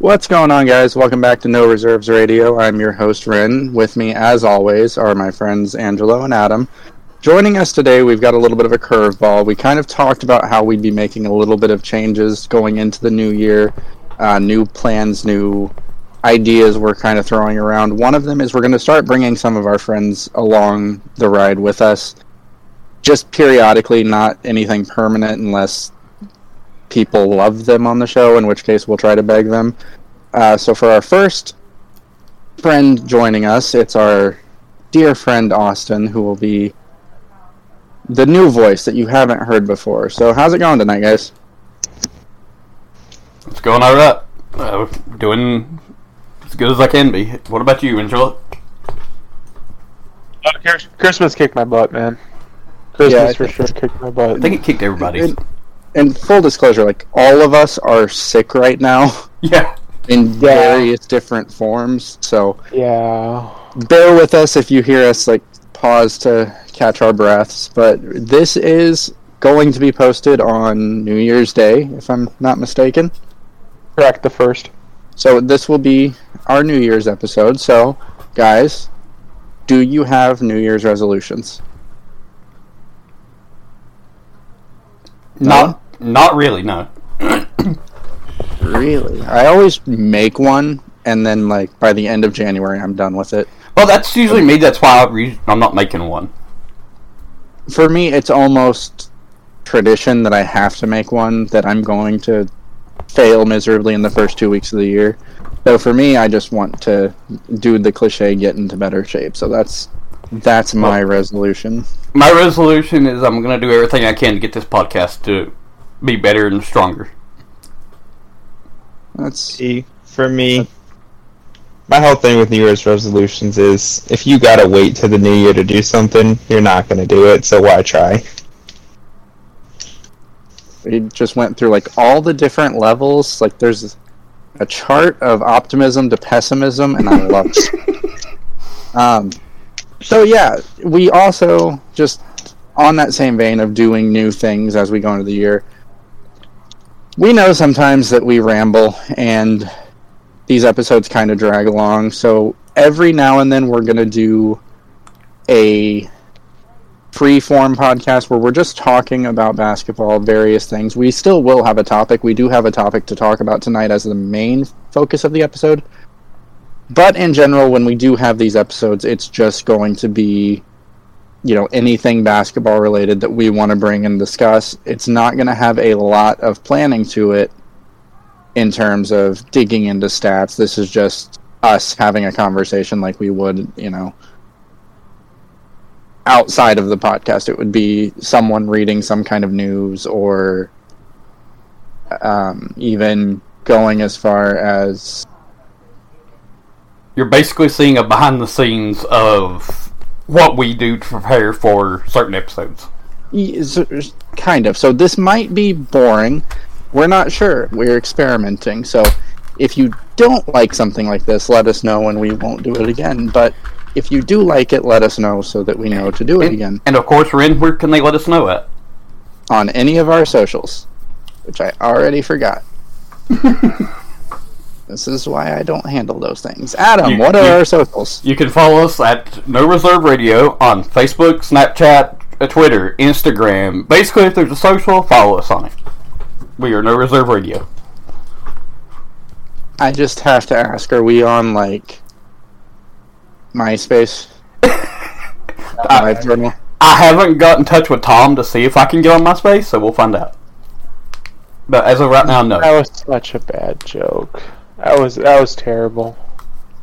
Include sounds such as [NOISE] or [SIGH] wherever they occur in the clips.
What's going on, guys? Welcome back to No Reserves Radio. I'm your host, Ren. With me, as always, are my friends Angelo and Adam. Joining us today, we've got a little bit of a curveball. We kind of talked about how we'd be making a little bit of changes going into the new year, uh, new plans, new ideas we're kind of throwing around. One of them is we're going to start bringing some of our friends along the ride with us, just periodically, not anything permanent unless people love them on the show, in which case we'll try to beg them. Uh, so for our first friend joining us, it's our dear friend Austin, who will be the new voice that you haven't heard before. So how's it going tonight, guys? It's going all right. Uh, doing as good as I can be. What about you, Angelo? Uh, Chris- Christmas kicked my butt, man. Christmas Yeah, for sure kicked my butt. I think it kicked everybody's. And, and full disclosure, like all of us are sick right now [LAUGHS] Yeah. in various different forms. So yeah. bear with us if you hear us like pause to catch our breaths. But this is going to be posted on New Year's Day, if I'm not mistaken. Correct the first. So this will be our New Year's episode. So, guys, do you have New Year's resolutions? Not not really, no. Really? I always make one, and then like by the end of January, I'm done with it. Well, that's usually me. That's why I re- I'm not making one. For me, it's almost tradition that I have to make one that I'm going to fail miserably in the first two weeks of the year. So for me, I just want to do the cliche, get into better shape. So that's that's my resolution. My resolution is I'm going to do everything I can to get this podcast to be better and stronger. Let's See, for me, my whole thing with New Year's resolutions is if you gotta wait till the new year to do something, you're not gonna do it, so why try? we just went through like all the different levels. Like there's a chart of optimism to pessimism, and I love it. [LAUGHS] Um, so yeah, we also just on that same vein of doing new things as we go into the year. We know sometimes that we ramble and these episodes kind of drag along. So every now and then we're going to do a free form podcast where we're just talking about basketball, various things. We still will have a topic. We do have a topic to talk about tonight as the main focus of the episode. But in general, when we do have these episodes, it's just going to be, you know, anything basketball related that we want to bring and discuss. It's not going to have a lot of planning to it in terms of digging into stats. This is just us having a conversation like we would, you know, outside of the podcast. It would be someone reading some kind of news or um, even going as far as You're basically seeing a behind the scenes of what we do to prepare for certain episodes. Kind of. So this might be boring. We're not sure. We're experimenting. So if you don't like something like this, let us know and we won't do it again. But if you do like it, let us know so that we know to do it And, again and of course, Ren, where can they let us know at? on any of our socials, which I already forgot. [LAUGHS] this is why I don't handle those things. Adam, You- what are you- our socials? You can follow us at No Reserve Radio on Facebook, Snapchat, uh, Twitter, Instagram. Basically, if there's a social, follow us on it. We are No Reserve Radio. I just have to ask: Are we on like MySpace? [LAUGHS] Journal. I haven't got in touch with Tom to see if I can get on MySpace, so we'll find out. But as of right now, no. That was such a bad joke. That was that was terrible.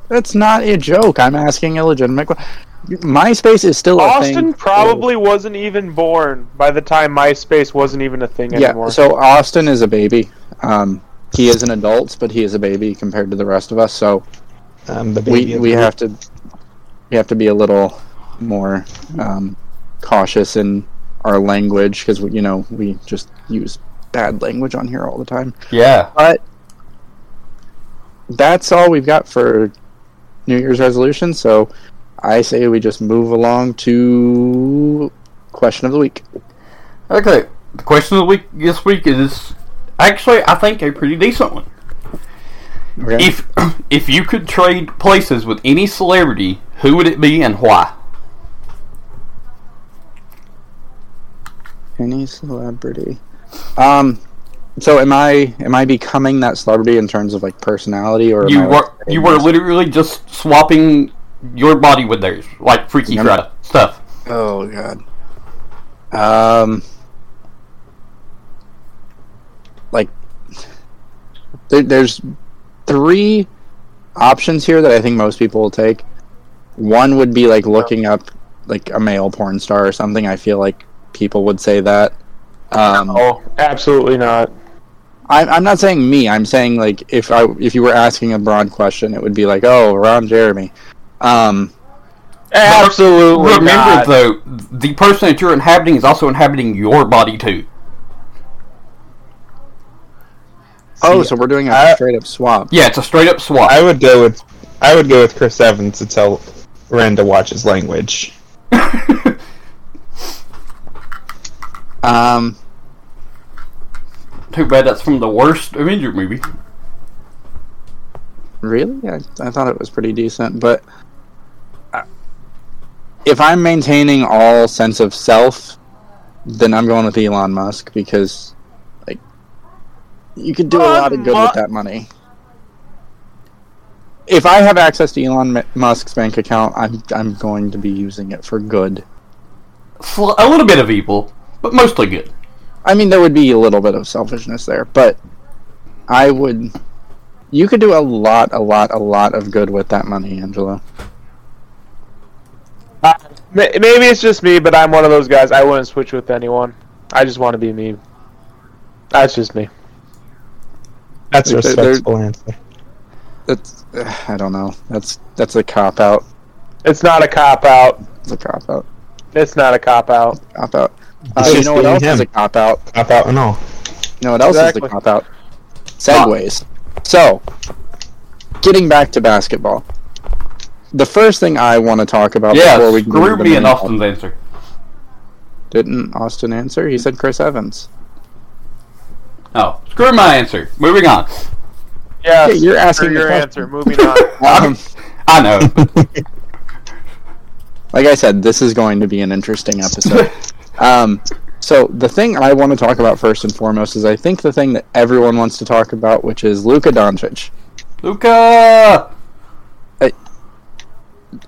That's not a joke. I'm asking a legitimate question. MySpace is still a Austin thing. probably wasn't even born by the time MySpace wasn't even a thing Yeah. anymore. So Austin is a baby. Um, he is an adult, but he is a baby compared to the rest of us. So Um, the baby we we the- have to we have to be a little more um, cautious in our language because you know we just use bad language on here all the time. Yeah. But that's all we've got for New Year's resolution. So I say we just move along to question of the week. Okay. The question of the week this week is actually, I think, a pretty decent one. Okay. If [CLEARS THROAT] if you could trade places with any celebrity, who would it be and why? Any celebrity. Um. So am I am I becoming that celebrity in terms of like personality or am You I, were like, you were literally just swapping your body with theirs, like Freaky Yeah. Friday stuff. Oh god. Um. Like, there, there's three options here that I think most people will take. One would be like looking up like a male porn star or something. I feel like people would say that. Um, Oh, absolutely not. I, I'm not saying me. I'm saying like if I if you were asking a broad question, it would be like, oh, Ron Jeremy. Um, Absolutely Remember not. though, the person that you're inhabiting is also inhabiting your body too. oh, See, so we're doing a I- straight up swap. Yeah, it's a straight up swap. I would go with I would go with Chris Evans to tell Ren to watch his language. [LAUGHS] Um, Too bad that's from the worst Avenger movie. Really? I, I thought it was pretty decent, but uh, if I'm maintaining all sense of self, then I'm going with Elon Musk because, like, you could do a lot of good with that money. If I have access to Elon Musk's bank account, I'm I'm going to be using it for good. A little bit of evil, but mostly good. I mean, there would be a little bit of selfishness there, but I would. You could do a lot, a lot, a lot of good with that money, Angelo. Uh, maybe it's just me, but I'm one of those guys. I wouldn't switch with anyone. I just want to be me. That's just me. That's a They're- they're- answer. That's I don't know. That's that's a cop out. It's not a cop out. It's a cop out. It's not a cop out. Cop out. Uh, It's you just know what being else is a cop out? Cop out and all. You know what else Exactly. is a cop out? Segways. So, getting back to basketball. The first thing I want to talk about Yeah, before we get screw into the me and Austin's answer. Didn't Austin answer? He said Chris Evans. Oh, screw my answer. Moving on. Yes, Yeah, you're asking your answer. Moving on. [LAUGHS] Um, I know. [LAUGHS] like I said, this is going to be an interesting [LAUGHS] episode. Um, so the thing I want to talk about first and foremost is I think the thing that everyone wants to talk about, which is Luka Doncic. Luka.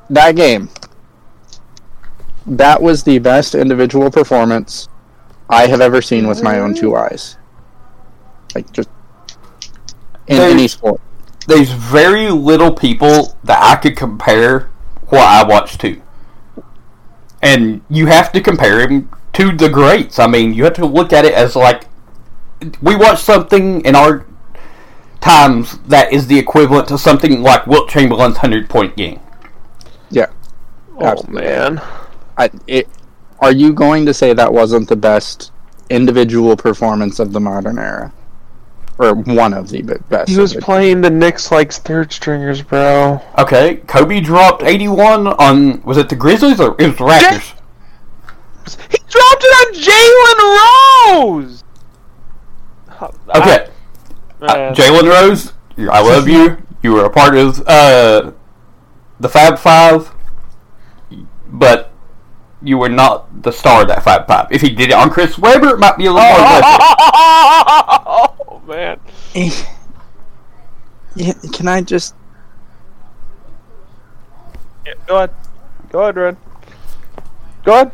That game. That was the best individual performance I have ever seen with my own two eyes. Like just in There's- any sport. There's very little people that I could compare what I watch to, and you have to compare him to the greats. I mean, you have to look at it as like we watch something in our times that is the equivalent to something like Wilt Chamberlain's hundred point game. Yeah. oh Absolutely. man. I, it, are you going to say that wasn't the best individual performance of the modern era? Or one of the best. He was playing the Knicks like third stringers, bro. Okay, Kobe dropped 81 on was it the Grizzlies or it was the Raptors? He dropped it on Jalen Rose. Okay, I- uh. Jalen Rose, I love you. You were a part of uh, the Fab Five, but you were not the star of that Fab Five. If he did it on Chris Webber, it might be a little more impressive. [LAUGHS] oh man. [LAUGHS] Can I just. Yeah, go ahead. Go ahead, Red. Go ahead.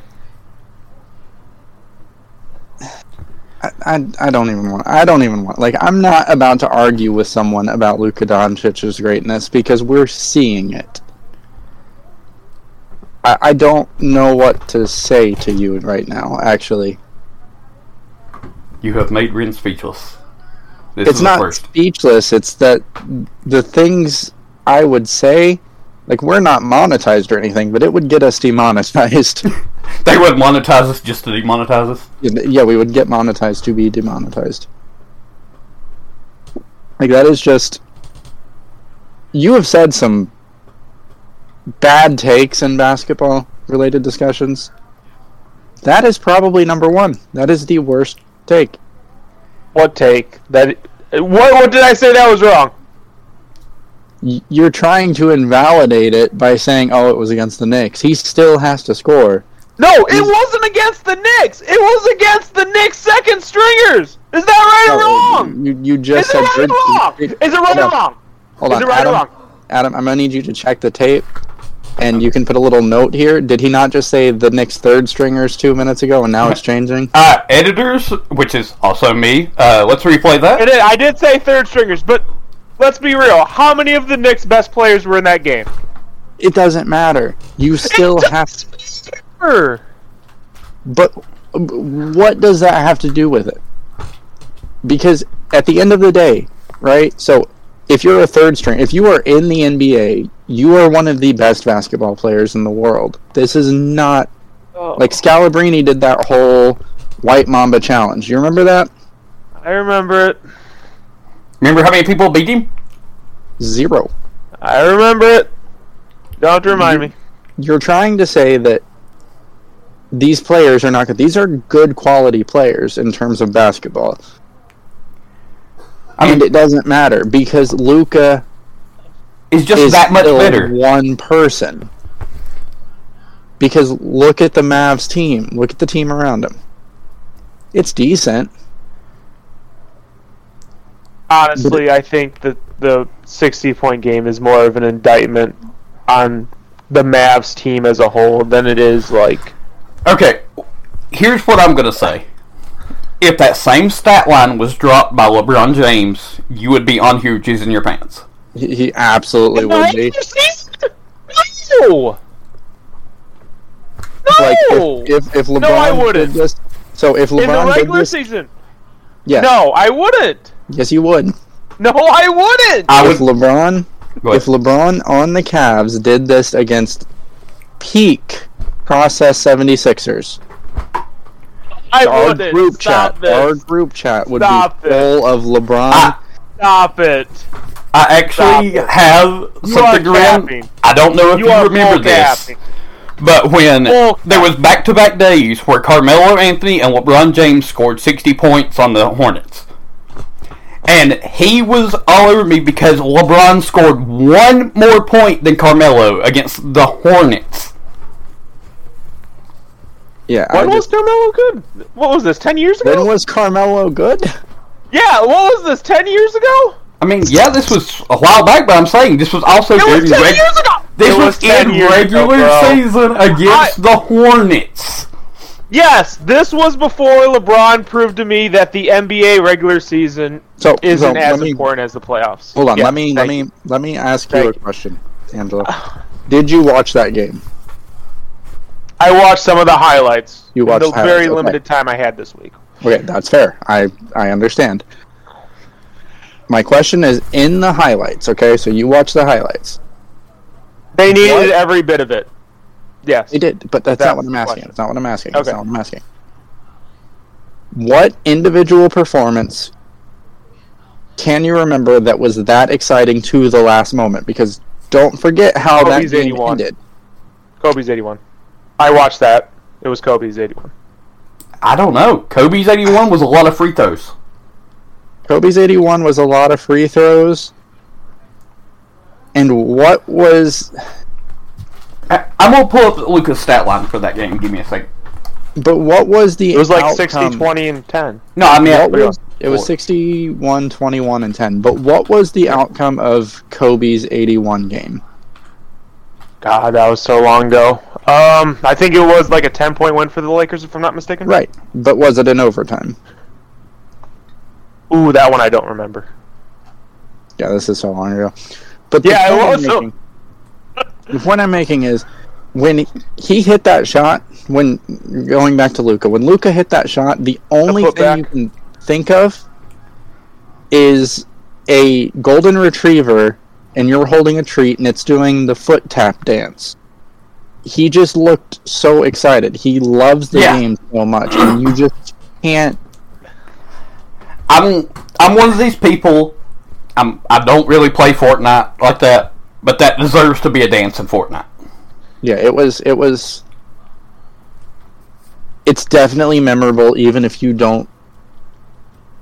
I, I, I don't even want. I don't even want. Like, I'm not about to argue with someone about Luka Doncic's greatness because we're seeing it. I, I don't know what to say to you right now, actually. You have made Ren speechless. This it's not first. speechless. It's that the things I would say, like we're not monetized or anything, but it would get us demonetized. [LAUGHS] They would monetize us just to demonetize us. yeah, we would get monetized to be demonetized. Like that is just. You have said some bad takes in basketball related discussions. That is probably number one. That is the worst take. What take? That what? What did I say that was wrong? Y- you're trying to invalidate it by saying, "Oh, it was against the Knicks." He still has to score. No, it wasn't against the Knicks. It was against the Knicks second stringers. Is that right or wrong? You you Is just it said right or wrong? Is it right Hold or on. wrong? Hold Is on, it right Adam. or wrong? Adam, I'm gonna need you to check the tape, and you can put a little note here. Did he not just say the Knicks third stringers two minutes ago, and now it's changing? [LAUGHS] Uh, editors, which is also me. Uh, let's replay that. It is, I did say third stringers, but let's be real. How many of the Knicks' best players were in that game? It doesn't matter. You still have. Sure. But what does that have to do with it? Because at the end of the day, right? So if you're a third string, if you are in the NBA, you are one of the best basketball players in the world. This is not oh. like Scalabrine did that whole White Mamba challenge. You remember that? I remember it. Remember how many people beat him? Zero. I remember it. Don't have to remind me. You're trying to say that these players are not good. These are good quality players in terms of basketball. I and mean, it doesn't matter because Luka is just is that much still better. one person. Because look at the Mavs team. Look at the team around him. It's decent. Honestly, I think that the 60 point game is more of an indictment on the Mavs team as a whole than it is like. Okay, here's what I'm gonna say. If that same stat line was dropped by LeBron James, you would be on here jizzing your pants. He, he absolutely would be. No! Like No! if, if, if LeBron I wouldn't. this, so if LeBron In the LeBron did regular this, season. yes, No, I wouldn't. Yes, you would. No, I wouldn't. I If. LeBron, Go if. LeBron on the Cavs did this against peak process 76ers, I our wouldn't. group Stop chat, this. our group chat would Stop be it. full of LeBron. Ah. Stop it. I actually Stop it. have You something are around. capping. I don't know if You you, are remember full this, capping. but when Full there was back-to-back days where Carmelo Anthony and LeBron James scored 60 points on the Hornets, and he was all over me because LeBron scored one more point than Carmelo against the Hornets. yeah, I When was just, Carmelo good? What was this? Ten years ago? when was Carmelo good? yeah. What was this? Ten years ago? I mean, yeah, this was a while back, but I'm saying this was also It was ten reg- years ago. This It was, was in years ago, regular season against the Hornets. Yes, this was before LeBron proved to me that the NBA regular season So isn't so as me, important as the playoffs. Hold on, Yeah, let me let thank you. me let me ask you a question, Angelo. [SIGHS] Did you watch that game? I watched some of the highlights. You in watched the highlights, very okay. limited time I had this week. Okay, that's fair. I I understand. My question is in the highlights. Okay, so you watch the highlights. They needed What? every bit of it. Yes. They did, but that's That's not what I'm asking. question. That's not what I'm asking. That's Okay. not what I'm asking. What individual performance can you remember that was that exciting to the last moment? Because don't forget how Kobe's that game 81. ended. Kobe's 81. I watched that. It was Kobe's 81. I don't know. Kobe's 81 was a lot of free throws. Kobe's 81 was a lot of free throws. And what was I, I'm gonna pull up Luka's stat line for that game. Give me a second. but what was the It was like outcome? 60, 20, and 10. No, I mean, What was, it was Four. 61, 21, and 10. But what was the outcome of Kobe's 81 game? God, that was so long ago. Um, I think it was like a 10 point win for the Lakers, if I'm not mistaken. Right. But was it in overtime? Ooh, that one I don't remember. Yeah, this is so long ago. But the Yeah, it point I'm was so- making- the point I'm making is when he hit that shot, when going back to Luka, when Luka hit that shot, the only thing you can think of is a golden retriever and you're holding a treat and it's doing the foot tap dance. He just looked so excited. He loves the Yeah. game so much and you just can't I'm I'm one of these people. I'm I don't really play Fortnite like that, but that deserves to be a dance in Fortnite. Yeah, it was. It was. It's definitely memorable, even if you don't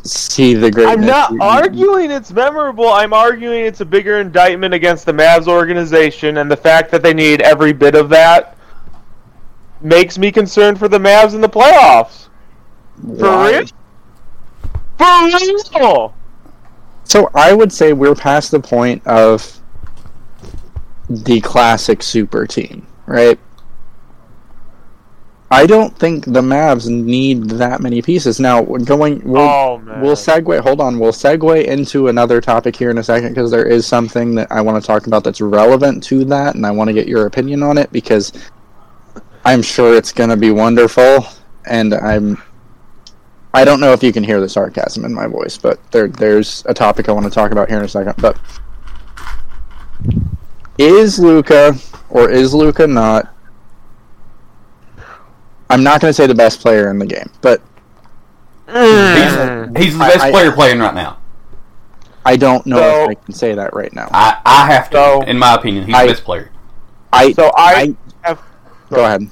see the greatness. I'm not arguing it's memorable. I'm arguing it's a bigger indictment against the Mavs organization, and the fact that they need every bit of that makes me concerned for the Mavs in the playoffs. For real? For real? So I would say we're past the point of the classic super team, right? I don't think the Mavs need that many pieces. Now, going, we'll, Oh we'll segue. Hold on, we'll segue into another topic here in a second because there is something that I want to talk about that's relevant to that, and I want to get your opinion on it because I'm sure it's going to be wonderful, and I'm. I don't know if you can hear the sarcasm in my voice, but there, there's a topic I want to talk about here in a second. But is Luka or is Luka not? I'm not going to say the best player in the game, but Mm. He's, he's the best I- player playing right now. I don't know So- if I can say that right now. I, I have to, So- in my opinion, he's I- the best player. I So I, have go ahead.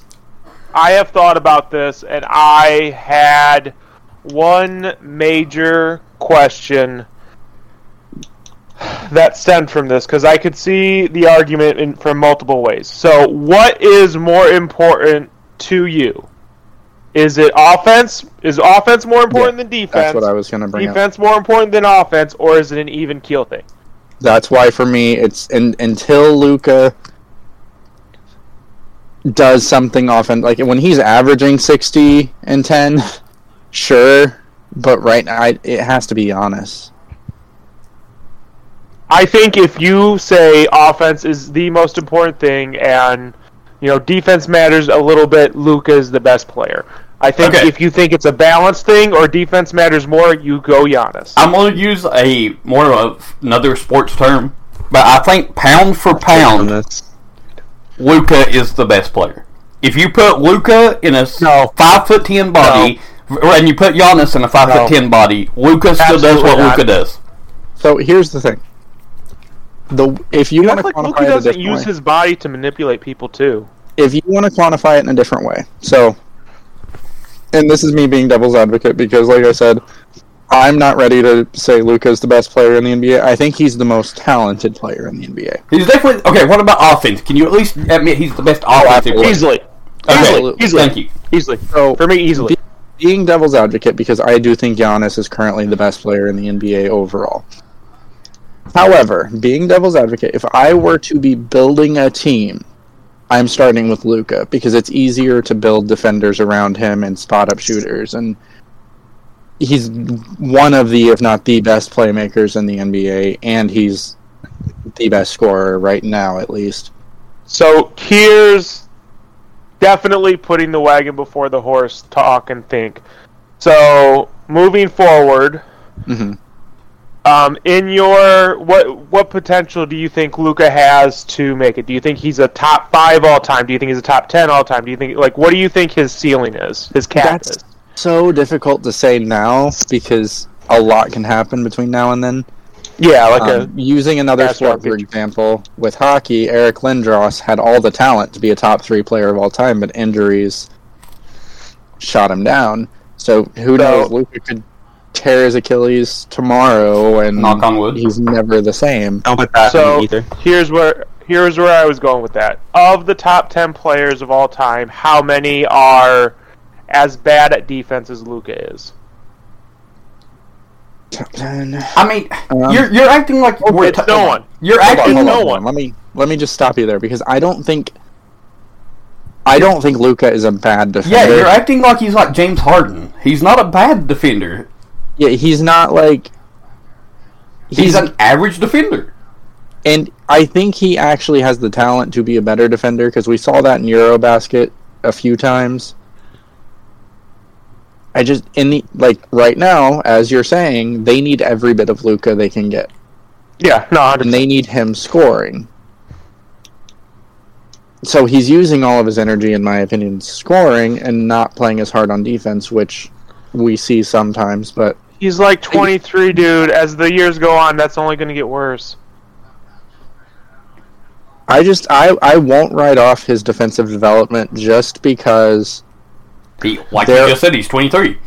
I have thought about this, and I had one major question that stemmed from this because I could see the argument in, from multiple ways. So, what is more important to you? Is it offense? Is offense more important than defense? That's what I was going to bring up. defense more important than offense, or is it an even keel thing? That's why for me it's in, until Luka does something often like when he's averaging 60 and 10 sure but right now I, it has to be honest I think if you say offense is the most important thing and you know defense matters a little bit, Luka is the best player. I think Okay. if you think it's a balance thing or defense matters more, you go Giannis. I'm going to use a more of another sports term, but I think pound for pound. Luka is the best player. If you put Luka in a No. five foot ten body, and you put Giannis in a five No. foot ten body, Luka still does what. Luka does. so here's the thing the if you, You want to like quantify Luka it a doesn't different use way, his body to manipulate people too. if you want to quantify it in a different way so and this is me being devil's advocate because like I said I'm not ready to say Luka's the best player in the NBA. I think he's the most talented player in the NBA. He's definitely okay. What about offense? Can you at least admit he's the best oh, offensive absolutely. player? Easily, Okay, easily, easily, Thank you. easily. So For me, easily. being devil's advocate because I do think Giannis is currently the best player in the NBA overall. However, being devil's advocate, if I were to be building a team, I'm starting with Luka because it's easier to build defenders around him and spot up shooters and he's one of the if not the best playmakers in the NBA and he's the best scorer right now at least. So here's definitely putting the wagon before the horse. Talk and think. So moving forward, Mhm. Um, in your what what potential do you think Luka has to make it? Do you think he's a top five all time? Do you think he's a top ten all time? Do you think like what do you think his ceiling is? His cap That's- is? So difficult to say now because a lot can happen between now and then. Yeah, like Um, using another sport, for example, with hockey, Eric Lindros had all the talent to be a top three player of all time, but injuries shot him down. So who So- knows? Luka could tear his Achilles tomorrow, and Knock on wood. he's never the same. Don't put that So in either. here's where here's where I was going with that. Of the top ten players of all time, how many are as bad at defense as Luka is? Top ten. I mean, Um, you're you're acting like we're it's ta- no one. You're Hold acting hold no on, one. Let me let me just stop you there because I don't think I don't think Luka is a bad defender. yeah, you're acting like he's like James Harden. He's not a bad defender. Yeah, he's not like He's, an average defender. And I think he actually has the talent to be a better defender because we saw that in Eurobasket a few times. I just in the like right now, as you're saying, they need every bit of Luka they can get, Yeah, no, 100%. and they need him scoring. So he's using all of his energy, in my opinion, scoring and not playing as hard on defense, which we see sometimes. But He's like 23, dude. As the years go on, that's only going to get worse. I just I I won't write off his defensive development just because He, like There- you just said, he's 23.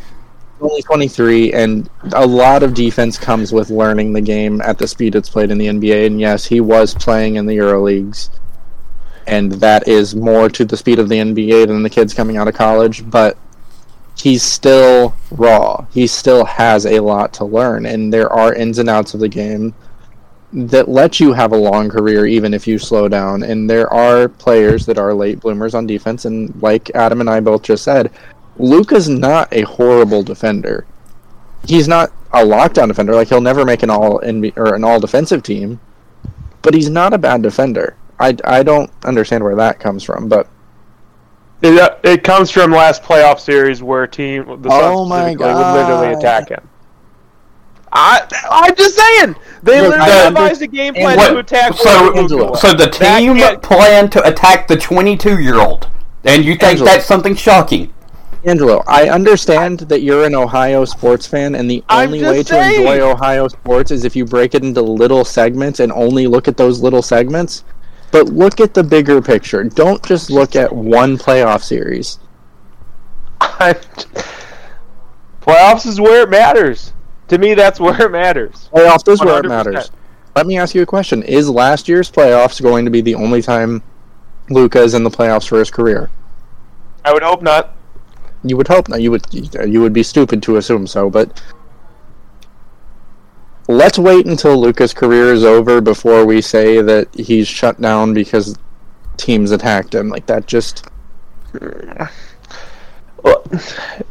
only 23, and a lot of defense comes with learning the game at the speed it's played in the NBA. And yes, he was playing in the Euro leagues, and that is more to the speed of the NBA than the kids coming out of college. But he's still raw. He still has a lot to learn, and there are ins and outs of the game that let you have a long career even if you slow down. And there are players that are late bloomers on defense, and like Adam and I both just said, Luka's not a horrible defender. He's not a lockdown defender. Like he'll never make an all or an all defensive team, but he's not a bad defender. I, I don't understand where that comes from, but It, uh, it comes from last playoff series where team the Suns Oh my specifically would literally attack him. I I'm just saying they Look, literally I under- devised a game plan What- to attack. so, wherever Angelo, so the team can't- planned to attack the 22 year old, and you think Angelo. that's something shocking? Angelo, I understand that you're an Ohio sports fan, and the only just way saying. to enjoy Ohio sports is if you break it into little segments and only look at those little segments. But look at the bigger picture. Don't just look at one playoff series. Playoffs is where it matters. To me, that's where it matters. Playoffs is where it matters. Let me ask you a question: Is last year's playoffs going to be the only time Luka is in the playoffs for his career? I would hope not. You would hope not. You would. You would be stupid to assume so, but. Let's wait until Luka's career is over before we say that he's shut down because teams attacked him. Like that just Well,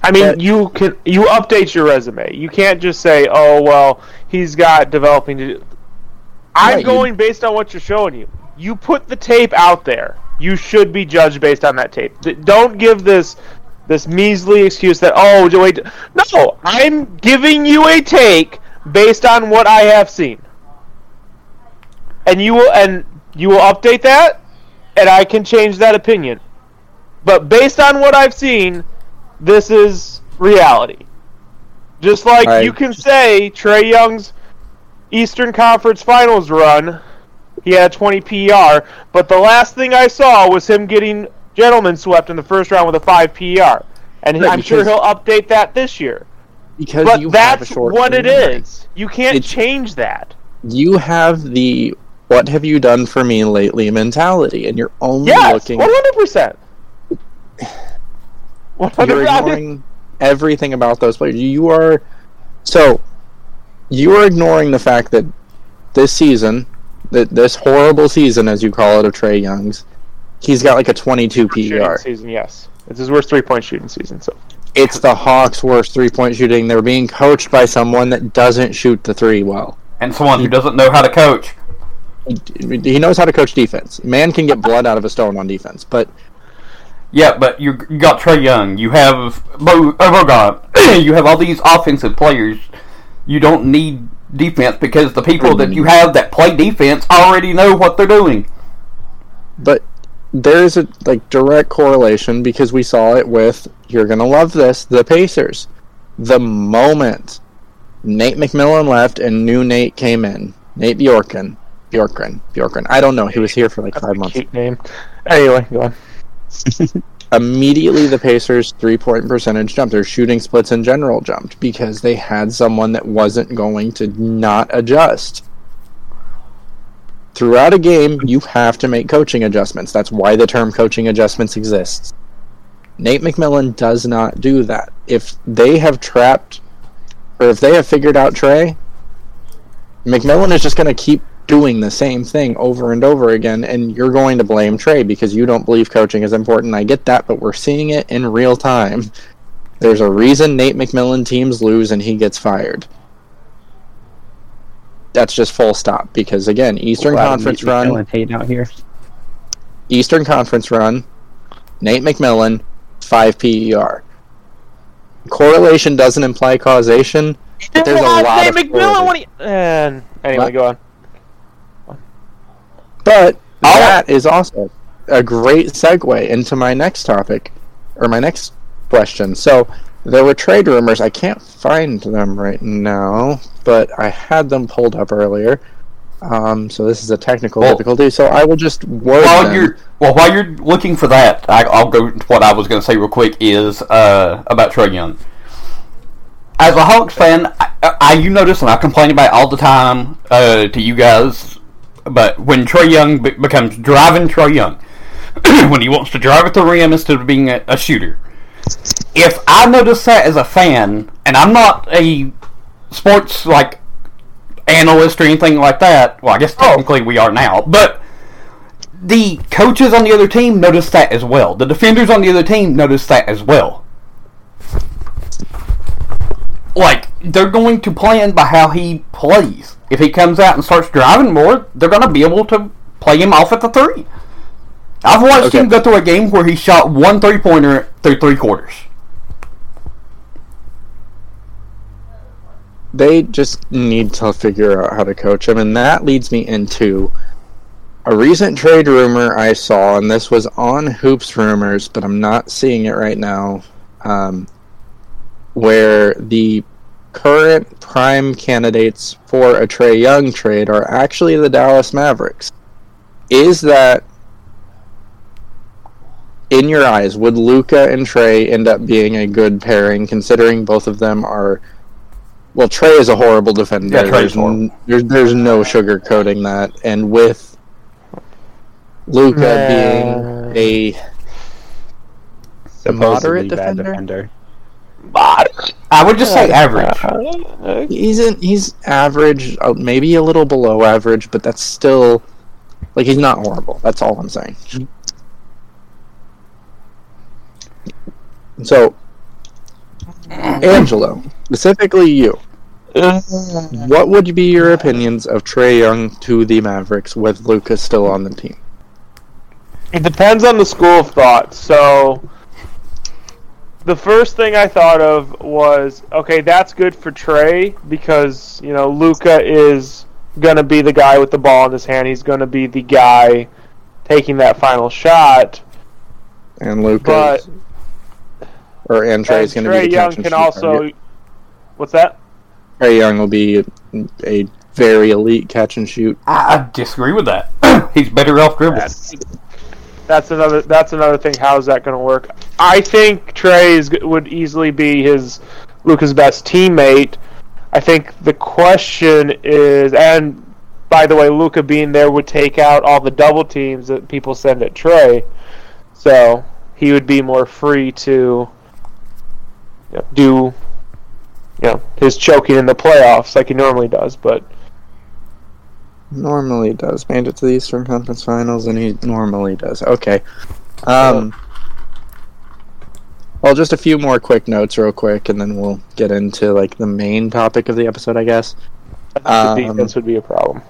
I mean, That- you can you update your resume. You can't just say, "Oh, well, he's got developing to." do. I'm Right, you- going based on what you're showing you. You put the tape out there. You should be judged based on that tape. Don't give this this measly excuse that oh wait. No, I'm giving you a take based on what I have seen, and you will and you will update that, and I can change that opinion. But based on what I've seen, this is reality. Just like I- you can say Trae Young's Eastern Conference Finals run, he had a 20 PER, but the last thing I saw was him getting gentleman swept in the first round with a 5 PER. And Right, I'm sure he'll update that this year. Because But you have a that's what it is. You can't change that. You have the "What have you done for me lately?" mentality, and you're only Yes, looking. 100%. 100%. You're ignoring everything about those players. You are so you are ignoring the fact that this season, that this horrible season, as you call it, of Trae Young's, he's got like a 22 shooting PER. season, yes. It's his worst three point shooting season, so. It's the Hawks' worst three point shooting. They're being coached by someone that doesn't shoot the three well. And someone who doesn't know how to coach. He- knows how to coach defense. Man can get blood out of a stone on defense, but Yeah, but you, you got Trae Young. You have Bo, oh, Bogut. [CLEARS THROAT] you have all these offensive players. You don't need defense because the people that you have that play defense already know what they're doing. but there's a like direct correlation because we saw it with you're gonna love this the Pacers. The moment Nate McMillan left and new Nate came in, Nate Bjorken, Bjorken, Bjorken. I don't know. He was here for like five months. name. Anyway, go on. [LAUGHS] Immediately, the Pacers' three-point percentage jumped. Their shooting splits in general jumped because they had someone that wasn't going to not adjust. Throughout a game, you have to make coaching adjustments. That's why the term coaching adjustments exists. Nate McMillan does not do that. If they have trapped, or if they have figured out Trae, McMillan is just going to keep doing the same thing over and over again, and you're going to blame Trae because you don't believe coaching is important. I get that, but we're seeing it in real time. There's a reason Nate McMillan teams lose and he gets fired. That's just full stop because again, Eastern Wow, Conference Nate run, McMillan hating out here. Eastern Conference run, Nate McMillan, 5 PER. Correlation doesn't imply causation, but there's a lot Nate of McMillan correlation. when he, and anyway, What? go on. But I'll- that is also a great segue into my next topic, or my next question. So, there were trade rumors. I can't find them right now, but I had them pulled up earlier. Um, so this is a technical Well- difficulty. So I will just word While them. you're well, while you're looking for that, I, I'll go. to What I was going to say real quick is uh, about Trae Young. as a Hawks fan, I, I you notice, and I complain about it all the time uh, to you guys. But when Trae Young be- becomes driving Trae Young, [CLEARS THROAT] when he wants to drive at the rim instead of being a, a shooter, if I notice that as a fan, and I'm not a sports like analyst or anything like that, well, I guess oh. technically we are now, but the coaches on the other team notice that as well. The defenders on the other team notice that as well. Like, they're going to plan by how he plays. If he comes out and starts driving more, they're going to be able to play him off at the three. I've watched Okay. him go through a game where he shot one three pointer through three quarters. They just need to figure out how to coach him, and that leads me into a recent trade rumor I saw, and this was on Hoops Rumors, but I'm not seeing it right now. Um, where the current prime candidates for a Trae Young trade are actually the Dallas Mavericks. Is that in your eyes, would Luka and Trae end up being a good pairing, considering both of them are well, Trae is a horrible defender. Yeah, Trae's there's, horrible. n- there's there's no sugarcoating that, and with Luka Man. being a Supposedly moderate bad defender? defender. I would just say average. he's in, he's average, uh, maybe a little below average, but that's still like he's not horrible. That's all I'm saying. So, Angelo, specifically you, what would be your opinions of Trae Young to the Mavericks with Lucas still on the team? It depends on the school of thought. So, the first thing I thought of was okay, that's good for Trae because you know Luka is gonna be the guy with the ball in his hand. He's gonna be the guy taking that final shot. And Lucas, or and Trae's and going to Trae be the Young can also. What's that? Trae Young will be a very elite catch and shoot. I, I disagree with that. [CLEARS THROAT] He's better off dribble. That's, that's another. That's another thing. How's that going to work? I think Trae is, would easily be his Luka's best teammate. I think the question is, and by the way, Luka being there would take out all the double teams that people send at Trae, so he would be more free to you know, do, you know, his choking in the playoffs like he normally does. But Normally does. Made it to the Eastern Conference Finals, and he normally does. Okay. Um. Well, just a few more quick notes, real quick, and then we'll get into like the main topic of the episode, I guess. I the Um, defense would be a problem.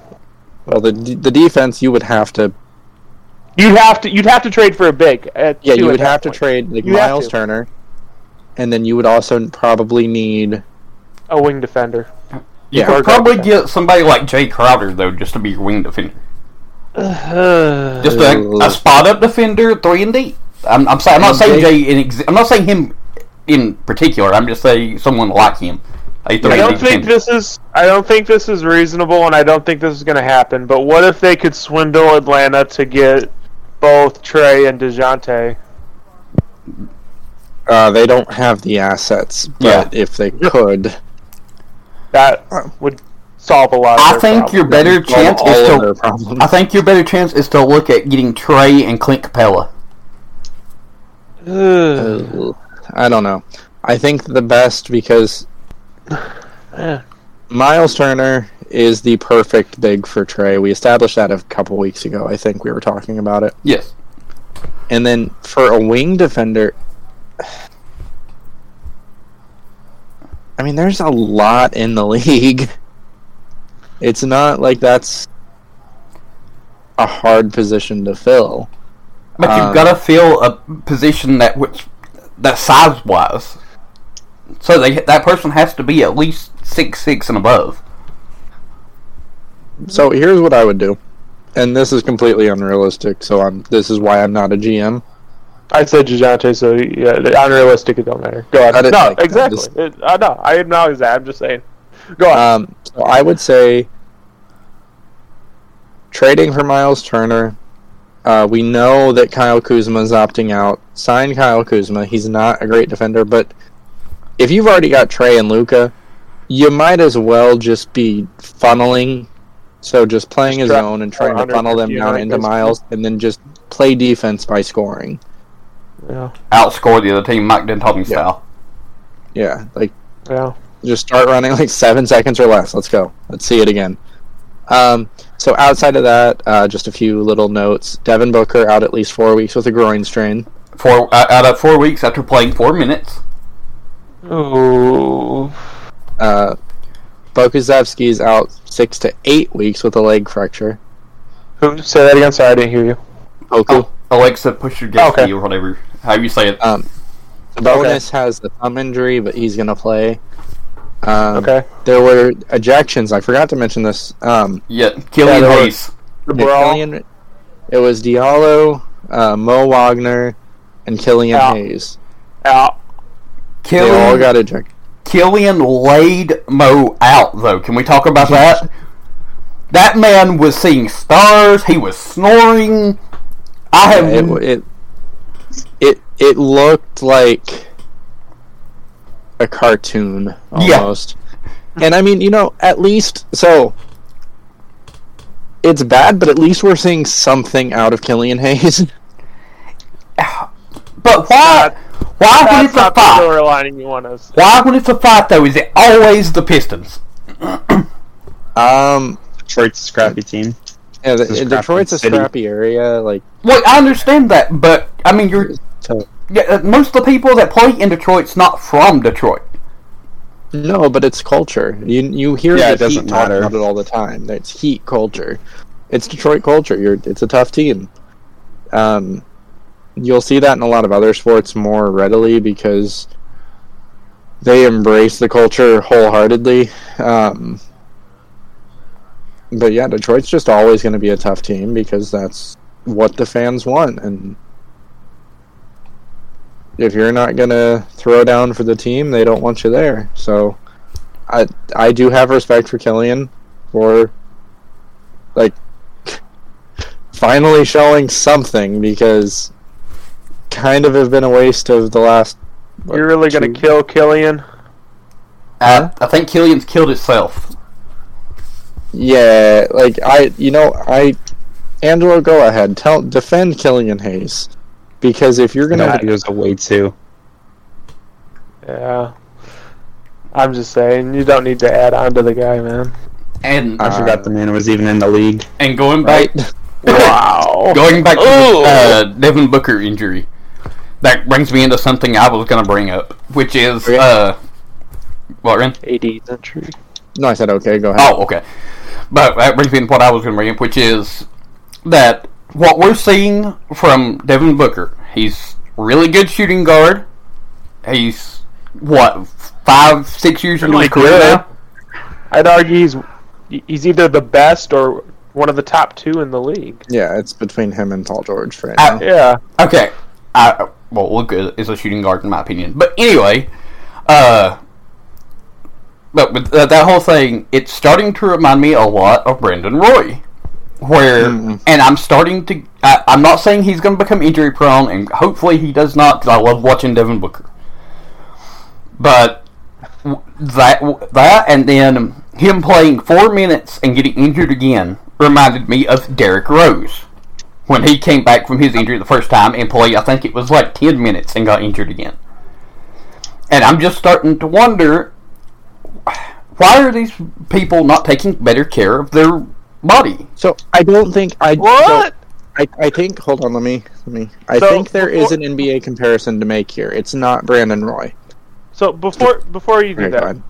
Well, the the defense you would have to You'd have to. You'd have to trade for a big. Yeah you would have to trade like You Miles. Turner, and then you would also probably need a wing defender. You Yeah. could probably get somebody like Jae Crowder though, just to be your wing defender, [SIGHS] just a, a spot up defender, three and D. I'm, I'm, saying, I'm not saying Jay- Jay. In ex- I'm not saying him in particular. I'm just saying someone like him. A three I don't D think defender. this is. I don't think this is reasonable, and I don't think this is going to happen. But what if they could swindle Atlanta to get both Trae and Dejounte? uh, they don't have the assets, but if they could, That would solve a lot. Of I their think problems. your better solve chance is to. I think your better chance is to look at getting Trae and Clint Capela. Uh, [SIGHS] I don't know. I think the best because Yeah. [SIGHS] Miles Turner is the perfect big for Trae. We established that a couple weeks ago. I think we were talking about it. Yes. And then for a wing defender, I mean, there's a lot in the [LAUGHS] league. It's not like that's a hard position to fill. But Um, you've got to fill a position that which that size wise. So they that person has to be at least six six and above. So here's what I would do, and this is completely unrealistic. So I'm. This is why I'm not a GM. I said Dejounte, so yeah, unrealistic. It don't matter. Go on. No, exactly. Just- It, I know. I acknowledge that. I'm just saying. Go on. Um, so I would say trading for Miles Turner. Uh, we know that Kyle Kuzma is opting out. Sign Kyle Kuzma. He's not a great defender, but if you've already got Trae and Luka, you might as well just be funneling. So just playing Just his own and trying to funnel them down into miles, and then just play defense by scoring. Yeah. Outscore the other team, Mike D'Antoni style. Yeah, like Yeah. just start running like seven seconds or less. Let's go. Let's see it again. Um, so outside of that, uh, just a few little notes. Devin Booker out at least four weeks with a groin strain. Four uh, out of four weeks after playing four minutes. Ooh. Uh, Pokusevski's out six to eight weeks with a leg fracture. Who? Say that again. Sorry, I didn't hear you. Poku. Oh, Alexa, push your guest Okay. or whatever. How you say it? Um, Sabonis has the thumb injury, but he's gonna play. Um, Okay. There were ejections. I forgot to mention this. Um, yeah, Killian there were- Hayes. The yeah, brawl. Killian- it was Diallo, uh, Mo Wagner, and Killian Out. Hayes. Out. They all Killian, got ejected. Killian laid Mo out, though. Can we talk about that? [LAUGHS] That man was seeing stars. He was snoring. I have. Yeah, it, it it it looked like a cartoon Yeah. almost. And I mean, you know, at least so it's bad, but at least we're seeing something out of Killian Hayes. [LAUGHS] but why? Why when it's a not fight? storyline you want us. Why when it's a fight though? Is it always the Pistons? [CLEARS THROAT] um, Detroit's a scrappy team. yeah, the, a scrappy Detroit's a city. scrappy area. Like, Wait, I understand that, but I mean, you're so, yeah, uh, most of the people that play in Detroit's not from Detroit. no, but it's culture. You you hear Yeah, the it doesn't Heat matter. about it all the time. It's Heat culture. It's Detroit culture. You're it's a tough team. Um, you'll see that in a lot of other sports more readily because they embrace the culture wholeheartedly. Um, but yeah, Detroit's just always going to be a tough team because that's what the fans want. And if you're not going to throw down for the team, they don't want you there. So I I do have respect for Killian for like [LAUGHS] finally showing something because kind of have been a waste of the last what, You're really gonna kill Killian? Uh, I think Killian's killed himself. Yeah, like I, you know, I, Angelo, go ahead, tell, defend Killian Hayes, because if you're gonna, That goes away too. Yeah. I'm just saying, you don't need to add on to the guy, man. And I Uh, forgot the man was even in the league. and going back right? [LAUGHS] Wow. going back to the uh, Devin Booker injury, that brings me into something I was going to bring up, which is Okay. uh, what Ren? AD's entry. no, I said okay, go ahead. Oh, okay. But that brings me to what I was going to bring up, which is that what we're seeing from Devin Booker, he's really good shooting guard. He's what five, six years into his Really career now. I'd argue he's he's either the best or one of the top two in the league. Yeah, it's between him and Paul George right Uh, now. Yeah. Okay. I, well, Luke is a shooting guard in my opinion. But anyway, uh, but with uh, that whole thing, it's starting to remind me a lot of Brandon Roy. Where, Mhm. and I'm starting to, I, I'm not saying he's going to become injury prone, and hopefully he does not, because I love watching Devin Booker. But that, that, and then him playing four minutes and getting injured again reminded me of Derrick Rose when he came back from his injury the first time and played, I think it was like 10 minutes and got injured again. And I'm just starting to wonder why are these people not taking better care of their body? So I don't think I What? so I, I think hold on, let me let me. I So, think there is before- an NBA comparison to make here. It's not Brandon Roy. So before before you do Right, that, ahead.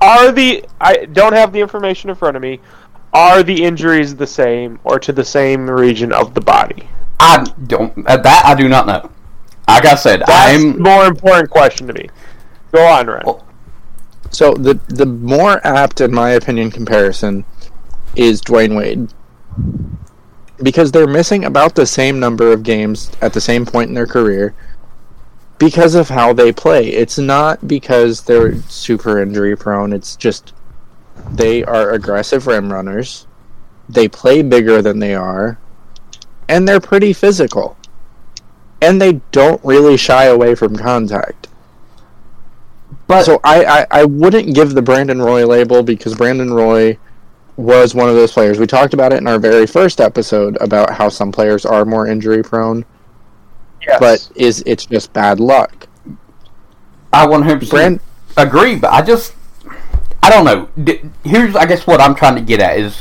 are the I don't have the information in front of me. Are the injuries the same or to the same region of the body? I don't, uh, that I do not know. Like I said, That's I'm, more important question to me. Go on, Ren. Well- So the the more apt, in my opinion, comparison is Dwyane Wade. Because they're missing about the same number of games at the same point in their career because of how they play. It's not because they're super injury prone, it's just they are aggressive rim runners. They play bigger than they are. And they're pretty physical. And they don't really shy away from contact But so I, I, I wouldn't give the Brandon Roy label because Brandon Roy was one of those players. We talked about it in our very first episode about how some players are more injury prone, Yes. but is it's just bad luck. I 100% Brand- agree, but I just I don't know. D- here's I guess what I'm trying to get at is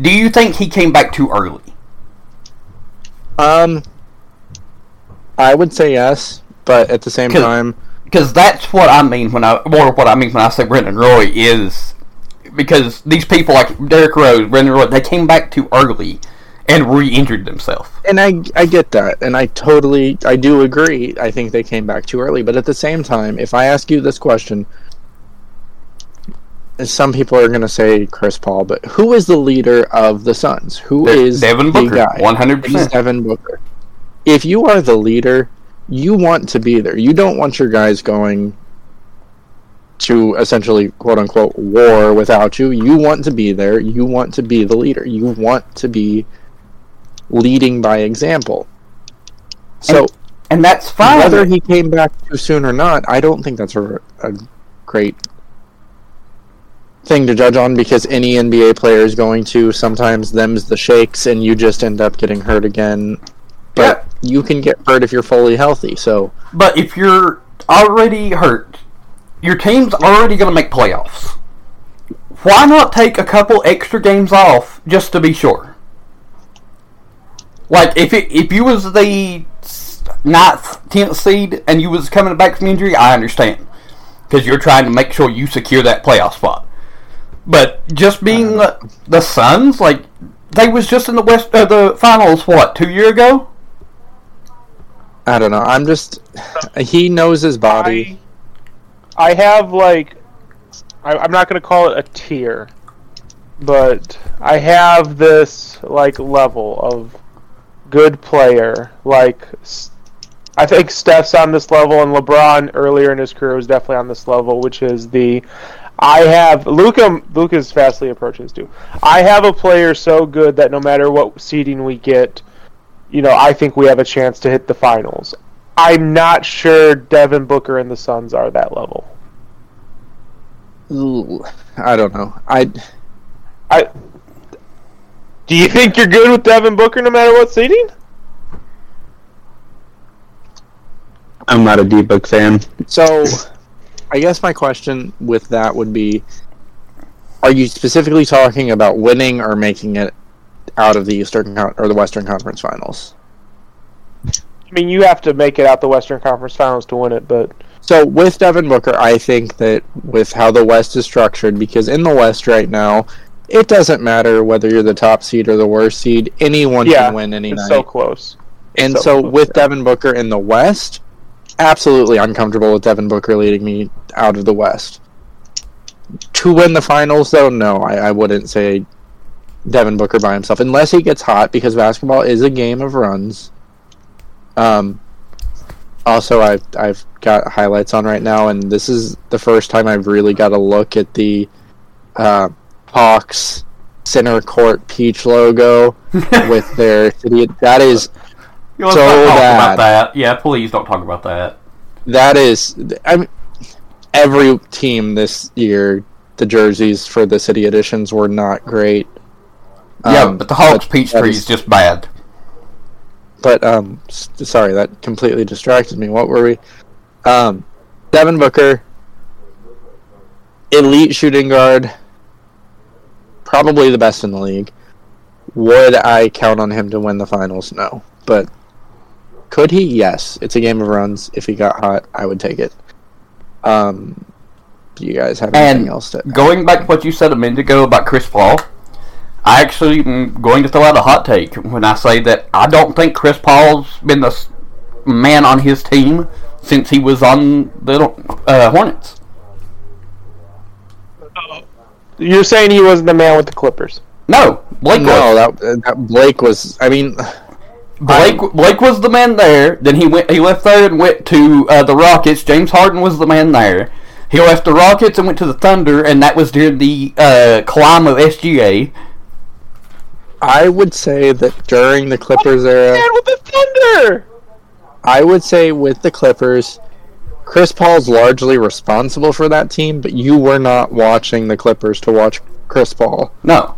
do you think he came back too early? Um, I would say yes, but at the same 'Cause- time, Because that's what I mean when I or what I mean when I say Brandon Roy is because these people like Derrick Rose, Brandon Roy, they came back too early and re-injured themselves. and I I get that, and I totally I do agree. I think they came back too early, but at the same time, if I ask you this question, some people are going to say Chris Paul, but who is the leader of the Suns? Who is Devin the Booker, guy? one hundred percent. Devin Booker. If you are the leader, you want to be there. You don't want your guys going to essentially quote unquote war without you. You want to be there. You want to be the leader. You want to be leading by example. So And that's fine. whether he came back too soon or not, I don't think that's a, a great thing to judge on because any NBA player is going to sometimes them's the shakes and you just end up getting hurt again. But you can get hurt if you're fully healthy. So But if you're already hurt, your team's already going to make playoffs. Why not take a couple extra games off just to be sure? Like if it, if you was the ninth, tenth seed and you was coming back from injury, I understand because you're trying to make sure you secure that playoff spot. But just being the, the Suns, like they was just in the West, uh, the finals. What two year ago? I don't know. I'm just he knows his body. I, have like, I, I'm not to call it a tier, but I have this like level of good player. Like, I think Steph's on this level, and LeBron earlier in his career was definitely on this level, which is the. I have Luka. Luka's fastly approaching this too. I have a player so good that no matter what seeding we get, you know, I think we have a chance to hit the finals. I'm not sure Devin Booker and the Suns are that level. Ooh, I don't know. I I do you think you're good with Devin Booker no matter what seeding? I'm not a D book fan. So, I guess my question with that would be: Are you specifically talking about winning or making it out of the Eastern Con- or the Western Conference Finals? I mean, you have to make it out the Western Conference Finals to win it, but So, with Devin Booker, I think that with how the West is structured, because in the West right now, it doesn't matter whether you're the top seed or the worst seed; anyone Yeah, can win any it's night. so close. and so so, close, with yeah. Devin Booker in the West, absolutely uncomfortable with Devin Booker leading me out of the West. To win the finals, though, no, I, I wouldn't say Devin Booker by himself, unless he gets hot, because basketball is a game of runs. Um. Also, I've I've got highlights on right now, and this is the first time I've really got a look at the uh, Hawks center court peach logo [LAUGHS] with their city. That is You let's So bad. about that. Yeah, please don't talk about that. That is, I mean, every team this year, the jerseys for the city editions were not great. yeah, Um, but the Hawks peach tree is- is just bad. But um, sorry, that completely distracted me. What were we? Um, Devin Booker, elite shooting guard, probably the best in the league. Would I count on him to win the finals? No, but could he? Yes. It's a game of runs. If he got hot, I would take it. Um, do you guys have anything And else to? Going back to what you said a minute ago about Chris Paul, I actually am going to throw out a hot take when I say that I don't think Chris Paul's been the man on his team since he was on the uh, Hornets. You're saying he wasn't the man with the Clippers. No, Blake No, was. that, that Blake was. I mean, Blake, Blake was the man there. Then he went. He left there and went to uh, the Rockets. James Harden was the man there. He left the Rockets and went to the Thunder, and that was during the uh, climb of SGA. I would say that during the Clippers era, Man with the Thunder. I would say with the Clippers, Chris Paul's largely responsible for that team, but you were not watching the Clippers to watch Chris Paul. No.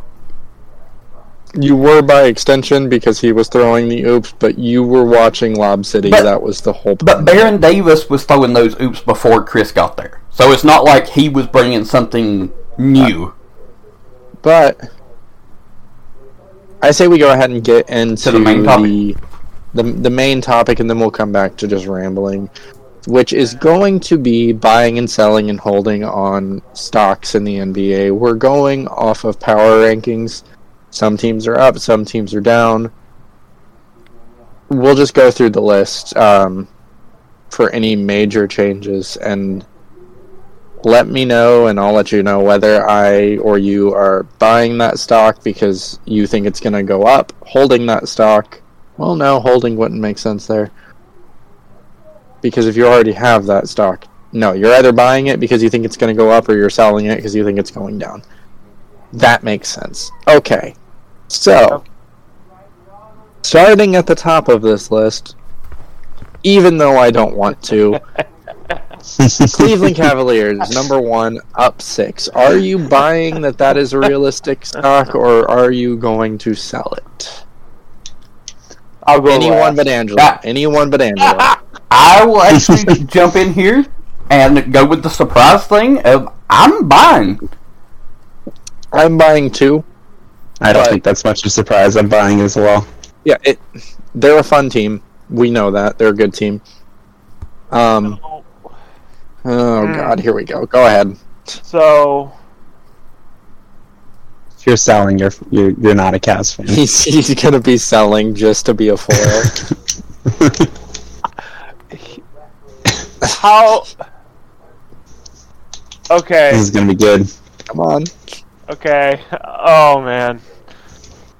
You were by extension because he was throwing the oops, but you were watching Lob City. But- that was the whole. But Baron Davis was throwing those oops before Chris got there. So it's not like he was bringing something new But I say we go ahead and get into the main topic. the, the the main topic, and then we'll come back to just rambling, which is going to be buying and selling and holding on stocks in the NBA. We're going off of power rankings. Some teams are up, some teams are down. We'll just go through the list um, for any major changes and let me know and I'll let you know whether I or you are buying that stock because you think it's going to go up, holding that stock. Well, no, holding wouldn't make sense there. Because if you already have that stock, no, you're either buying it because you think it's going to go up or you're selling it because you think it's going down. That makes sense. Okay. So, starting at the top of this list, even though I don't want to, [LAUGHS] Cleveland [LAUGHS] Cavaliers, number one, up six. Are you buying that that is a realistic stock, or are you going to sell it? I'll go Anyone last. but Angelo. Yeah. Anyone but Angelo. [LAUGHS] I will actually jump in here and go with the surprise thing of I'm buying. I'm buying too. I don't think that's much of a surprise. I'm buying as well. Yeah, it. They're a fun team. We know that they're a good team. Um. Oh Hmm. God, here we go. Go ahead. So If you're selling, you're you're, you're not a Cavs fan. [LAUGHS] He's he's gonna be selling just to be a foil. [LAUGHS] how? Okay. this is gonna be good. Come on. Okay. Oh man.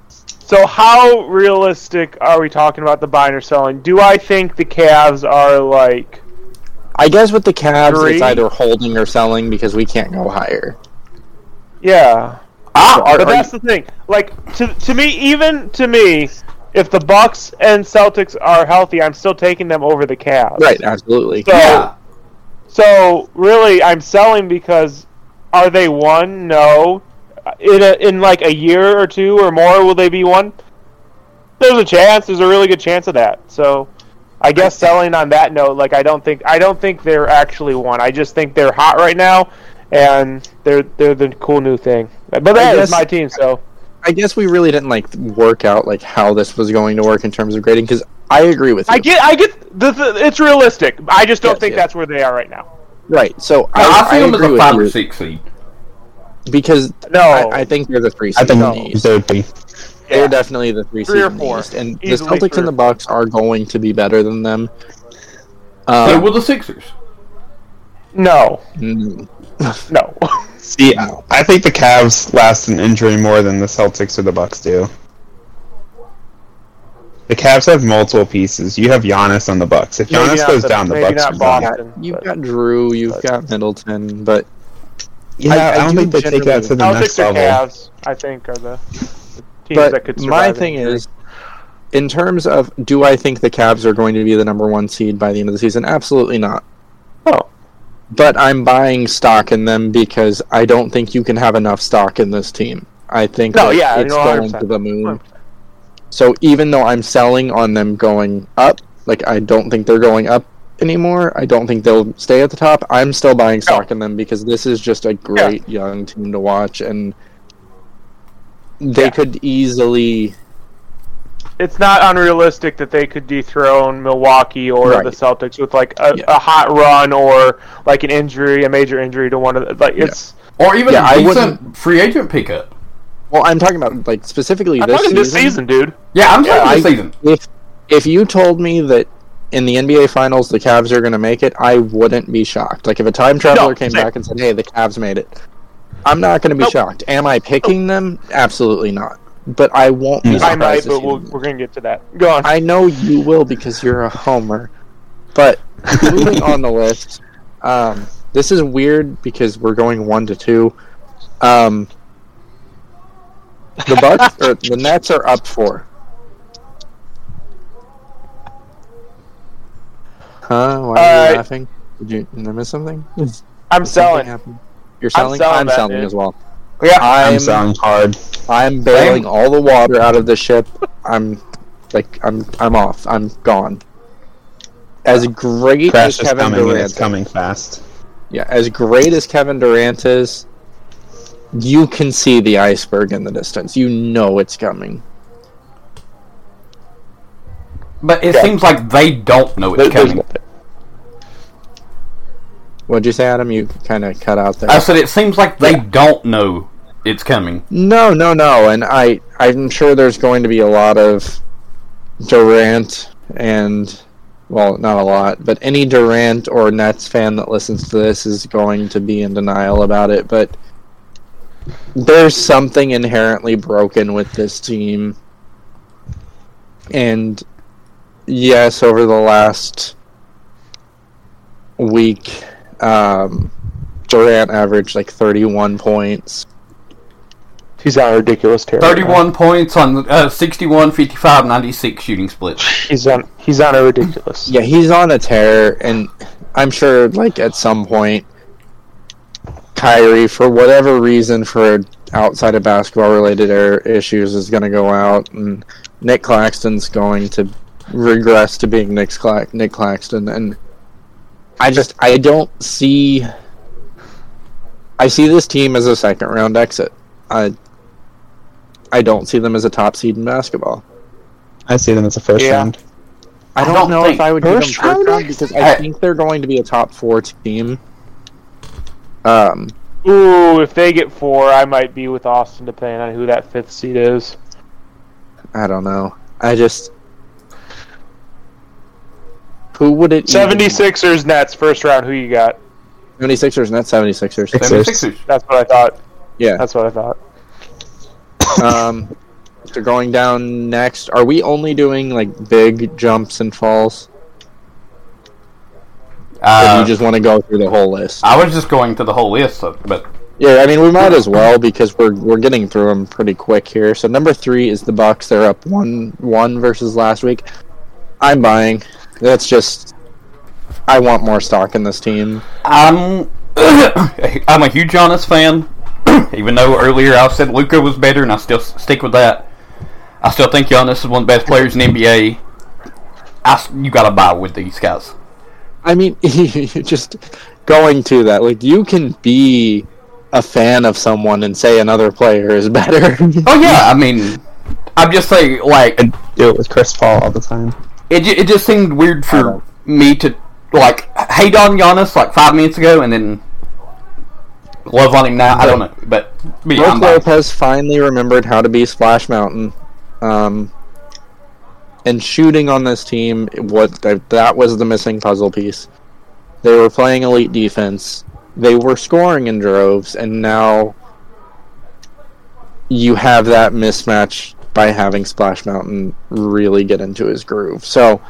So how realistic are we talking about the buying or selling? Do I think the Cavs are like I guess with the Cavs, Three. it's either holding or selling because we can't go higher. yeah. Ah, are- but are that's the thing. Like to to me even to me if the Bucks and Celtics are healthy, I'm still taking them over the Cavs. Right, absolutely. So Yeah. so really I'm selling because are they one? No. In a, in like a year or two or more will they be one? There's a chance. There's a really good chance of that. So I guess selling on that note, like I don't think I don't think they're actually one. I just think they're hot right now, and they're they're the cool new thing. But that is guess- my team, so I guess we really didn't like work out like how this was going to work in terms of grading because I agree with you. I get I get the, the it's realistic. I just don't Yes, think yes. that's where they are right now. right. So I, I, I see I them as a five or six seed. because No, I, I think they're the three. I seed think in the East. They would be. They're definitely the three, Three seed or in four. the East, and the Celtics three and the Bucks are going to be better than them. So Um, will the Sixers. no, mm, no. [LAUGHS] See, I think the Cavs last an injury more than the Celtics or the Bucks do. The Cavs have multiple pieces. You have Giannis on the Bucks. If Giannis not goes the- down, the Bucks not are Boston. done. you've but- got Drew, you've but- got Middleton, but Yeah, I- I, I don't do think they take that to the Celtics next or level. Cavs, I think, are the, teams that could but survive. my thing injury. is, in terms of do I think the Cavs are going to be the number one seed by the end of the season? Absolutely not. Oh. But I'm buying stock in them because I don't think you can have enough stock in this team. I think No, yeah, it's going to the moon. So even though I'm selling on them going up, like I don't think they're going up anymore. I don't think they'll stay at the top. I'm still buying stock in them because this is just a great young team to watch, and they Yeah. could easily. it's not unrealistic that they could dethrone Milwaukee or Right. the Celtics with like a, Yeah. a hot run or like an injury, a major injury to one of the like it's. Or even Yeah, a I decent wouldn't- free agent pickup. Well, I'm talking about like specifically I'm this talking season. this season, dude. Yeah, I'm Yeah, saying this I- season. If if you told me that in the NBA Finals the Cavs are going to make it, I wouldn't be shocked. Like if a time traveler No, came same. back and said, "Hey, the Cavs made it," I'm not going to be Nope. shocked. Am I picking them? Absolutely not. But I won't be Mm. surprised. I might, but we'll, we're gonna get to that. Go on. I know you will because you're a homer. But [LAUGHS] moving on the list, um, this is weird because we're going one to two. Um, the Bucks [LAUGHS] or the Nets are up four. Huh? Why are you Alright. laughing? Did you did I miss something? I'm Something selling. Happened? You're selling. selling I'm selling as well. Yeah, I'm I'm selling hard. I'm bailing all the water out of the ship. I'm like I'm I'm off. I'm gone. As great Crash as is Kevin coming Durant, it's coming fast. yeah, as great as Kevin Durant is, you can see the iceberg in the distance. You know it's coming. but it Yeah. seems like they don't know it's there's coming. nothing. What'd you say, Adam? You kind of cut out there. I said it seems like they don't know it's coming. No, no, no. And I, I'm sure there's going to be a lot of Durant and, well, not a lot, but any Durant or Nets fan that listens to this is going to be in denial about it. But there's something inherently broken with this team. And yes, over the last week, um, Durant averaged like 31 points. He's on a ridiculous tear. right 31 points on uh, 61, 55, 96 shooting split. He's on. He's on a ridiculous. Yeah, he's on a tear, and I'm sure, like at some point, Kyrie, for whatever reason, for outside of basketball-related er- issues, is going to go out, and Nic Claxton's going to regress to being Nic, Cla- Nic Claxton, and I just I don't see. I see this team as a second-round exit. I I don't see them as a top seed in basketball. I see them as a first Yeah. round. I I don't, don't know if I would give them first first round round because I I- think they're going to be a top four team. Um, Ooh, if they get four, I might be with Austin depending on who that fifth seed is. I don't know. I just who would it? even- 76ers Nets first round. Who you got? 76ers, not 76ers. Sixers. 76ers. That's what I thought. Yeah. That's what I thought. [COUGHS] Um, they're going down next. Are we only doing like big jumps and falls? or do Uh, you just want to go through the whole list? I was just going to the whole list, but Yeah, I mean we might as well because we're we're getting through them pretty quick here. So number three is the Bucks. They're up one one versus last week. I'm buying. That's just I want more stock in this team. I'm [COUGHS] I'm a huge Giannis fan. [COUGHS] Even though earlier I said Luka was better, and I still stick with that. I still think Giannis is one of the best players in the NBA. I s you got to buy with these guys. I mean, [LAUGHS] just going to that, like you can be a fan of someone and say another player is [LAUGHS] better. Oh yeah, I mean, I'm just saying, like I do it with Chris Paul all the time. It. It just seemed weird for me to like hate on Giannis like five minutes ago, and then love on him now. I don't know, but, but yeah, Brook. Lopez finally remembered how to be Splash Mountain. Um, and shooting on this team, what that was the missing puzzle piece. They were playing elite defense. They were scoring in droves, and now you have that mismatch by having Splash Mountain really get into his groove. So,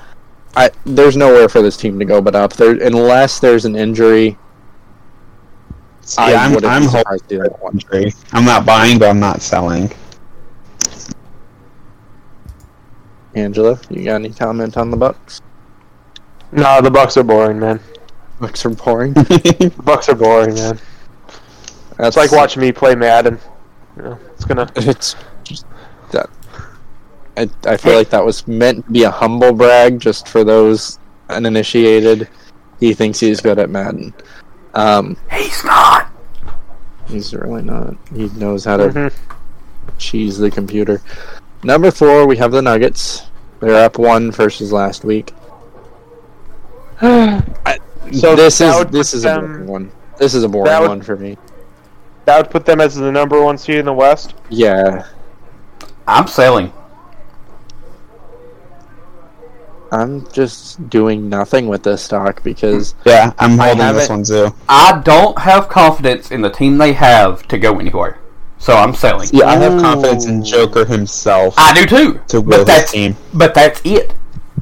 I there's nowhere for this team to go but up. There, unless there's an injury. I Yeah, I'm, wouldn't I'm be hoping surprised to see that one. injury. I'm not buying, but I'm not selling. Angelo, you got any comment on the Bucks? No, the Bucks are boring, man. Bucks are boring. [LAUGHS] The Bucks are boring, man. That's It's like watching me play Madden. You know, it's gonna. It's just that. I, I feel like that was meant to be a humble brag just for those uninitiated. He thinks he's good at Madden. Um, He's not. he's really not. He knows how to Mhm. cheese the computer. Number four, we have the Nuggets. They're up one versus last week. [SIGHS] I, So this is this put is a them- boring one. This is a boring would- one for me. That would put them as the number one seed in the West. Yeah, I'm selling. I'm just doing nothing with this stock because yeah, I'm holding this one too. I don't have confidence in the team they have to go anywhere, so I'm selling. Yeah, I have confidence in Joker himself I do too. to but that's team. but that's it.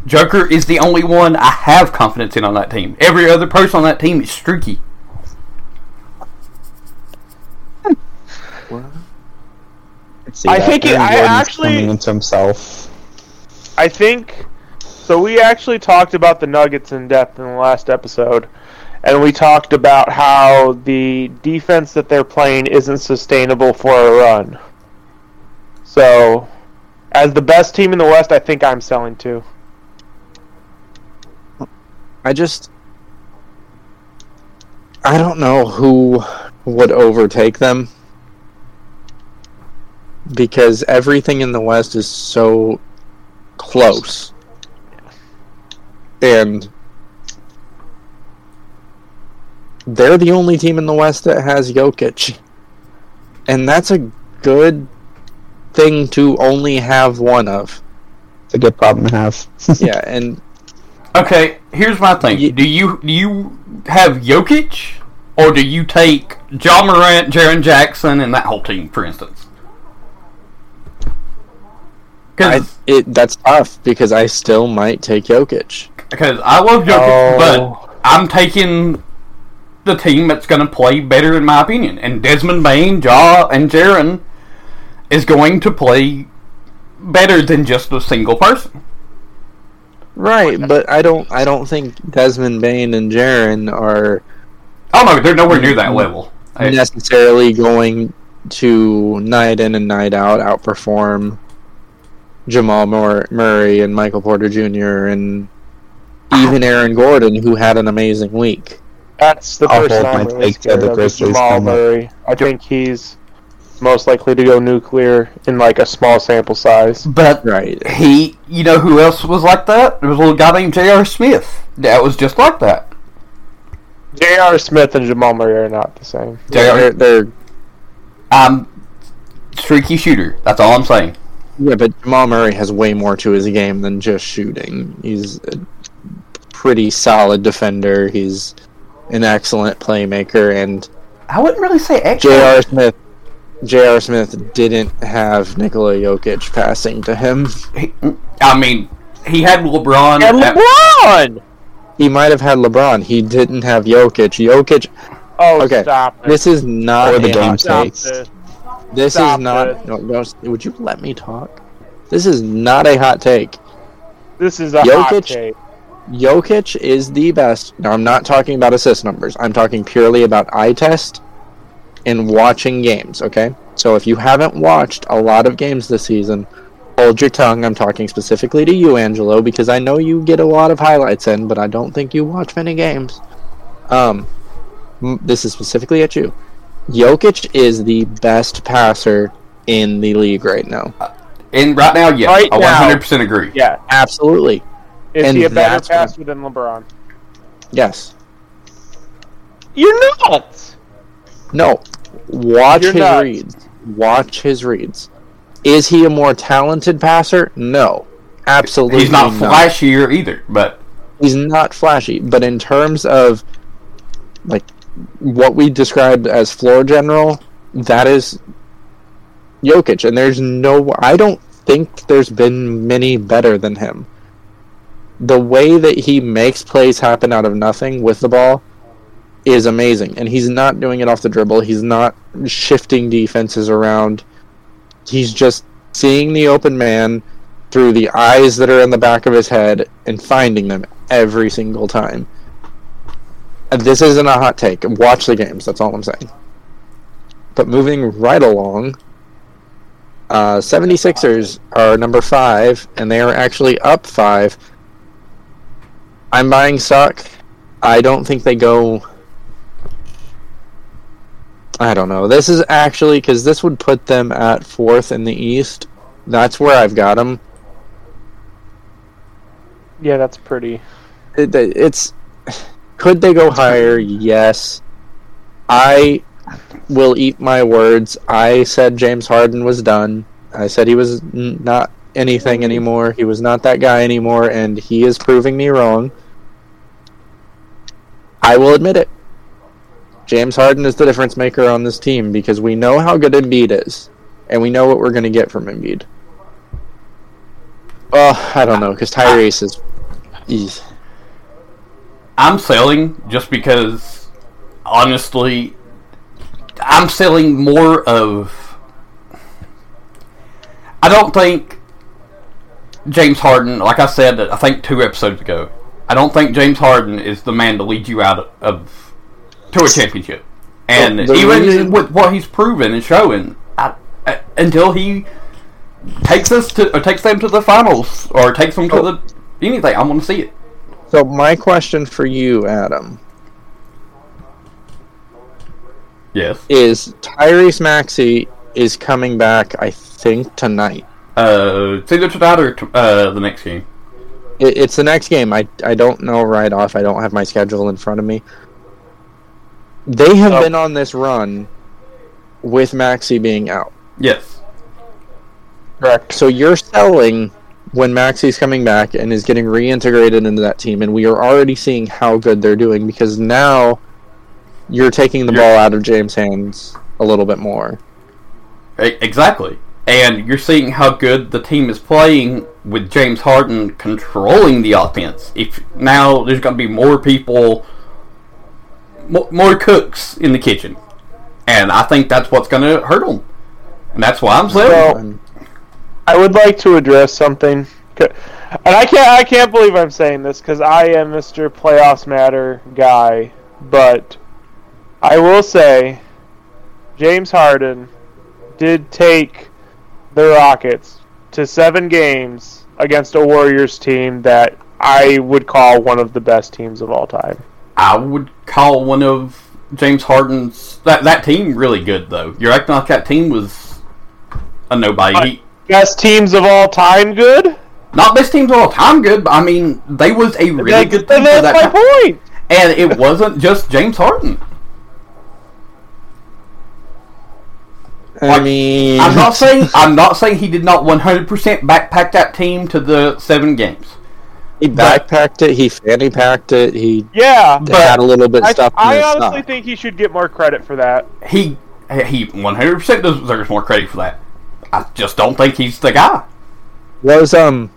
Joker is the only one I have confidence in on that team. Every other person on that team is streaky. See I that. think it- I actually- into himself. I think so. We actually talked about the Nuggets in depth in the last episode, and we talked about how the defense that they're playing isn't sustainable for a run. So, as the best team in the West, I think I'm selling too. I just I don't know who would overtake them because everything in the West is so close. And they're the only team in the West that has Jokic. And that's a good thing to only have one of. It's a good problem to have. [LAUGHS] Yeah, and Okay, here's my thing. Ye- Do you do you have Jokic, or do you take Ja Morant, Jaren Jackson, and that whole team, for instance? I, Because it that's tough because I still might take Jokic. Because I love Jokic, Oh. but I'm taking the team that's going to play better, in my opinion. And Desmond Bane, Ja, and Jaren is going to play better than just a single person. Right, but I don't I don't think Desmond Bane and Jaren are Oh no, they're nowhere near that level. Necessarily going to night in and night out outperform Jamal Murray and Michael Porter Jr. and even Aaron Gordon, who had an amazing week. That's the I'll person I'm my really scared of, is Jamal. Murray. I think he's most likely to go nuclear in like a small sample size. But Right. he, you know who else was like that? There was a little guy named J.R. Smith. That was just like that. J.R. Smith and Jamal Murray are not the same. They're, they're Um, streaky shooter. That's all I'm saying. Yeah, but Jamal Murray has way more to his game than just shooting. He's a pretty solid defender. He's an excellent playmaker and I wouldn't really say extra. J.R. Smith. J.R. Smith didn't have Nikola Jokic passing to him. He- I mean, he had LeBron. And at- LeBron! He might have had LeBron. He didn't have Jokic. Jokic. Oh, Okay, stop. This is not Or the game hot stop takes. This Stop is not. No, no, would you let me talk? This is not a hot take. This is a hot Jokic- take. Jokic is the best. Now, I'm not talking about assist numbers. I'm talking purely about eye test and watching games, okay? So if you haven't watched a lot of games this season, hold your tongue. I'm talking specifically to you, Angelo, because I know you get a lot of highlights in, but I don't think you watch many games. Um, this is specifically at you. Jokic is the best passer in the league right now. Uh, and right now, yeah, Right I 100% agree. Yeah. Absolutely. Is And he a better that's what- passer than LeBron? Yes. You're not. No. Watch You're his nuts. reads. Watch his reads. Is he a more talented passer? No. Absolutely He's not flashier either, but He's not flashy, but in terms of like what we described as floor general, that is Jokic, and there's no. I don't think there's been many better than him. The way that he makes plays happen out of nothing with the ball is amazing, and he's not doing it off the dribble. He's not shifting defenses around. He's just seeing the open man through the eyes that are in the back of his head and finding them every single time. And this isn't a hot take. Watch the games. That's all I'm saying. But moving right along, uh, 76ers are number five, and they are actually up five. I'm buying stock. I don't think they go. I don't know. This is actually because this would put them at fourth in the East. That's where I've got them. Yeah, that's pretty. it, it's could they go higher? Yes. I will eat my words. I said james harden was done. I said he was n- not anything anymore. He was not that guy anymore and he is proving me wrong. I will admit it. James harden is the difference maker on this team because we know how good Embiid is and we know what we're going to get from Embiid. Oh, I don't know because Tyrese is. I'm selling just because, honestly, I'm selling more of. I don't think James Harden, like I said, I think two episodes ago, I don't think James Harden is the man to lead you out of to a championship. And The- the even reason- with what he's proven and showing, I, I, until he takes us to or takes them to the finals or takes them to Oh. the anything, I want to see it. So my question for you, Adam, Yes. is Tyrese Maxey is coming back. I think tonight. Uh, it's either tonight or t- uh, the next game. It, it's the next game. I I don't know right off. I don't have my schedule in front of me. They have Oh. been on this run with Maxey being out. Yes. Correct. So you're selling when Maxey's coming back and is getting reintegrated into that team, and we are already seeing how good they're doing because now you're taking the You're- ball out of James' hands a little bit more. Exactly. And you're seeing how good the team is playing with James Harden controlling the offense. If now there's going to be more people, more, more cooks in the kitchen, and I think that's what's going to hurt them. And that's why I'm saying. Well- I would like to address something, and I can't. I can't believe I'm saying this because I am Mr. Playoffs Matter guy, but I will say, James Harden did take the Rockets to seven games against a Warriors team that I would call one of the best teams of all time. I would call one of James Harden's that that team really good though. You're acting like that team was a nobody. I- He- Best teams of all time, good. not best teams of all time good, but I mean they was a really that's, good team for that's that my time. point. And it wasn't just James Harden. I mean, I'm not [LAUGHS] saying I'm not saying he did not 100% backpack that team to the seven games. he backpacked it. He fanny packed it. He Yeah, had a little bit I, stuff. in I honestly sock. think he should get more credit for that. He he 100% deserves more credit for that. I just don't think he's the guy. was um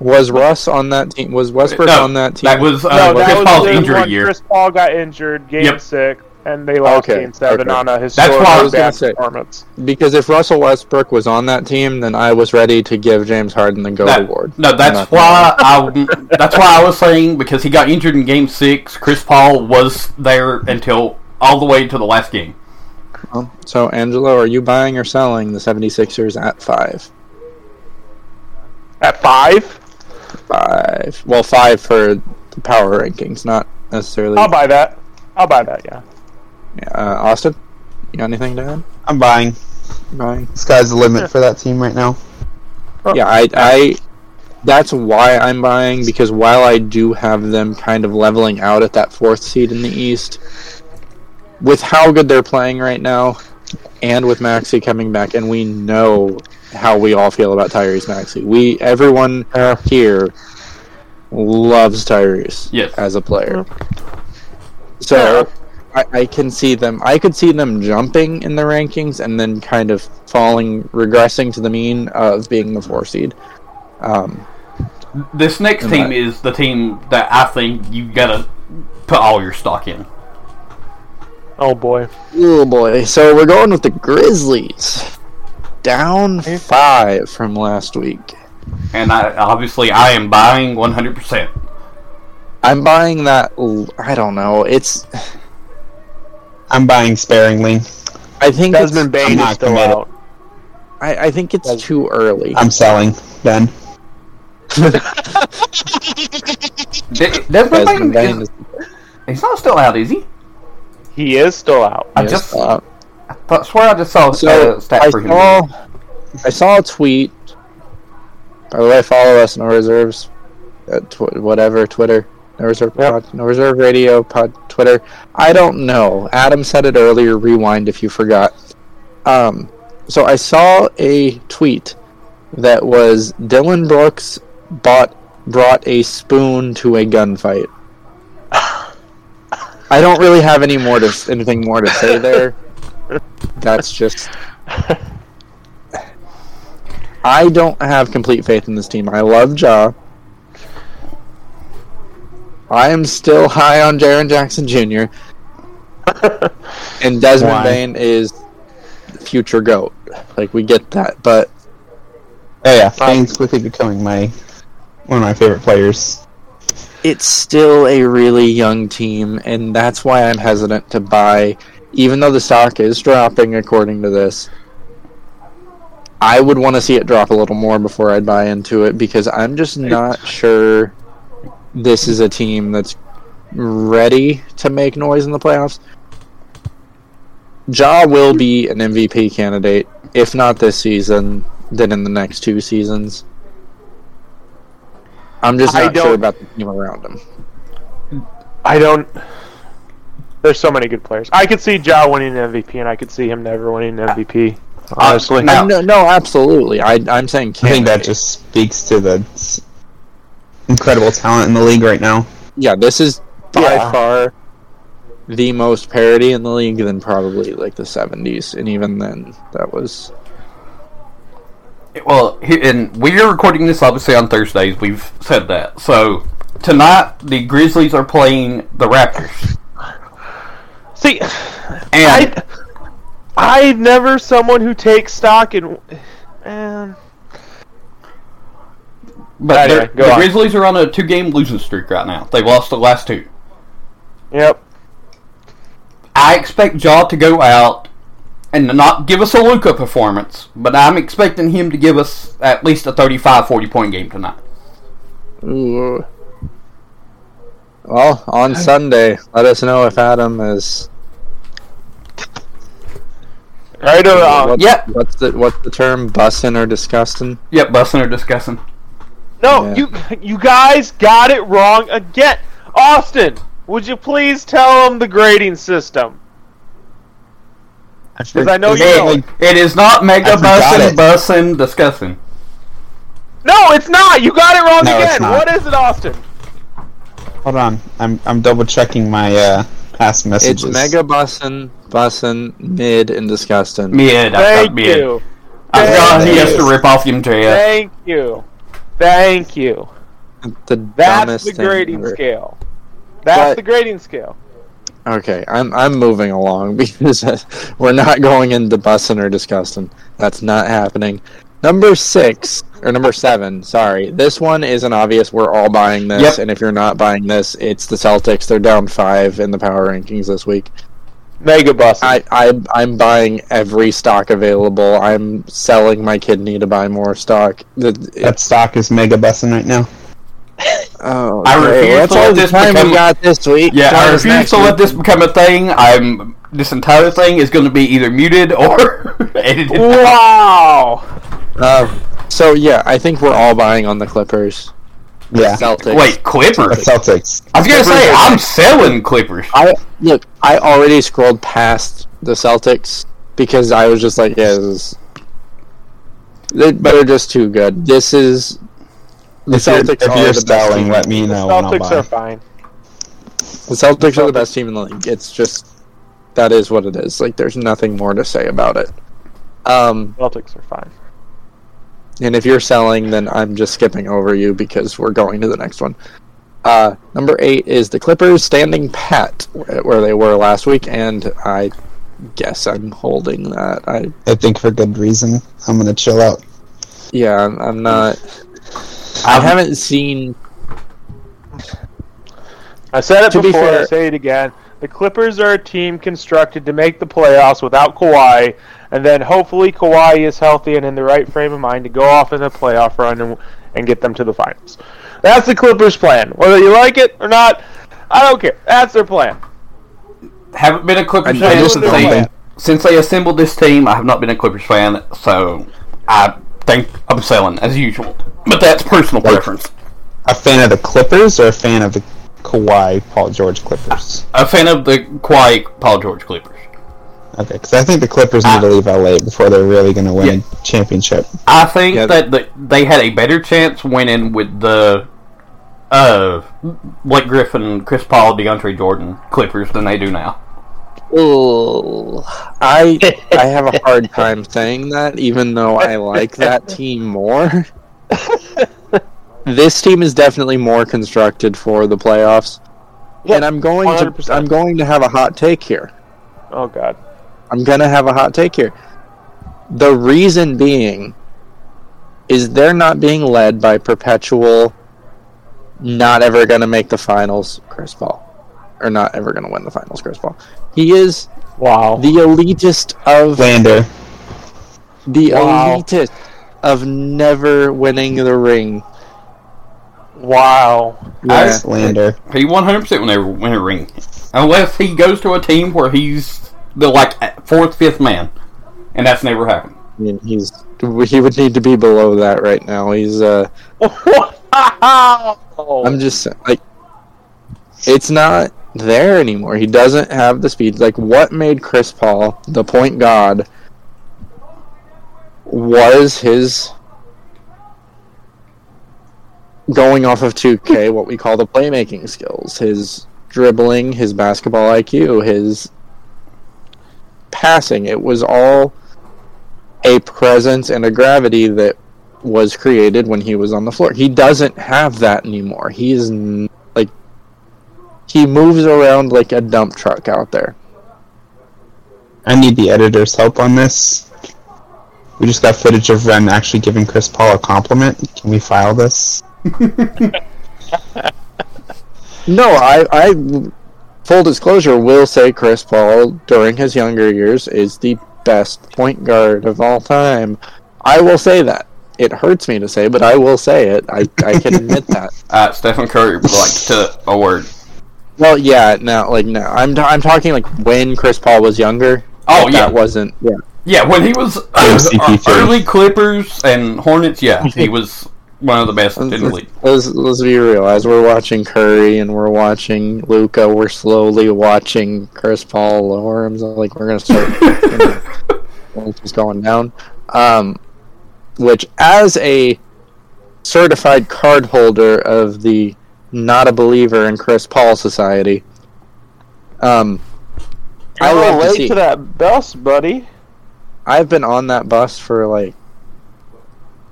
was Russ on that team? Was Westbrook No, on that team? That was uh, no, that Chris was Paul's injury year. Chris Paul got injured, game Yep. six, and they lost Okay, game seven okay. on a That's historic why I was gonna bad say. performance. because if Russell Westbrook was on that team, then I was ready to give James Harden the gold That- award. No, that's why I that's why I was saying because he got injured in game 6, Chris Paul was there until all the way to the last game. Well, So, Angelo, are you buying or selling the 76ers at five? At five, Five. Well, five for the power rankings, not necessarily. I'll buy that. I'll buy that. Yeah. Yeah, uh, Austin, you got anything to add? I'm buying. Buying. Sky's the limit for that team right now. Oh. Yeah, I, I. That's why I'm buying because while I do have them kind of leveling out at that fourth seed in the East, with how good they're playing right now, and with Maxey coming back, and we know how we all feel about Tyrese Maxey. We everyone here loves Tyrese Yes. as a player. So I, I can see them. I could see them jumping in the rankings and then kind of falling, regressing to the mean of being the four seed. Um, This next team I- is the team that I think you gotta put all your stock in. Oh boy. oh boy! So we're going with the Grizzlies, down five from last week. And I obviously I am buying 100%. I'm buying that. I don't know. It's. I'm buying sparingly. I think it's, Desmond Bane is not still committed. out. I, I think it's too early. I'm selling. Then De- Desmond Desmond Bane Bane is, is he's not still out, is he? He is still out. I yes, just uh, I thought- swear I just saw So uh, stat I for him. saw, I saw a tweet. By the way, follow us, No Reserves, at tw- whatever Twitter, No Reserve Yep. Pod, No Reserve Radio Pod Twitter. I don't know. Adam said it earlier. Rewind if you forgot. Um, so I saw a tweet that was Dillon Brooks bought brought a spoon to a gunfight. I don't really have any more to anything more to say there. That's just I don't have complete faith in this team. I love Ja. I am still high on Jaren Jackson Jr. and Desmond Why? Bane is future goat. Like we get that, but oh yeah, Bane's quickly becoming my one of my favorite players. It's still a really young team, and that's why I'm hesitant to buy. Even though the stock is dropping according to this, I would want to see it drop a little more before I'd buy into it because I'm just not sure this is a team that's ready to make noise in the playoffs. Ja will be an MVP candidate, if not this season, then in the next two seasons. I'm just not sure about the team around him. I don't. There's so many good players. I could see Ja winning an MVP, and I could see him never winning an MVP. Honestly, now- Uh, no, no, absolutely. I, I'm saying I think that candidate. just speaks to the incredible talent in the league right now. yeah, this is by Yeah. far the most parity in the league than probably like the 70s, and even then, that was Well, and we are recording this obviously on Thursdays. We've said that. So tonight the Grizzlies are playing the Raptors, see, and I, I'm never someone who takes stock in. Man, but Anyway, the on. Grizzlies are on a two-game losing streak right now. They've lost the last two. yep. I expect Ja to go out and not give us a Luka performance, but I'm expecting him to give us at least a 35, 40 point game tonight. Ooh. Well, on Sunday, let us know if Adam is. Right or wrong? What's, Yep. What's the what's the term? Bussin' or disgusting? Yep, busting or discussing. No, Yeah. you you guys got it wrong again. Austin, would you please tell them the grading system? Because I know you know. It, it is not mega I bussin', bussin', discussing. No, it's not. You got it wrong No, it's again. not. What is it, Austin? Hold on, I'm I'm double checking my uh, past messages. It's mega bussin', bussin', mid, and disgusting. Mid, I Thank got mid. you. I forgot he has to rip off MJF. Thank you. Thank you. The That's dumbest the thing grading ever. scale. That's But- the grading scale. Okay, I'm I'm moving along [LAUGHS] because we're not going into bussing or disgusting. That's not happening. Number six or number seven, sorry. This one isn't obvious. We're all buying this, Yep. and if you're not buying this, it's the Celtics. They're down five in the power rankings this week. Mega bus. I, I I'm buying every stock available. I'm selling my kidney to buy more stock. The- that stock is mega bussin' right now. Oh, I okay, refuse that's to let all the this time become- we got this week. Yeah, Join I refuse next to let this become a thing. I'm this entire thing is going to be either muted or [LAUGHS] edited. wow. Uh, so yeah, I think we're all buying on the Clippers. The Yeah, Celtics. Wait, the Clippers? Celtics. I was going to Clippers say I'm selling Clippers. I look. I already scrolled past the Celtics because I was just like, yeah, this is. They, but they're just too good. This is. The If you're, Celtics if are you're the best team. let me The know. and I'll Celtics are fine. The Celtics are the best team in the league. It's just that is what it is. Like, there's nothing more to say about it. Um, Celtics are fine. and if you're selling, then I'm just skipping over you because we're going to the next one. Uh, number eight is the Clippers standing pat where they were last week, and I guess I'm holding that. I I think for good reason. I'm gonna chill out. yeah, I'm, I'm not. I um, haven't seen. I said it To be before. I fair- say it again. The Clippers are a team constructed to make the playoffs without Kawhi, and then hopefully Kawhi is healthy and in the right frame of mind to go off in a playoff run and, and get them to the finals. That's the Clippers' plan. Whether you like it or not, I don't care. That's their plan. Haven't been a Clippers I- I fan just since don't they, since they assembled this team. I have not been a Clippers fan, so I think I'm selling as usual. But that's personal Like- preference. A fan of the Clippers or a fan of the Kawhi Paul George Clippers? A fan of the Kawhi Paul George Clippers. Okay, because I think the Clippers need to leave LA before they're really gonna win a championship. I think Yeah. that the, they had a better chance winning with the uh Blake Griffin, Chris Paul, DeAndre Jordan Clippers than they do now. Ooh, I [LAUGHS] I have a hard time saying that, even though I like that team more. this team is definitely more constructed for the playoffs, and I'm going to 100%. I'm going to have a hot take here. Oh God. I'm gonna have a hot take here. The reason being is they're not being led by perpetual not ever going to make the finals, Chris Paul. Or not ever going to win the finals, Chris Paul. He is Wow. the elitist of Lander. the Wow. elitist of never winning the ring. Wow. Yeah. Lander. He 100% will never win a ring. Unless he goes to a team where he's the like fourth, fifth man. And that's never happened. I mean, he's he would need to be below that right now. He's uh [LAUGHS] Wow. I'm just like it's not there anymore. He doesn't have the speed. Like what made Chris Paul the point god was his going off of 2K, [LAUGHS] what we call the playmaking skills, his dribbling, his basketball IQ, his passing. It was all a presence and a gravity that was created when he was on the floor. He doesn't have that anymore. He is he moves around like a dump truck out there. I need the editor's help on this. We just got footage of Ren actually giving Chris Paul a compliment. Can we file this? [LAUGHS] No, I, I full disclosure will say Chris Paul during his younger years is the best point guard of all time. I will say that. It hurts me to say, but I will say it. I, I can admit that. [LAUGHS] Uh, Stephen Curry would like to a word. Well, yeah, no, like no, I'm t- I'm talking like when Chris Paul was younger. Oh, Like, yeah. that wasn't. Yeah, Yeah, when he was uh, early Clippers and Hornets, yeah, he [LAUGHS] was one of the best in the league. Let's, let's be real. As we're watching Curry and we're watching Luka, we're slowly watching Chris Paul lower himself. Like we're gonna start. you know, [LAUGHS] once it's going down. Um, which, as a certified card holder of the not a believer in Chris Paul Society, um, I You're to see. to that bus, buddy. I've been on that bus for like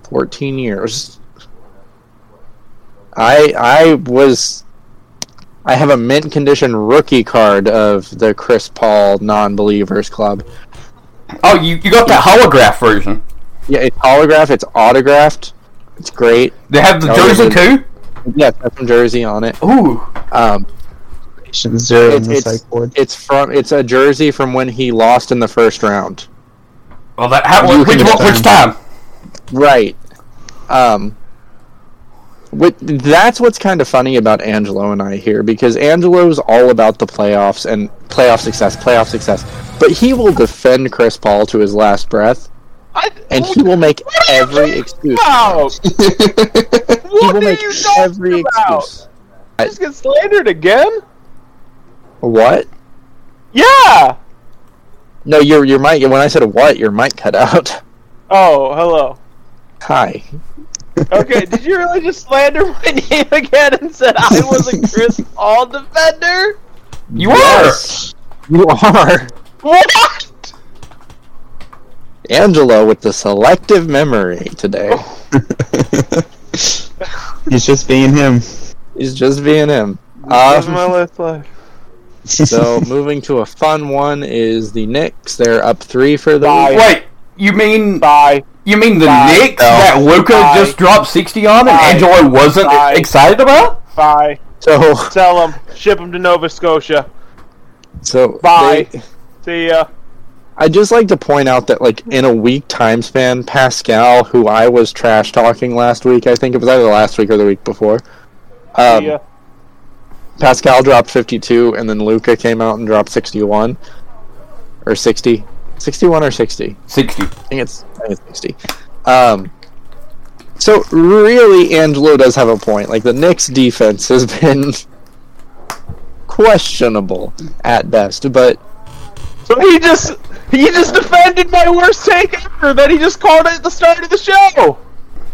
14 years. I I was I have a mint condition rookie card of the Chris Paul non-believers club. Oh, you, you got that holograph version. Yeah, it's holograph, it's autographed. It's great. They have the jersey too. Yeah, it's got some jersey on it. Ooh, Um, zero on it's, the it's, psych board. it's from it's a jersey from when he lost in the first round. well that how, You which, which time? Right. Um. With, that's what's kind of funny about Angelo and I here because Angelo's all about the playoffs and playoff success, playoff success. But he will defend Chris Paul to his last breath, I, and he will make every excuse. About? [LAUGHS] What are make you talking every about? excuse. Just get slandered again? What? Yeah. No, your your mic. When I said what, your mic cut out. Oh, hello. Hi. Okay, did you really just slander my [LAUGHS] name again and said I was a Chris [LAUGHS] All defender? You Yes, You are What? Angelo with the selective memory today. [LAUGHS] [LAUGHS] He's just being him. He's just being him. That's Um, my last life. [LAUGHS] So moving to a fun one is the Knicks. They're up three for the Bye. week. Wait, you mean Bye. you mean the Bye. Knicks No. that Luka Bye. just dropped sixty on and Bye. Angelo wasn't Bye. excited about? Bye. So Sell them. Ship them to Nova Scotia. so Bye. they- See ya. I'd just like to point out that like in a week time span, Pascal, who I was trash talking last week, I think it was either last week or the week before. See Um, ya. Pascal dropped 52, and then Luka came out and dropped 61 or 60, 61 or 60. Sixty. I think it's, I think it's 60. Um, so really, Angelo does have a point. Like the Knicks' defense has been [LAUGHS] questionable at best, but So he just he just defended my worst take ever that he just called it at the start of the show.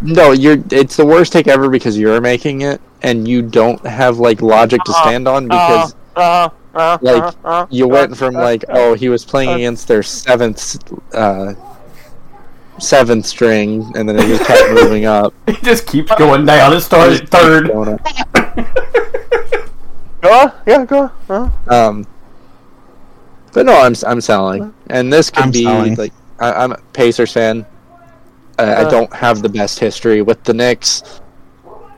no, you're. It's the worst take ever because you're making it, and you don't have like logic to Uh-uh, stand on because uh, uh, like uh, uh, you uh, went from uh, like oh he was playing uh, against their seventh uh seventh string and then it just kept moving up [LAUGHS] He just keeps going down. It started third. Going. Go on. Yeah, go on. Uh, um but no i'm i'm selling and this could I'm be selling. like I, i'm a pacers fan uh, i Uh. don't have the best history with the Knicks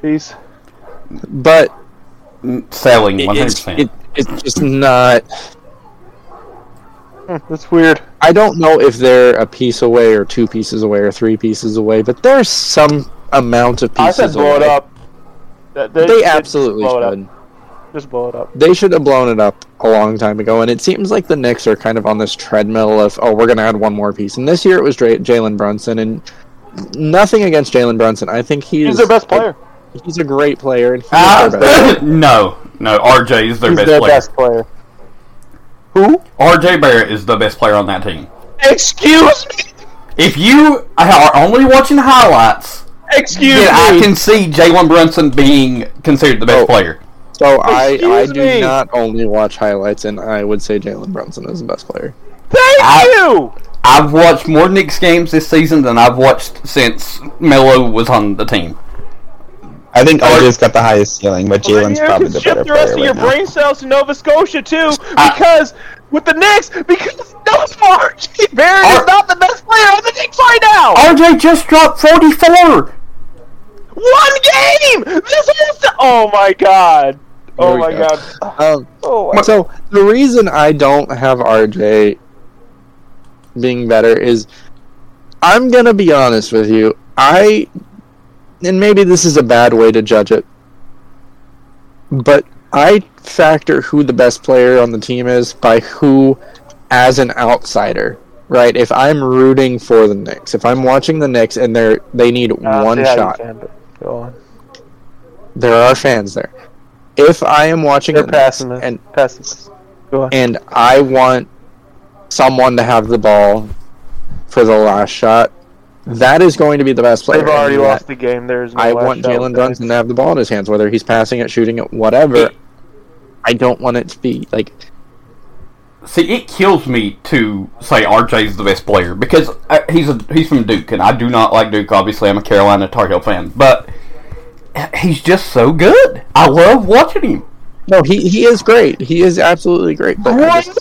peace. but Selling one hundred it's, percent. it, it's just not. That's weird. I don't know if they're a piece away or two pieces away or three pieces away, but there's some amount of pieces. I said blow it up. That- They should absolutely blow it up. should. Just blow it up. They should have blown it up a long time ago, and it seems like the Knicks are kind of on this treadmill of, oh, we're going to add one more piece. And this year it was Dra- Jalen Brunson, and nothing against Jalen Brunson. I think he's, He's their best player. he's a great player, and he's Ah, their best. [LAUGHS] no, no. RJ is their He's best their player. best player. Who? RJ Barrett is the best player on that team. Excuse me. If you are only watching highlights, Excuse then I can see Jalen Brunson being considered the best Oh. player. So I, I do me. not only watch highlights, and I would say Jalen Brunson is the best player. Thank I- you. I've watched more Knicks games this season than I've watched since Melo was on the team. I think RJ's got the highest ceiling, but Well, then Jalen's you probably can the shift better the rest player of your right now. brain cells to Nova Scotia too, I- because with the Knicks, because no RJ Barrett Ar- is not the best player on the Knicks right now. RJ just dropped 44! One game. This is. The- oh my god. Oh my go. god. Um, Oh my. so the reason I don't have RJ being better is I'm gonna be honest with you. I and maybe this is a bad way to judge it, but I factor who the best player on the team is by who as an outsider. Right? If I'm rooting for the Knicks, if I'm watching the Knicks and they're they need Uh, one shot, Go on. there are fans there. If I am watching They're the passing it. and Pessimists. Go on. and I want someone to have the ball for the last shot, that is going to be the best player. They've already lost the game. There's no I last want Jalen with Brunson to have the ball in his hands, whether he's passing it, shooting it, whatever. I don't want it to be like See, it kills me to say RJ is the best player because uh, he's a, he's from Duke, and I do not like Duke. Obviously, I'm a Carolina Tar Heel fan, but he's just so good. I love watching him. no, he he is great. He is absolutely great. But What? just-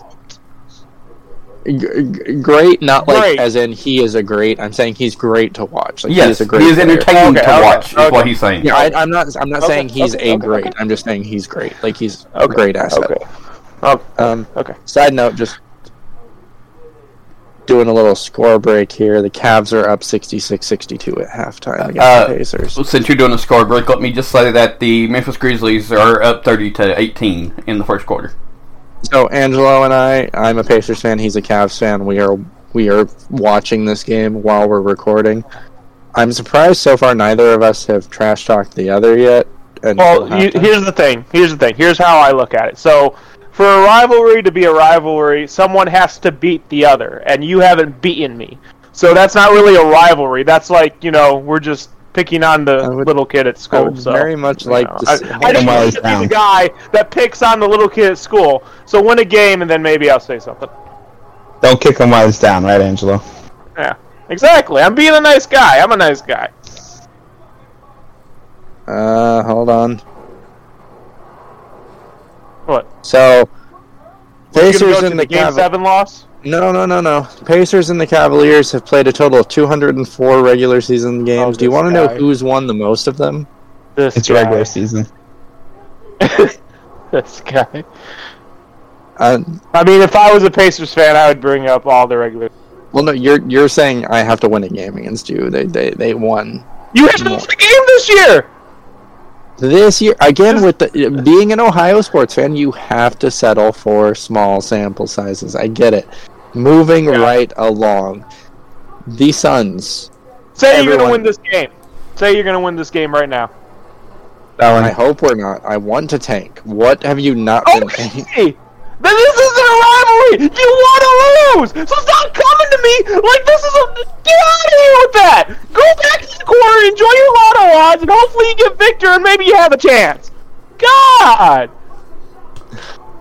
g- g- great, not like Great. as in he is a great. I'm saying he's great to watch. Like, he Yes, is a great. he is player. entertaining Okay, to okay, watch. Is what he's saying. Yeah, I, I'm not. I'm not Okay, saying he's okay, a okay, great. okay. I'm just saying he's great. Like he's a great asset. Okay. Oh, Um, okay. Side note, just doing a little score break here. The Cavs are up 66-62 at halftime against Uh, the Pacers. Since you're doing a score break, let me just say that the Memphis Grizzlies are up 30 to 18 in the first quarter. So Angelo and I, I'm a Pacers fan. He's a Cavs fan. We are we are watching this game while we're recording. I'm surprised so far neither of us have trash talked the other yet. until Well, you, here's the thing. Here's the thing. Here's how I look at it. So, for a rivalry to be a rivalry, someone has to beat the other, and you haven't beaten me. So that's not really a rivalry. That's like you know we're just picking on the would- little kid at I school. would so, very much you like know, to I, see- I just him while want to be the guy that picks on the little kid at school. So win a game, and then maybe I'll say something. Don't kick him while he's down, right, Angelo? Yeah, exactly. I'm being a nice guy. I'm a nice guy. Uh, hold on. What? So Pacers go to and the the game Cavs. seven loss? No, no, no, no. Pacers and the Cavaliers have played a total of 204 regular season games. Oh, Do you want to know who's won the most of them? This It's guy. regular season. [LAUGHS] this guy. Uh, I mean, if I was a Pacers fan, I would bring up all the regular. well, no, you're you're saying I have to win a game against you. They they they won You haven't won the game this year. This year again. With the being an Ohio sports fan, you have to settle for small sample sizes. I get it. Moving Yeah. right along, the Suns. Say you're gonna win this game. Say you're gonna win this game right now. That one. I hope we're not. I want to tank. What have you not oh, been? Okay. Then this isn't a rivalry. You want to lose, so stop coming to me like this is a. Get out of here with that. Go back to enjoy your lotto odds, and hopefully you get Victor, and maybe you have a chance. God.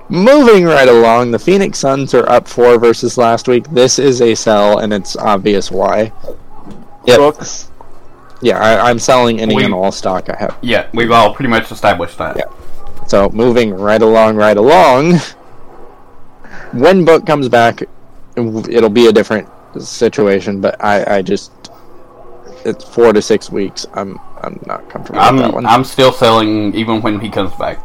Moving right along, the Phoenix Suns are up four versus last week. This is a sell, and it's obvious why. Yep. Books. Yeah, I, I'm selling any We- and all stock I have. Yeah, we've all pretty much established that. Yeah. So moving right along, right along. When Book comes back, it'll be a different situation. But I, I just it's four to six weeks. I'm I'm not comfortable I'm with that one. I'm still selling even when he comes back.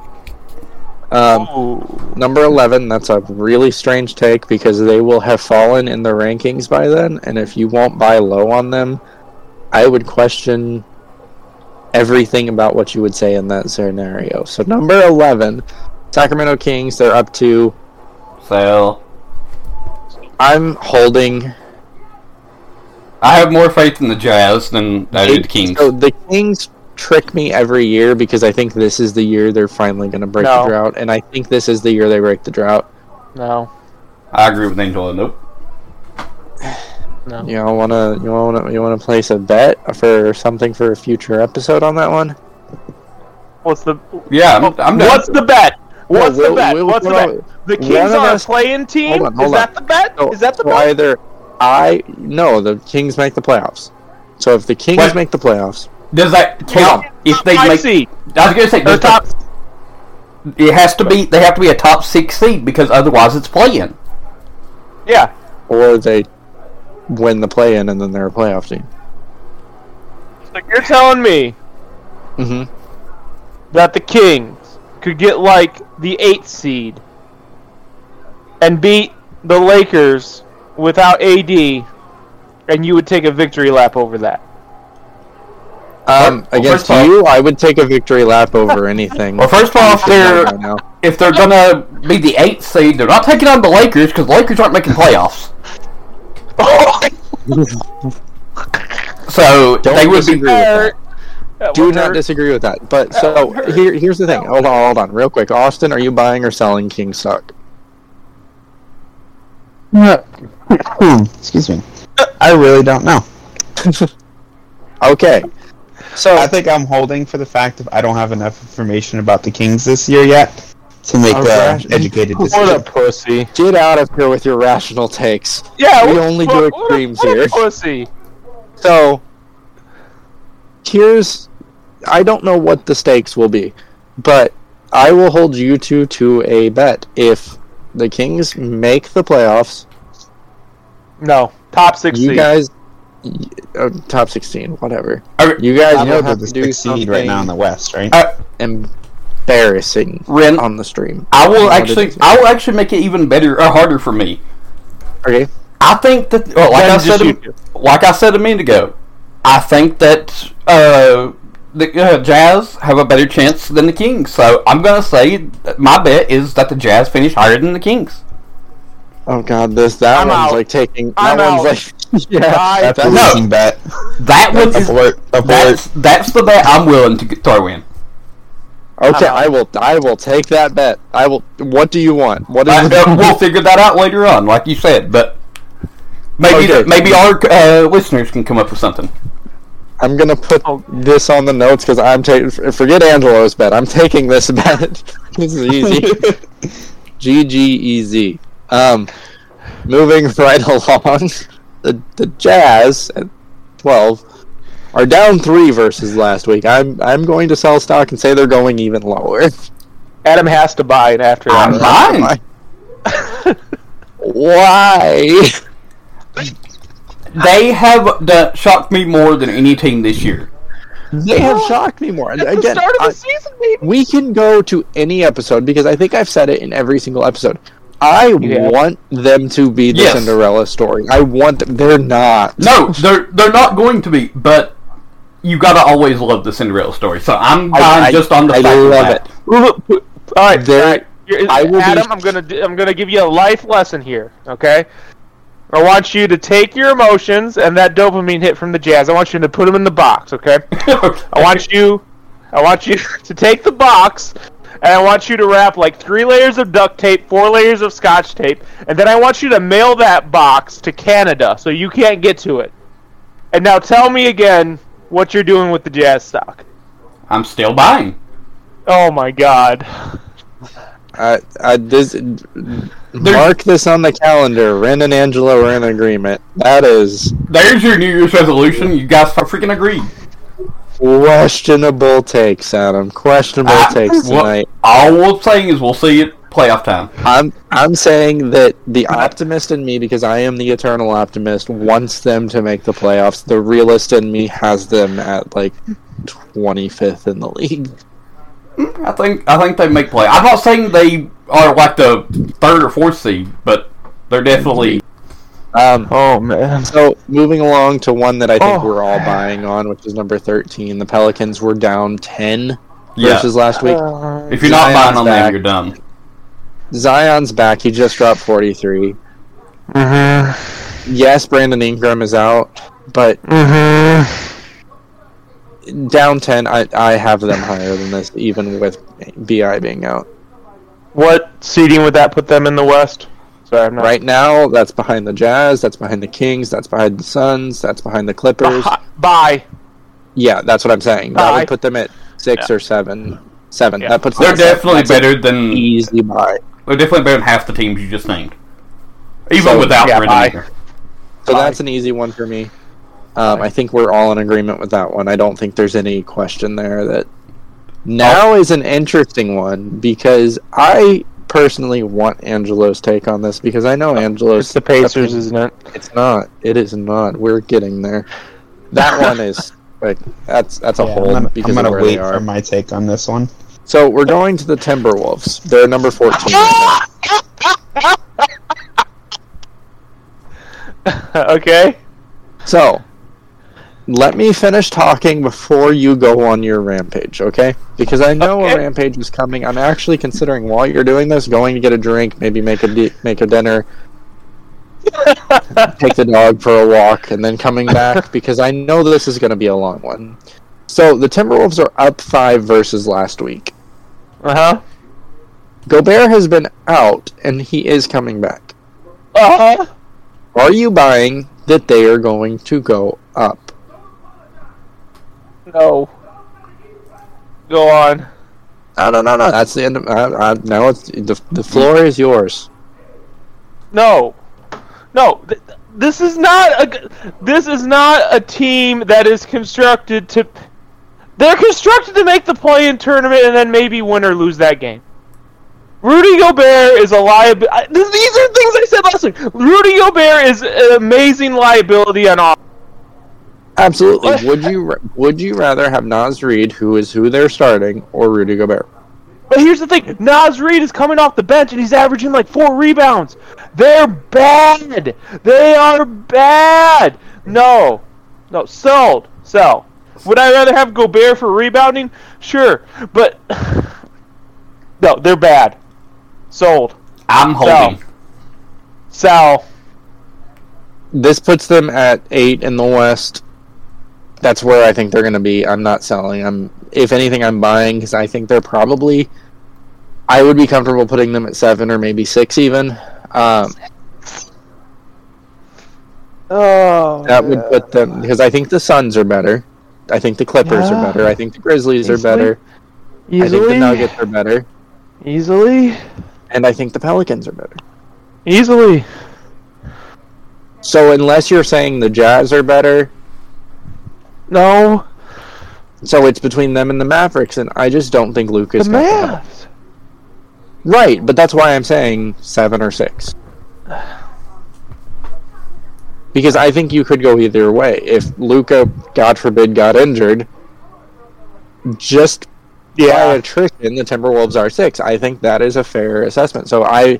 Um, number eleven. That's a really strange take because they will have fallen in the rankings by then, and if you won't buy low on them, I would question everything about what you would say in that scenario. So number eleven, Sacramento Kings. They're up to. Sell. I'm holding I have more faith in the Jazz than I do the Kings. So the Kings trick me every year because I think this is the year they're finally going to break No. the drought, and I think this is the year they break the drought. No. I agree with Angelo. Nope. [SIGHS] No. You all want to you want to you want to place a bet for something for a future episode on that one? What's the Yeah, I'm, I'm done. What's the bet? What's we'll- the bet? we'll- What's the we'll- bet? The one Kings of are us- a playing team. Hold on, hold is on. that the bet? So, is that the so bet? either I no the Kings make the playoffs. So if the Kings What? make the playoffs, Does that count if they Five make? seed. I was gonna say Or does top. that- it has to be. They have to be a top six seed because otherwise it's playing. Yeah. or they win the play-in and then they're a playoff team. So you're telling me hmm that the Kings could get like the eighth seed and beat the Lakers without AD, and you would take a victory lap over that. Um, Well, against first all- you, I would take a victory lap over anything. Well, first of all, if they're Right if they're gonna be the eighth seed, they're not taking on the Lakers because the Lakers aren't making playoffs. [LAUGHS] So Don't they would be. disagree with that. That Do not hurt. disagree with that. But so here, here's the thing. Hold on, hold on, real quick. Austin, are you buying or selling King Suck? Hmm, excuse me. I really don't know. [LAUGHS] Okay. So I think I'm holding for the fact that I don't have enough information about the Kings this year yet to make an gosh. educated What a pussy. get out of here with your rational takes. Yeah, We what- only what- do what a- extremes what a here. Pussy. So here's I don't know what the stakes will be, but I will hold you two to a bet. If the Kings make the playoffs, No, top sixteen. you guys y- uh, top 16, whatever. Uh, You guys I know will they're have to do sixth seed right now in the West, right? Uh, embarrassing Ren, on the stream. I will What actually, I will actually make it even better or harder for me. Okay. I think that, well, like Then I said, a, like I said a minute ago, I think that uh, the uh, Jazz have a better chance than the Kings. So I'm gonna say that my bet is that the Jazz finish higher than the Kings. Oh god, this that I'm one's out. like taking I'm that one's out. like [LAUGHS] yeah. I- That's a No. losing bet. That one is Abort. Abort. that's that's the bet I'm willing to g- throw in. Okay, I'm out. I will I will take that bet. I will what do you want? What is Uh, uh, [LAUGHS] we'll figure that out later on, like you said. But maybe Okay. maybe our uh, listeners can come up with something. I'm gonna put Oh. this on the notes because I'm taking. Forget Angelo's bet. I'm taking this [LAUGHS] bet. this is easy. [LAUGHS] GG easy. Um, moving right along, the the Jazz at twelve are down three versus last week. I'm I'm going to sell stock and say they're going even lower. Adam has to buy it after I'm that. fine. [LAUGHS] Why? They have done, shocked me more than any team this year. They have shocked me more. At the start of the I- season, baby. we can go to any episode because I think I've said it in every single episode. I Yeah. want them to be the Yes. Cinderella story. I want them. They're not. No, they're they're not going to be. But you gotta always love the Cinderella story. So I'm I- I- just on the I fact of love that. it. All right, There- all right. You're- I will be- Adam, I'm gonna I'm gonna give you a life lesson here. Okay, I want you to take your emotions and that dopamine hit from the jazz. I want you to put them in the box. Okay, [LAUGHS] I want you, I want you [LAUGHS] to take the box. And I want you to wrap like three layers of duct tape, four layers of scotch tape, and then I want you to mail that box to Canada so you can't get to it. And now tell me again what you're doing with the jazz stock. I'm still buying. Oh my god. I, I, this, mark this on the calendar. Ren and Angelo are in agreement. That is There's your New Year's resolution. You guys freaking agreed. questionable takes, Adam. Questionable Ah, takes tonight. all we're saying is we'll see it playoff time. I'm I'm saying that the optimist in me, because I am the eternal optimist, wants them to make the playoffs. The realist in me has them at like 25th in the league. I think I think they make play. I'm not saying they are like the third or fourth seed, but they're definitely. Um, Oh man. so moving along to one that I think Oh. we're all buying on, which is number 13. The Pelicans were down 10 Yeah. versus last week. If you're not Zion's buying on them, you're done. Zion's back. He just dropped 43. Mm-hmm. Yes, Brandon Ingram is out, but Mm-hmm. Down 10, I, I have them higher than this, even with BI being out. What seeding would that put them in the West? Sorry, I'm not. Right now, that's behind the Jazz, that's behind the Kings, that's behind the Suns, that's behind the Clippers. Bye. Bye. Yeah, that's what I'm saying. That would put them at six Yeah. or seven. Seven. Yeah. That puts They're them at seven. definitely better than Easy buy. they're definitely better than half the teams you just named, even So, without yeah, bye. So Bye. that's an easy one for me. Um, I think we're all in agreement with that one. I don't think there's any question there. That now is an interesting one because I personally want Angelo's take on this because I know Angelo's. It's the Pacers, isn't it? It's not. It is not. We're getting there. That [LAUGHS] one is like that's that's a Yeah, whole I'm gonna, because I'm gonna wait for my take on this one. So we're going to the Timberwolves. They're number fourteen. right [LAUGHS] okay. So let me finish talking before you go on your rampage, okay? Because I know Okay. a rampage is coming. I'm actually considering while you're doing this, going to get a drink, maybe make a make a dinner, [LAUGHS] take the dog for a walk, and then coming back [LAUGHS] because I know this is going to be a long one. So the Timberwolves are up five versus last week. Uh huh. Gobert has been out, and he is coming back. Uh huh. Are you buying that they are going to go up? No. Go on. No, no, no, no. That's the end of. Now it's the the floor is yours. No. No. Th- th- this is not a. This is not a team that is constructed to. They're constructed to make the play-in tournament and then maybe win or lose that game. Rudy Gobert is a liability. These are things I said last week. Rudy Gobert is an amazing liability on offense. Absolutely. What? would you would you rather have Naz Reid, who is who they're starting, or Rudy Gobert? But here's the thing: Naz Reid is coming off the bench and he's averaging like four rebounds. They're bad. They are bad. No, no, sold, sell. Would I rather have Gobert for rebounding? Sure, but [SIGHS] no, they're bad. Sold, I'm holding. sell. This puts them at eight in the West. That's where I think they're going to be. I'm not selling. I'm, if anything, I'm buying because I think they're probably. I would be comfortable putting them at seven or maybe six even. Um, Oh, that would put them because I think the Suns are better. I think the Clippers Yeah. are better. I think the Grizzlies are better. Easily. I think the Nuggets are better, easily, and I think the Pelicans are better. easily. So unless you're saying the Jazz are better, No, so it's between them and the Mavericks, and I just don't think the Luka's got that. Mavs. Right, but that's why I'm saying seven or six. Because I think you could go either way. If Luka, God forbid, got injured, just by Yeah, attrition, the Timberwolves are six. I think that is a fair assessment. So I,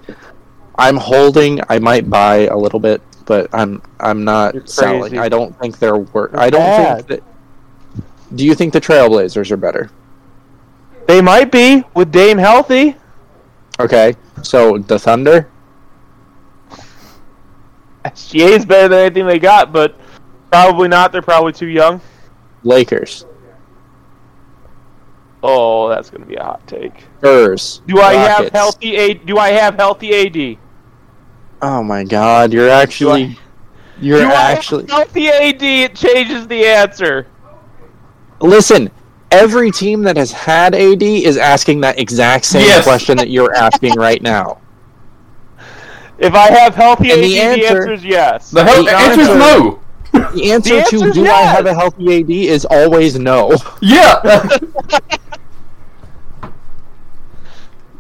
I'm holding. I might buy a little bit, but I'm I'm not selling. I don't think they're worth. I don't bad. think that. Do you think the Trailblazers are better? they might be with Dame healthy. Okay, so the Thunder. SGA is better than anything they got, but probably not. They're probably too young. Lakers, Oh, that's gonna be a hot take. Spurs. Do I have healthy A? Do I have healthy AD? Oh my God! You're actually, you're do actually. I have healthy AD? It changes the answer. Listen, every team that has had AD is asking that exact same Yes. question that you're asking right now. If I have healthy And AD, the the answer- answer is yes. The hell The answer is no. The answer, The to answer's do I have a healthy AD is always no. Yeah. [LAUGHS]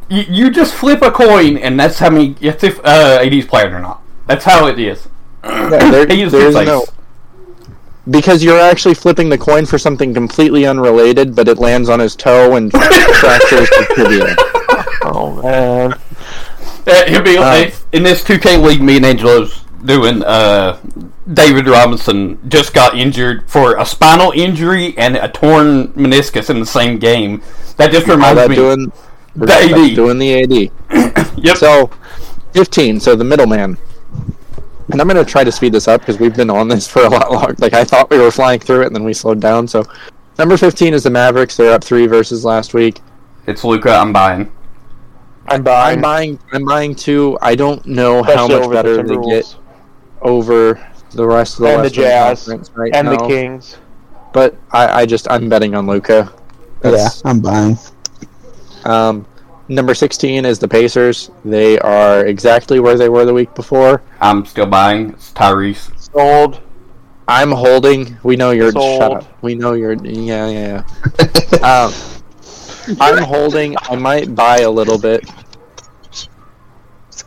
You, you just flip a coin, and that's how many. It's if uh, AD's playing or not. That's how it is. Yeah, there- [COUGHS] He is there's face. no because you're actually flipping the coin for something completely unrelated, but it lands on his toe and [LAUGHS] fractures the tibia. Oh [LAUGHS] man. Uh, He'll be Um, in this 2K league. Me and Angelo's doing. Uh, David Robinson just got injured for a spinal injury and a torn meniscus in the same game. That just How reminds that me. doing The AD. doing the AD. [CLEARS THROAT] Yep. So, 15. So the middleman. And I'm going to try to speed this up because we've been on this for a lot longer. Like I thought we were flying through it, and then we slowed down. So, number 15 is the Mavericks. They're up three versus last week. it's Luka. I'm buying. I'm buying. I'm buying. I'm buying two. I don't know how much over the better they get over the rest of the And the Western Jazz. Conference right and the. Kings. But I, I just I'm betting on Luka. Yeah, I'm buying. Um, number 16 is the Pacers. They are exactly where they were the week before. I'm still buying. It's Tyrese. Sold. I'm holding. We know you're. Sold. Shut up. We know you're. Yeah, yeah, yeah. [LAUGHS] um, I'm holding. I might buy a little bit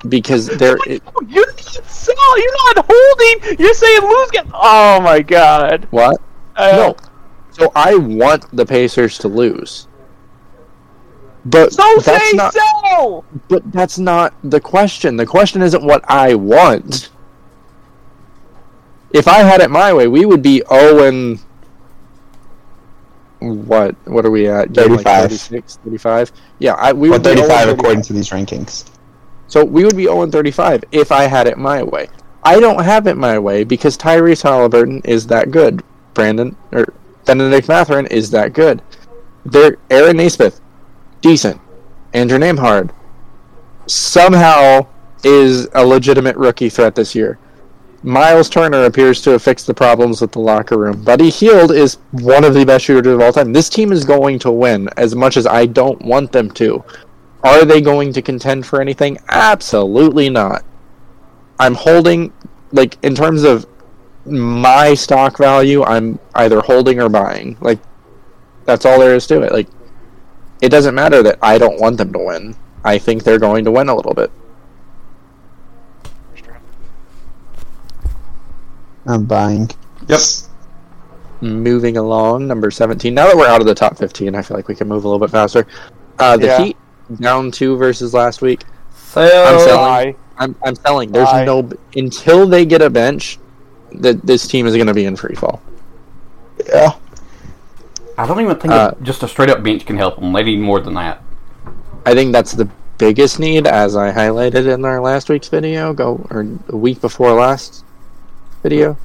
because there. It, You sell. You're not holding. You're saying lose. Get. Oh my god. what? Uh, No. So I want the Pacers to lose. But So that's say not. so. But that's not the question. The question isn't what I want. If I had it my way, we would be oh Owen. What? What are we at? Game, like 36, 35? Yeah, I, we Or would be 35 0 according to these rankings. So we would be 0 35 if I had it my way. I don't have it my way because Tyrese Halliburton is that good. Brandon or Bennedict Mathurin is that good. They're Aaron Nesmith, decent. Andrew Nembhard somehow is a legitimate rookie threat this year. Miles Turner appears to have fixed the problems with the locker room. Buddy Hield is one of the best shooters of all time. This team is going to win as much as I don't want them to. Are they going to contend for anything? Absolutely not. I'm holding, like, in terms of my stock value, I'm either holding or buying. Like, that's all there is to it. Like, it doesn't matter that I don't want them to win. I think they're going to win a little bit. I'm buying. Yep. Moving along, number 17. Now that we're out of the top 15, I feel like we can move a little bit faster. Uh, the Yeah. Heat, down two versus last week. Sell. I'm selling. I'm, I'm selling. There's Why? no until they get a bench, that this team is going to be in free fall. Yeah. I don't even think Uh, just a straight up bench can help them. They need more than that. I think that's the biggest need, as I highlighted in our last week's video. Go or a week before last video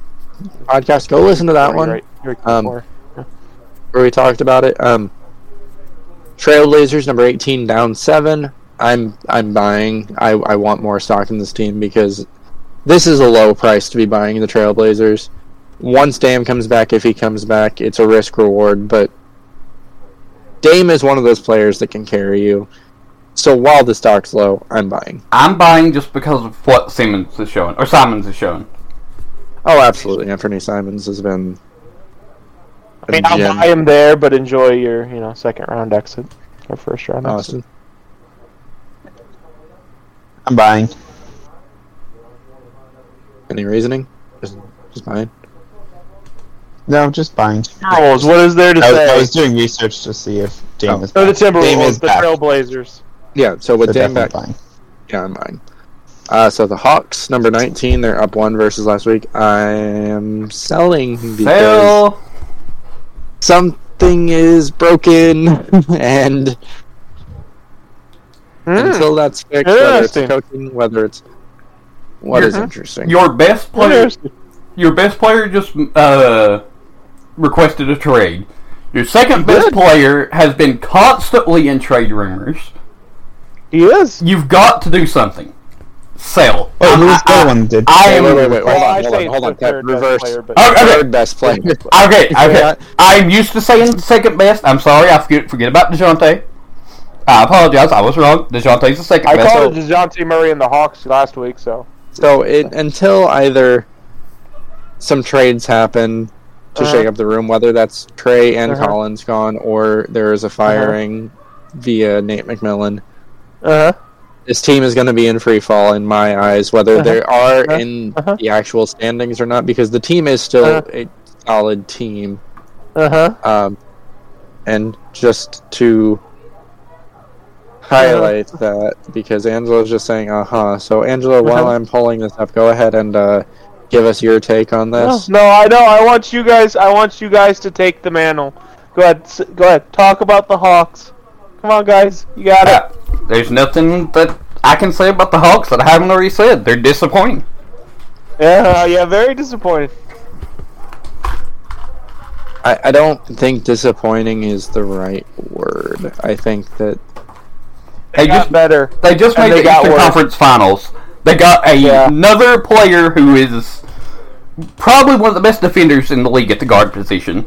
podcast. Go listen to that You're one right. Right. Um, Before. where we talked about it. Um, Trailblazers number eighteen down seven. I'm I'm buying. I I want more stock in this team because this is a low price to be buying the Trailblazers. Once Dame comes back, if he comes back, it's a risk reward. But Dame is one of those players that can carry you. So while the stock's low, I'm buying. I'm buying just because of what Simmons is showing or Simons is showing. Oh, absolutely. Anthony Simons has been. I mean, I'll buy him there, but enjoy your, you know, second round exit or first round exit. I'm buying. Any reasoning? Just, just buying. No, just buying. Timberwolves. What is there to I was, say? I was doing research to see if Dame Oh. was So the Timberwolves, the back. Trailblazers. Yeah. So with So Dame definitely back, buying. yeah, I'm buying. Uh, so the Hawks, number 19, they're up one versus last week. I am selling because Sell. something is broken, [LAUGHS] and Hmm. until that's fixed, whether it's Interesting. coaching, whether it's what is Mhm. interesting. Your best player. Your best player just uh, requested a trade. Your second best Good. player has been constantly in trade rumors. He is. You've got to do something. Sell. Wait, who was the I- other one did? I Wait, am. wait, wait, wait, hold on, hold on, hold on. Pep, third best reverse. player, Oh, okay. Third best player. Okay, [LAUGHS] okay. I'm used to saying second best. I'm sorry. I forget forget about Dejounte. I apologize. I was wrong. Dejounte's the second I best. I called it DeJounte Murray and the Hawks last week, so. So it until either some trades happen to Uh-huh. shake up the room, whether that's Trae and Uh-huh. Collins gone or there is a firing via Nate McMillan. Uh huh. this team is going to be in free fall in my eyes, whether Uh-huh. they are Uh-huh. in Uh-huh. the actual standings or not, because the team is still Uh-huh. a solid team. Uh huh. Um, and just to highlight that, because Angelo's just saying, uh huh. So, Angelo, while Uh-huh. I'm pulling this up, go ahead and uh, give us your take on this. no, I know. I want you guys. I want you guys to take the mantle. Go ahead. Go ahead. Talk about the Hawks. Come on, guys. You got it. Uh, there's nothing that I can say about the Hawks that I haven't already said. They're disappointing. Yeah. Yeah. Very disappointing. I, I don't think disappointing is the right word. I think that They Got just better. they just And made they the got Eastern. Conference Finals. They got a, Yeah. another player who is probably one of the best defenders in the league at the guard position.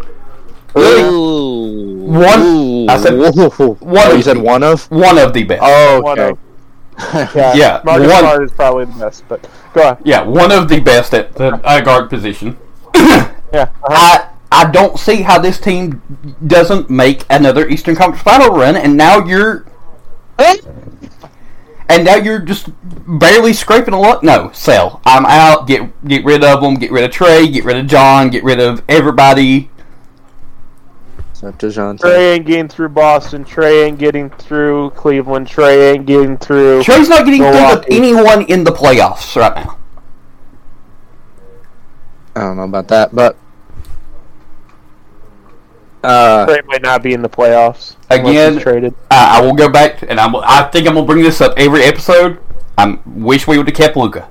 Ooh. One- Ooh. I said Whoa. one Oh, of you said the- one of? One of the best. Oh, One okay. of. [LAUGHS] Yeah. Yeah, Marcus one- Smart is probably the best, but go on. Yeah, one of the best at the uh, guard position. [COUGHS] Yeah. Uh-huh. I I don't see how this team doesn't make another Eastern Conference Final run, and now you're and now you're just barely scraping along. No, sell. I'm out. Get get rid of them. Get rid of Trae. Get rid of John. Get rid of everybody. Up to John Trae ain't getting through Boston. Trae ain't getting through Cleveland. Trae ain't getting through. Trae's not getting through to anyone in the playoffs right now. I don't know about that, but uh, Trae might not be in the playoffs unless Again- he's traded. I, I will go back, and I'm, I think I'm gonna bring this up every episode. I wish we would have kept Luka.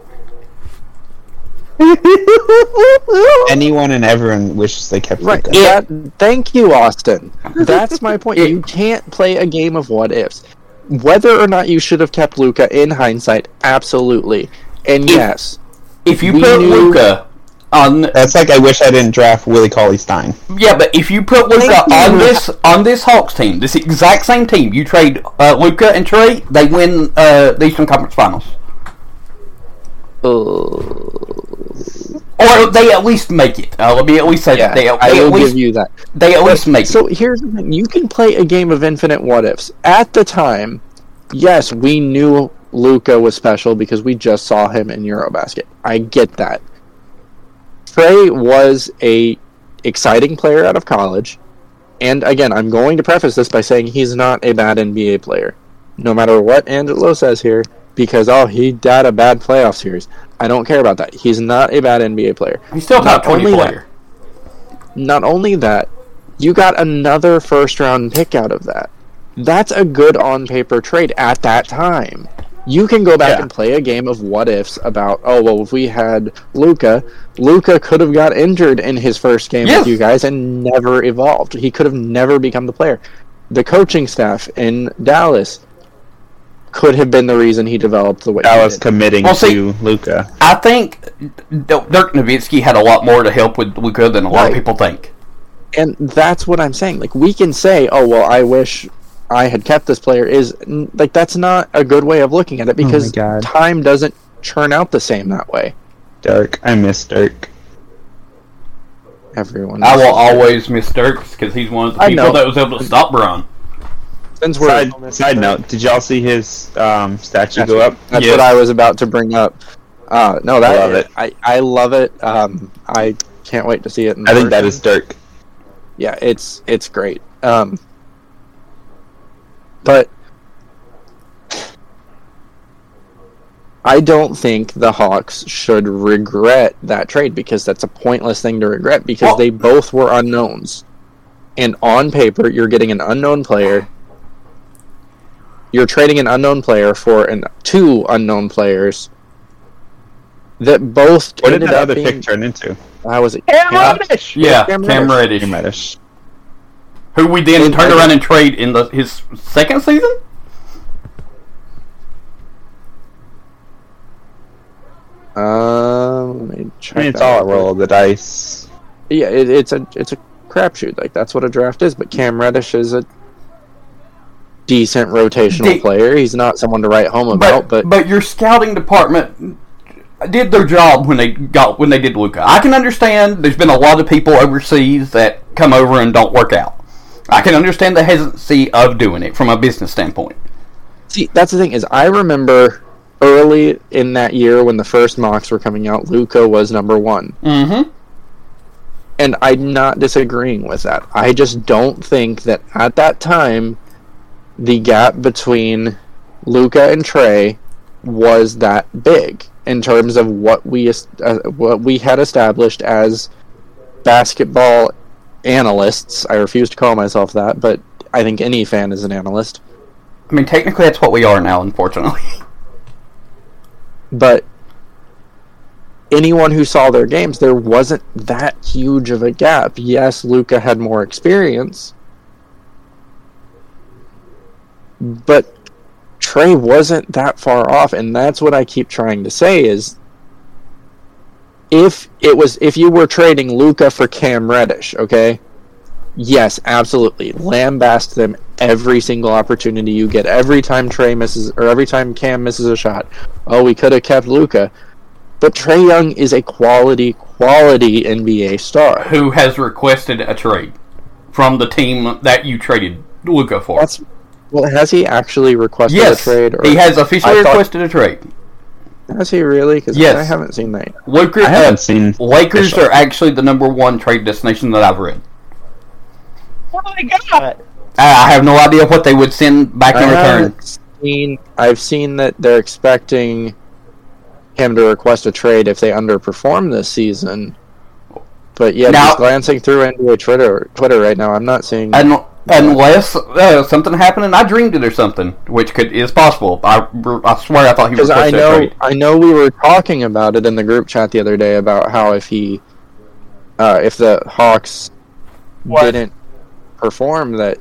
[LAUGHS] Anyone and everyone wishes they kept right. Luka. That, thank you, Austin. That's my [LAUGHS] point. You can't play a game of what ifs. Whether or not you should have kept Luka in hindsight, absolutely. And If- yes, If you We put Luka on, That's like I wish I didn't draft Willie Cauley Stein. yeah, but if you put Luka Thank you. on this on this Hawks team, this exact same team, you trade uh, Luka and Trae, they win uh, the Eastern Conference Finals, uh, or they at least make it. Uh, let me at least say yeah, that they, I they will at least give you that. they at least make it. So here's the thing: you can play a game of infinite what ifs. At the time, yes, we knew Luka was special because we just saw him in EuroBasket. I get that. Trae was a exciting player out of college, and again, I'm going to preface this by saying he's not a bad NBA player, no matter what Angelo says here. Because oh, he had a bad playoff series. I don't care about that. He's not a bad NBA player. He's still a top twenty that- player. Not only that, you got another first round pick out of that. That's a good on paper trade at that time. You can go back Yeah. and play a game of what ifs about, oh, well, if we had Luka, Luka could have got injured in his first game Yes. with you guys and never evolved. He could have never become the player. The coaching staff in Dallas could have been the reason he developed the way I he was did. committing Well, see- to Luka. I think Dirk Nowitzki had a lot more to help with Luka than a lot of people think. and that's what I'm saying. Like we can say, "Oh well, I wish I had kept this player." Is like that's not a good way of looking at it because God. time doesn't churn out the same that way. Dirk. I miss Dirk. Everyone. I will knows. always miss Dirk because he's one of the I people know. that was able to stop Bron. Since we're Side, side note, did y'all see his um, statue That's- go up? That's Yes. what I was about to bring up. Uh, no, that I love it. I, I love it. Um, I can't wait to see it. In I think that is person. Dirk. yeah, it's it's great. Um, but I don't think the Hawks should regret that trade because that's a pointless thing to regret because Well- they both were unknowns. And on paper, you're getting an unknown player. You're trading an unknown player for an two unknown players that both What did that up other being. pick turn into? How was it? Cam Cam- Reddish! Yeah, Cam Cam Reddish. Reddish, Reddish. Who we then And turned around and trade in the, his second season. Um, let me check I mean, it's all a roll of the dice. Yeah, it, it's a it's a crapshoot. Like that's what a draft is. But Cam Reddish is a decent rotational They- player. He's not someone to write home about, But but, but your scouting department did their job when they got when they did Luka. I can understand. There's been a lot of people overseas that come over and don't work out. I can understand the hesitancy of doing it from a business standpoint. See, that's the thing is, I remember early in that year when the first mocks were coming out, Luka was number one, Mm-hmm. and I'm not disagreeing with that. I just don't think that at that time, the gap between Luka and Trae was that big in terms of what we uh, what we had established as basketball analysts. I refuse to call myself that, but I think any fan is an analyst. I mean, technically, that's what we are now. Unfortunately. [LAUGHS] but anyone who saw their games, there wasn't that huge of a gap. Yes, Luka had more experience, but Trae wasn't that far off, and that's what I keep trying to say is if it was if you were trading Luka for Cam Reddish, okay? Yes, absolutely. Lambast them every single opportunity you get. Every time Trae misses or every time Cam misses a shot. Oh, we could have kept Luka. But Trae Young is a quality, quality NBA star. Who has requested a trade from the team that you traded Luka for? That's well, has he actually requested yes, a trade? Or he has officially thought- requested a trade. Has he really? Because Yes. I haven't seen that. yet. Lakers, I haven't seen. Lakers are actually the number one trade destination that I've read. Oh my god! I I have no idea what they would send back I in return. seen. I've seen that they're expecting him to request a trade if they underperform this season. But yeah, Now- just glancing through NBA Twitter, Twitter right now, I'm not seeing. Un- unless uh, something happened and I dreamed it or something, which could is possible. I, I swear I thought he Because I know, trade. I know, we were talking about it in the group chat the other day about how if he, uh, if the Hawks What? didn't perform, that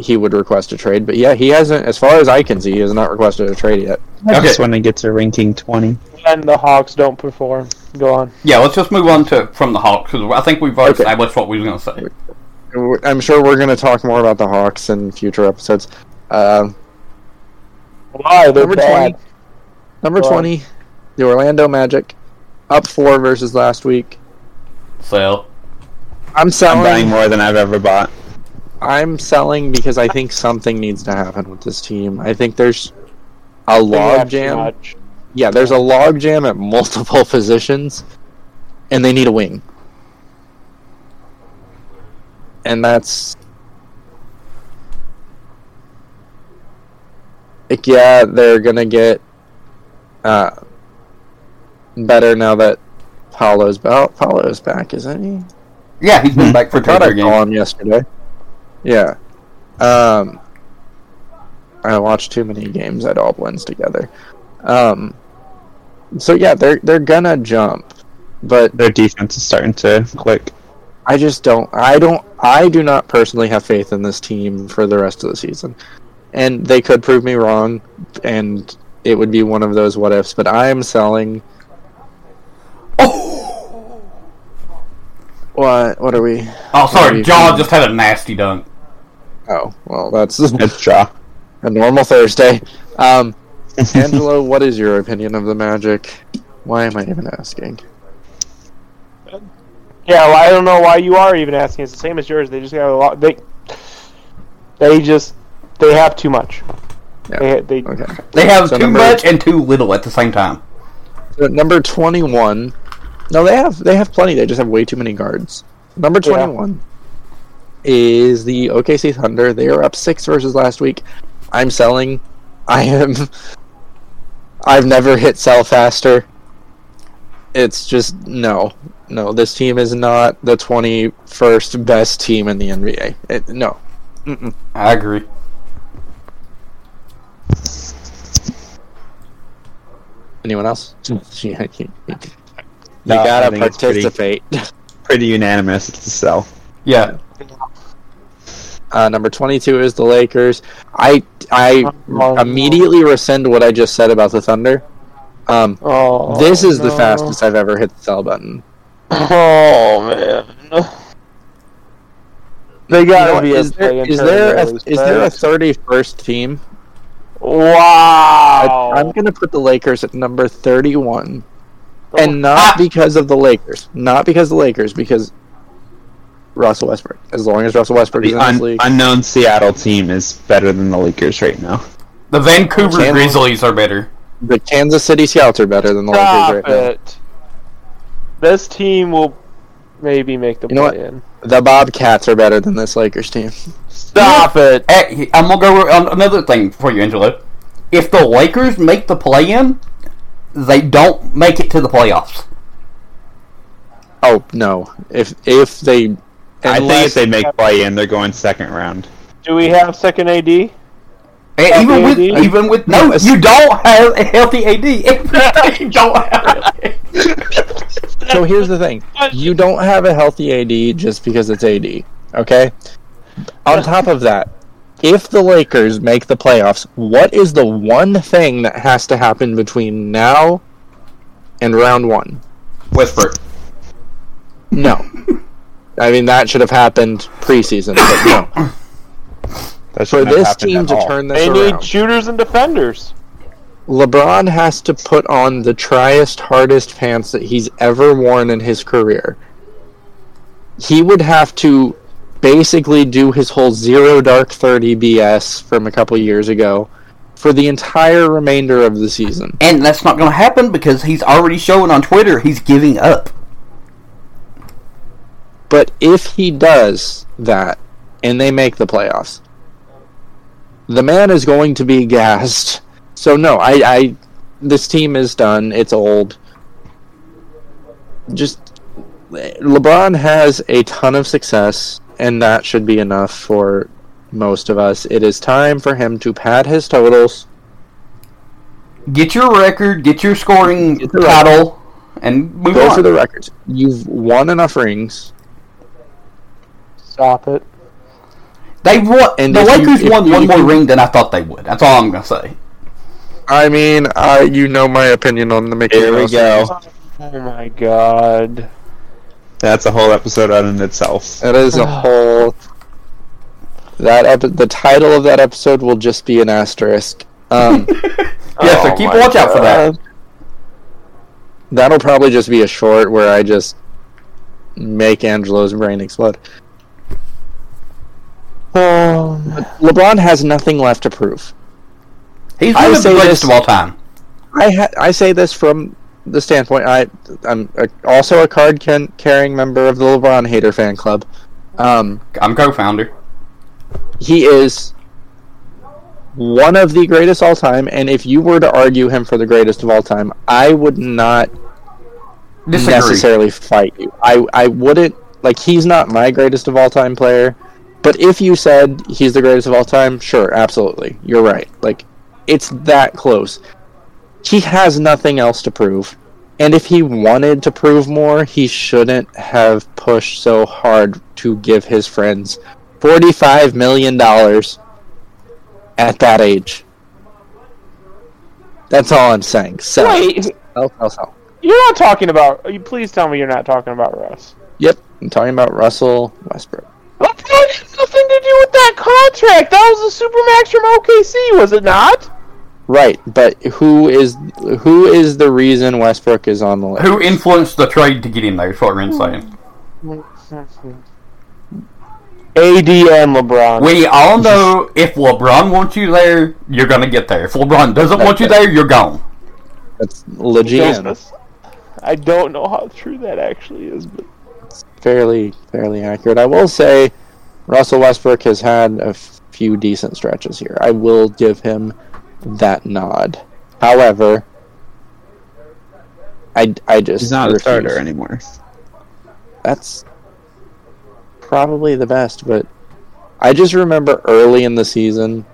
he would request a trade. But yeah, he hasn't, as far as I can see, he has not requested a trade yet. Okay. Just when he gets a ranking 20. And the Hawks don't perform. Go on. Yeah, let's just move on to from the Hawks because I think we've already Okay. established what we were going to say. We're- I'm sure we're going to talk more about the Hawks in future episodes. Uh, Why? They're Number bad. 20. number Go on. 20, the Orlando Magic, up four versus last week. So I'm I'm selling. buying more than I've ever bought. I'm selling because I think something needs to happen with this team. I think there's a They log jam. Yeah, there's a log jam at multiple [LAUGHS] positions, and they need a wing. And that's. Like, yeah, they're gonna get uh, better now that Paolo's back. Paolo's back, isn't he? yeah, he's been Hmm. back for I thought two I games. saw yesterday. Yeah. Um, I watched too many games. It all blends together. Um, so yeah, they're they're gonna jump, but Their defense is starting to click. I just don't. I don't. I do not personally have faith in this team for the rest of the season, and they could prove me wrong, and it would be one of those what ifs. But I am selling. Oh, What? What are we? oh sorry, you Jaw feeling? just had a nasty dunk. Oh, well, that's [LAUGHS] It's draw. a normal Thursday. Um, [LAUGHS] Angelo, what is your opinion of the Magic? Why am I even asking? Yeah, well, I don't know why you are even asking. It's the same as yours. They just have a lot. They, they just, they have too much. Yeah. They, they, Okay. They have So too number- much and too little at the same time. So number twenty-one. No, they have they have plenty. They just have way too many guards. Number Yeah. twenty-one is the OKC Thunder. They are up six versus last week. I'm selling. I am. [LAUGHS] I've never hit sell faster. It's just no, no. This team is not the twenty-first best team in the NBA. It, no. Mm-mm. I agree. Anyone else? Yeah, [LAUGHS] you, you No, gotta think it's pretty- participate. [LAUGHS] Pretty unanimous. It's a sell. Yeah, Uh, number 22 is the Lakers. I I Oh, no. immediately rescind what I just said about the Thunder. Um, oh, this is the fastest I've ever hit the sell button. Oh man. They gotta know, be is a there, play-in is there a, is there a 31st team? Wow. I, am gonna put the Lakers at number 31, Oh, and not Ah! because of the Lakers, not because of the Lakers, because Russell Westbrook. As long as Russell Westbrook is The in this un- league, unknown Seattle team is better than the Lakers right now. The Vancouver Kansas- Grizzlies are better. The Kansas City Scouts are better than the Stop Lakers right now. It. This team will maybe make the You know what? play in. The Bobcats are better than this Lakers team. Stop it. Hey, I'm gonna go on um, another thing for you, Angelo. If the Lakers make the play-in, they don't make it to the playoffs. Oh no! If if they, I think if they make play in, they're going second round. Do we have second AD? And even with AD? even with no, it's- you don't have a healthy AD. [LAUGHS] you don't have. so here's the thing: you don't have a healthy AD just because it's AD. Okay. On top of that, if the Lakers make the playoffs, what is the one thing that has to happen between now and round one? Westbrook. No. I mean that should have happened preseason, but no. [COUGHS] That For this team to all. turn this They around, need shooters and defenders. LeBron has to put on the triest, hardest pants that he's ever worn in his career. He would have to basically do his whole zero dark 30 BS from a couple years ago for the entire remainder of the season. And that's not going to happen because he's already showing on Twitter he's giving up. But if he does that and they make the playoffs, the man is going to be gassed. So no, I, I this team is done. It's old. Just LeBron has a ton of success, and that should be enough for most of us. It is time for him to pad his totals. Get your record, get your scoring Get the title, and move Go on. for the records. You've won enough rings. Stop it. They won. And the if you- Lakers won you- one if more you- ring than I thought they would. That's all I'm going to say. I mean, I you know my opinion on the Mickey Here we go. Oh my god. That's a whole episode on in itself. That is a [SIGHS] whole. That epi- the title of that episode will just be an asterisk. Um, [LAUGHS] Yeah, so Oh keep my watch out for that. That'll probably just be a short where I just make Angelo's brain explode. Um, LeBron has nothing left to prove. He's I of the say greatest this- of all time. I ha- I say this from the standpoint I I'm a, also a card can- carrying member of the LeBron hater fan club. Um, I'm co-founder. he is one of the greatest all time, and if you were to argue him for the greatest of all time, I would not Disagree. necessarily fight you. I I wouldn't like he's not my greatest of all time player, but if you said he's the greatest of all time, sure, absolutely. You're right. Like it's that close. He has nothing else to prove. And if he wanted to prove more, he shouldn't have pushed so hard to give his friends $45 million at that age. That's all I'm saying. Sell. wait, sell, sell. you're not talking about. Please tell me you're not talking about Russ. Yep, I'm talking about Russell Westbrook. What that has nothing to do with that contract. That was a supermax from OKC, was it not? Right, but who is who is the reason Westbrook is on the list? Who influenced the trade to get him there? Is what we're saying. AD and LeBron. We all know if LeBron wants you there, you're gonna get there. If LeBron doesn't want you there, you're gone. That's legit, I don't know how true that actually is, but fairly fairly accurate. I will say, Russell Westbrook has had a few decent stretches here. I will give him that nod. However, I I just He's not a refuse. starter anymore. That's probably the best, but I just remember early in the season,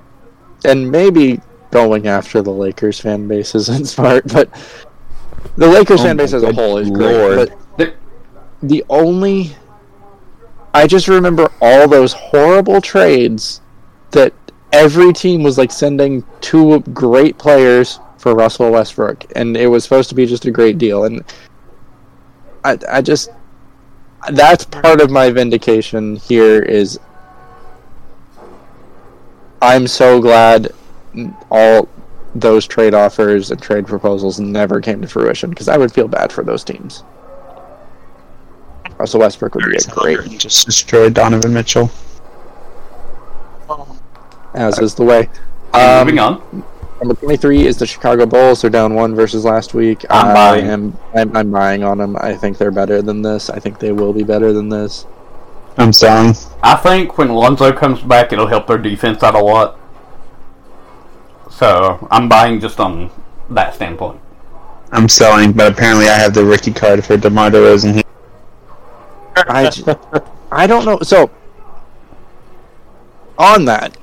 and maybe going after the Lakers fan base isn't [LAUGHS] smart, but the Lakers Oh fan base as a whole is lord. great. But The- only I just remember all those horrible trades that every team was like sending two great players for Russell Westbrook and it was supposed to be just a great deal and I I just that's part of my vindication here is I'm so glad all those trade offers and trade proposals never came to fruition because I would feel bad for those teams. Russell Westbrook would be a great, Just destroy Donovan Mitchell. as is the way. Um, Moving on. Number 23 is the Chicago Bulls. They're down one versus last week. I'm I buying. am I'm, I'm buying on them. I think they're better than this. I think they will be better than this. I'm selling. I think when Lonzo comes back, it'll help their defense out a lot. So I'm buying just on that standpoint. I'm selling, but apparently I have the rookie card for DeMar DeRozan. here. I, j- I don't know. So on that,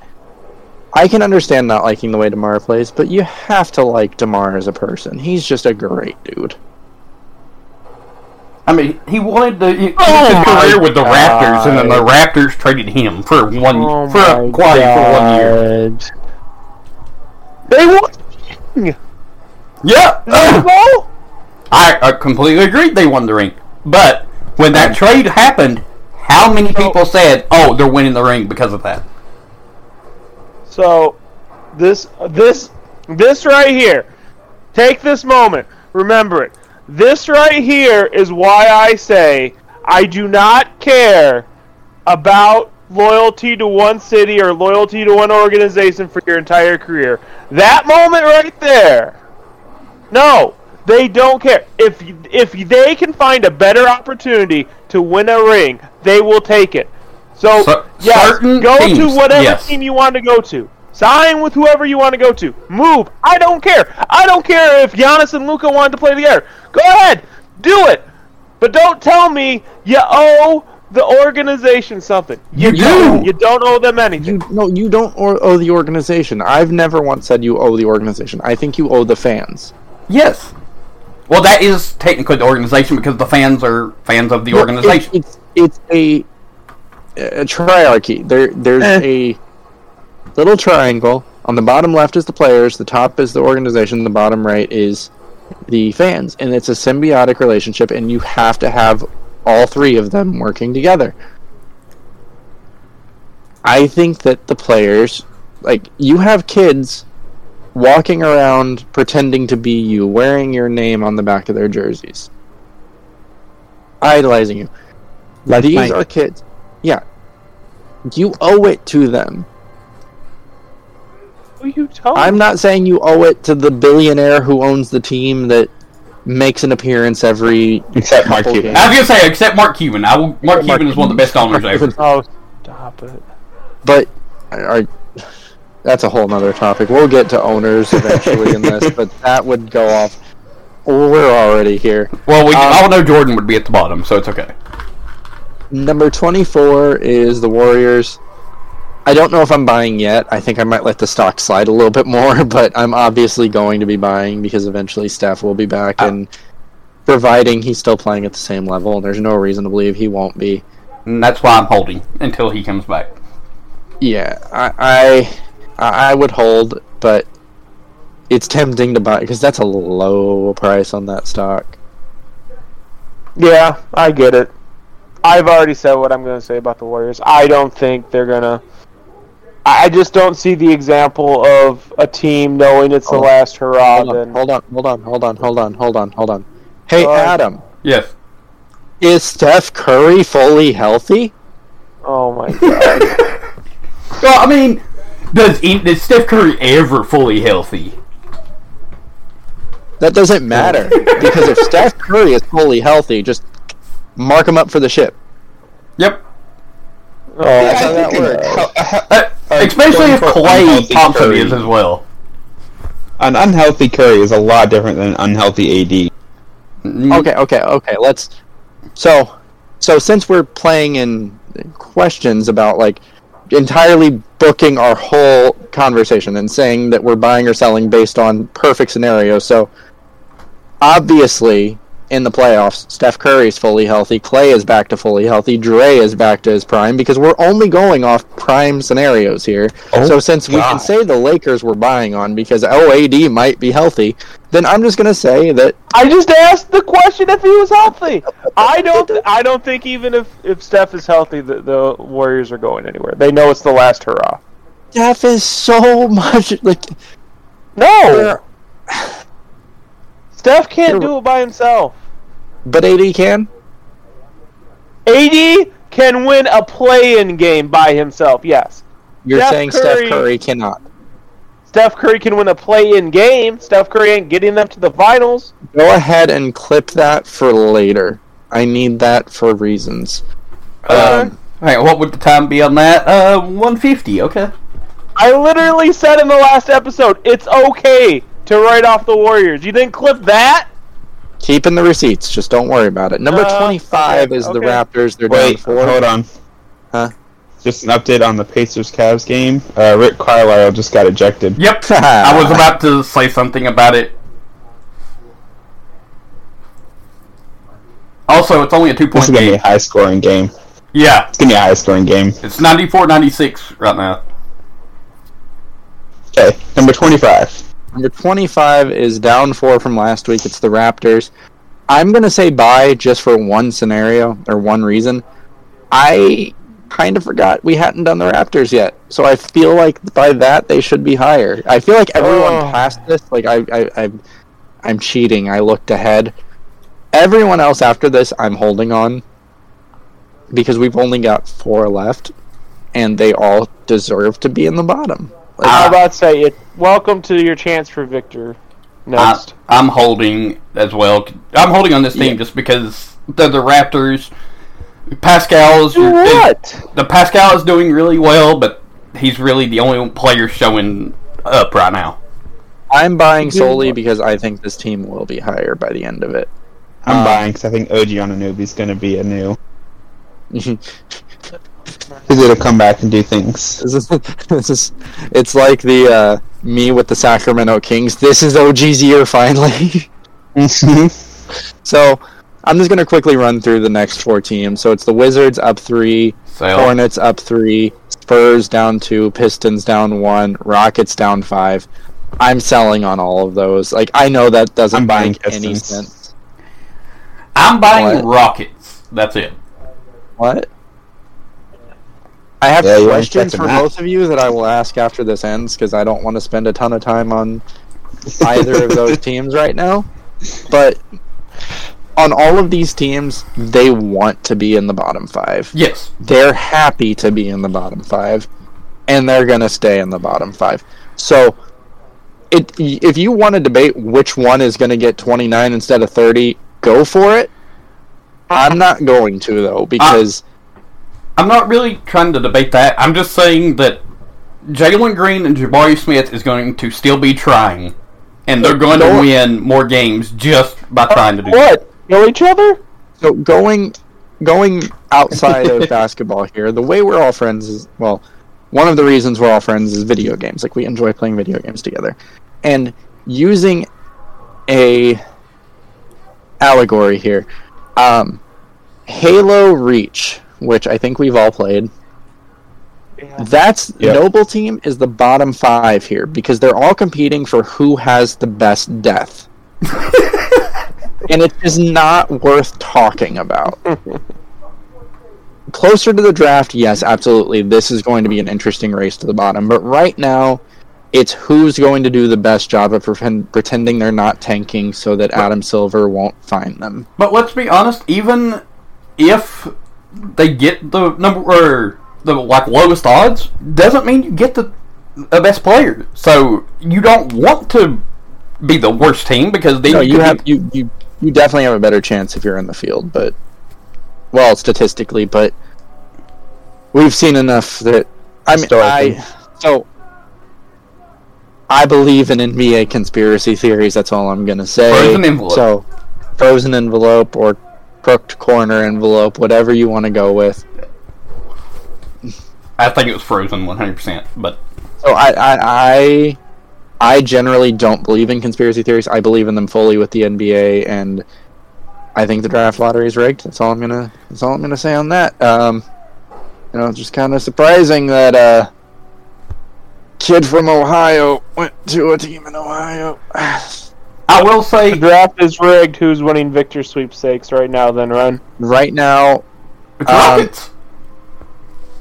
I can understand not liking the way Demar plays, but you have to like Demar as a person. He's just a great dude. I mean, he wanted to he, Oh his my career with the Raptors, and then the Raptors traded him for one Oh for a quality for one year. They won. Yeah, No. [LAUGHS] I, I completely agree. They won the ring, but when that trade happened, how many people said, "Oh, they're winning the ring because of that"? So, this this this right here. Take this moment. Remember it. This right here is why I say I do not care about loyalty to one city or loyalty to one organization for your entire career. That moment right there. No, they don't care. If if they can find a better opportunity to win a ring, they will take it. So, Cer- yes, certain go to whatever yes. team you want to go to. Sign with whoever you want to go to. Move. I don't care. I don't care if Giannis and Luka wanted to play together. Go ahead, do it. But don't tell me you owe the organization something. You don't. do. You don't owe them anything. You no, you don't owe the organization. I've never once said you owe the organization. I think you owe the fans. Yes. Well, that is technically the organization because the fans are fans of the organization. It's, it's, it's a, a triarchy. There, there's Eh. a little triangle. On the bottom left is the players. The top is the organization. The bottom right is the fans, and it's a symbiotic relationship. And you have to have all three of them working together. I think that the players, like you have kids walking around pretending to be you, wearing your name on the back of their jerseys, idolizing you. Like These Mike. are kids. Yeah. You owe it to them. Who you tell? I'm not saying you owe it to the billionaire who owns the team that makes an appearance every Except Mark Cuban. games. I was gonna say, except Mark Cuban. I will, Mark Mark Cuban is one of the best owners Mark ever. Cuban- Oh, stop it. But I, that's a whole nother topic. We'll get to owners eventually in this, [LAUGHS] but that would go off. We're already here. Well, we Um, all know Jordan would be at the bottom, so it's okay. Number 24 is the Warriors. I don't know if I'm buying yet. I think I might let the stock slide a little bit more, [LAUGHS] but I'm obviously going to be buying because eventually Steph will be back Ah. and providing he's still playing at the same level, and there's no reason to believe he won't be. And that's why I'm holding until he comes back. Yeah, I I, I would hold, but it's tempting to buy because that's a low price on that stock. Yeah, I get it. I've already said what I'm going to say about the Warriors. I don't think they're going to. I I just don't see the example of a team knowing it's the Hold on. last hurrah. Hold on, Then hold on, hold on, hold on, hold on, hold on, hold on. Hey, Sorry. Adam, Yes. is Steph Curry fully healthy? oh my [LAUGHS] god. Well, I mean, does is Steph Curry ever fully healthy? That doesn't matter because if Steph Curry is fully healthy, just mark him up for the ship. Yep. Oh, That's how that works. Uh, especially if Clay unhealthy Thompson Curry. is as well. An unhealthy Curry is a lot different than an unhealthy AD. Mm, Okay, okay, okay. Let's. So, so since we're playing in questions about like entirely booking our whole conversation and saying that we're buying or selling based on perfect scenarios, so obviously in the playoffs, Steph Curry's fully healthy, Clay is back to fully healthy, Dre is back to his prime because we're only going off prime scenarios here. Oh, so since we can say the Lakers we're buying on because OAD might be healthy, then I'm just gonna say that I just asked the question if he was healthy. I don't. I don't think even if if Steph is healthy, the, the Warriors are going anywhere. They know it's the last hurrah. Steph is so [LAUGHS] much like No, Steph can't You're- do it by himself. But AD can. AD can win a play-in game by himself. Yes. You're Steph saying Curry- Steph Curry cannot. Steph Curry can win a play-in game. Steph Curry ain't getting them to the finals. Go ahead and clip that for later. I need that for reasons. Um, Alright, what would the time be on that? Uh, 150, okay. I literally said in the last episode, it's okay to write off the Warriors. You didn't clip that? Keeping the receipts, just don't worry about it. Number Uh, 25 okay, is the okay. Raptors. They're Wait, down four. hold on. Huh? Just an update on the Pacers Cavs game. Uh, Rick Carlisle just got ejected. Yep, [LAUGHS] I was about to say something about it. Also, it's only a two This point is gonna be a game. high scoring game. Yeah, It's gonna be a high scoring game. it's 94 96 right now. Okay, number twenty-five. Number 25 is down four from last week. It's the Raptors. I'm going to say bye just for one scenario or one reason. I kind of forgot we hadn't done the Raptors yet. So I feel like by that they should be higher. I feel like everyone Oh. past this, like I, I, I, I'm cheating. I looked ahead. Everyone else after this, I'm holding on because we've only got four left, and they all deserve to be in the bottom. Like, I was about say it. Welcome to your chance for Victor. I, Next. I'm holding as well. I'm holding on this team Yeah. just because they're the Raptors. Pascal is, Do is what? the Pascal is doing really well, but he's really the only player showing up right now. I'm buying solely because I think this team will be higher by the end of it. I'm Um, buying because I think OG Anunoby's gonna be a new. [LAUGHS] He's gonna come back and do things. [LAUGHS] this is this is it's like the uh, me with the Sacramento Kings. This is OG's year finally. [LAUGHS] so I'm just gonna quickly run through the next four teams. So it's the Wizards up three, So Hornets up three, Spurs down two, Pistons down one, Rockets down five. I'm selling on all of those. Like I know that doesn't I'm buying make any sense. I'm buying What? Rockets. That's it. What? I have Yeah, questions for both of you that I will ask after this ends because I don't want to spend a ton of time on either of those [LAUGHS] teams right now. But on all of these teams, they want to be in the bottom five. Yes. They're happy to be in the bottom five, and they're going to stay in the bottom five. So, it, if you want to debate which one is going to get 29 instead of 30, go for it. I'm not going to, though, because. I'm not really trying to debate that. I'm just saying that Jalen Green and Jabari Smith is going to still be trying, and they're going to win more games just by trying to do. What? Kill each other? So going going outside of [LAUGHS] basketball here, the way we're all friends is well, one of the reasons we're all friends is video games. Like we enjoy playing video games together. And using a allegory here, um, Halo Reach, which I think we've all played. That's Yep. Noble Team is the bottom five here because they're all competing for who has the best death. [LAUGHS] and it is not worth talking about. Closer to the draft, yes, absolutely. This is going to be an interesting race to the bottom. But right now, it's who's going to do the best job of pretend- pretending they're not tanking so that Adam Silver won't find them. But let's be honest. Even if they get the number or the like lowest odds, doesn't mean you get the the best player. So you don't want to be the worst team because then No, you you have be- you, you you definitely have a better chance if you're in the field, but well, statistically, but we've seen enough that I mean, I so I believe in NBA conspiracy theories. That's all I'm gonna say. Frozen envelope. So, frozen envelope or crooked corner envelope, whatever you want to go with. I think it was Frozen 100. percent But So I, I I I generally don't believe in conspiracy theories. I believe in them fully with the NBA, and I think the draft lottery is rigged. That's all I'm gonna. That's all I'm gonna say on that. Um, you know, it's just kind of surprising that uh, kid from Ohio went to a team in Ohio. [SIGHS] I will say The draft is rigged. Who's winning Victor sweepstakes right now? Then run. right now, it's Um,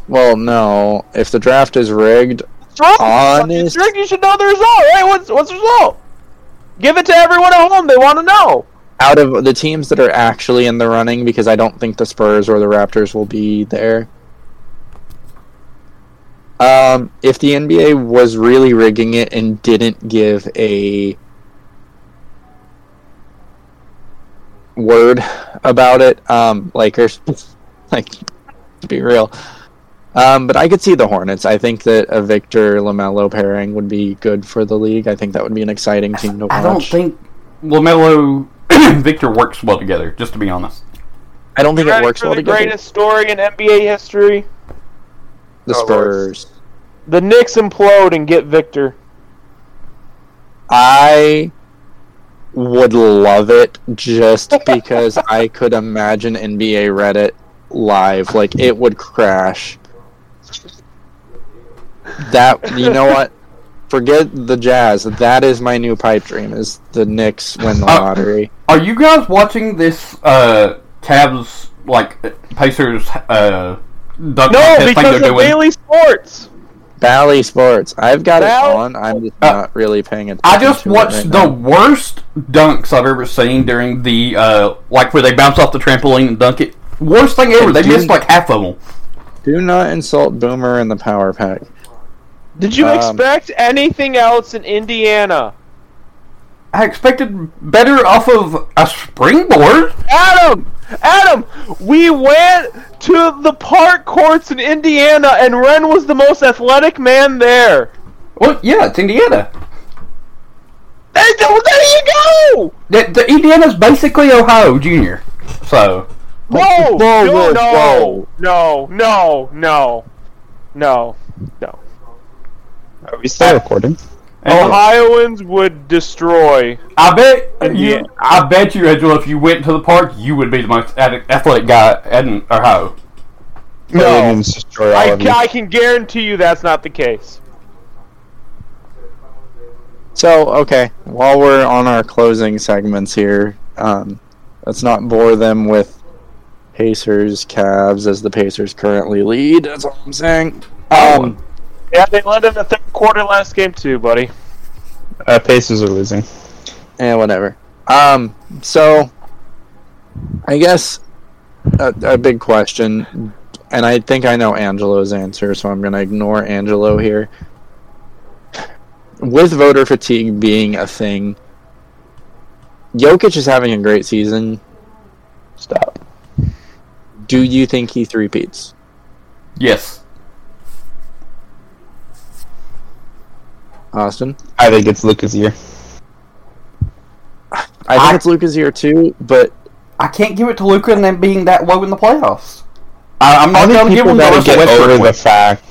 well, no. If the draft is rigged, It's wrong. Honest- rigged. You should know the result, right? What's what's the result? Give it to everyone at home. They want to know. out of the teams that are actually in the running, because I don't think the Spurs or the Raptors will be there. Um, if the NBA was really rigging it and didn't give a word about it, um, Lakers, [LAUGHS] like, to be real. Um, but I could see the Hornets. I think that a Victor Lamelo pairing would be good for the league. I think that would be an exciting team to watch. I don't think Lamelo [CLEARS THROAT] Victor works well together. Just to be honest. I don't think it works for well the together. greatest story in NBA history. The Oh, Lord. Spurs. The Knicks implode and get Victor. I would love it just [LAUGHS] because I could imagine NBA Reddit live. Like it would crash. That you know what? Forget the Jazz. That is my new pipe dream. Is the Knicks win the Uh, lottery? Are you guys watching this uh Cavs like Pacers uh No, contest thing because they're of doing? Bally Sports. Bally Sports. I've got Bally- it on. I'm just Uh, not really paying attention. I just to it watched right the now. worst dunks I've ever seen during the uh like where they bounce off the trampoline and dunk it. Worst thing ever. They Dude. missed like half of them. Do not insult Boomer and the Power Pack. Did you Um, expect anything else in Indiana? I expected better off of a springboard. Adam! Adam! We went to the park courts in Indiana and Ren was the most athletic man there. Well, yeah, it's Indiana. There there you go! The, the Indiana's basically Ohio Junior. So Whoa! Whoa, no, whoa, no, whoa. no, no, no, no, no. Are we still recording? And Ohioans would destroy. I bet you. Yeah. I bet you, Angelo, if you went to the park, you would be the most athletic guy in Ohio. No. Aliens destroy all I, of ca- you. I can guarantee you that's not the case. So, okay, while we're on our closing segments here, um, let's not bore them with Pacers, Cavs, as the Pacers currently lead. That's all I'm saying. Um, Yeah, they led in the third quarter last game too, buddy. Uh, Pacers are losing. and whatever. Um, so, I guess a, a big question, and I think I know Angelo's answer, so I'm going to ignore Angelo here. With voter fatigue being a thing, Jokic is having a great season. Stop. Do you think he three-peats? Yes. Austin? I think it's Luka's year. I think I- it's Luka's year too, but I can't give it to Luka and them being that low in the playoffs. I, I'm not going think to give people him gotta get Westbrook over the fact.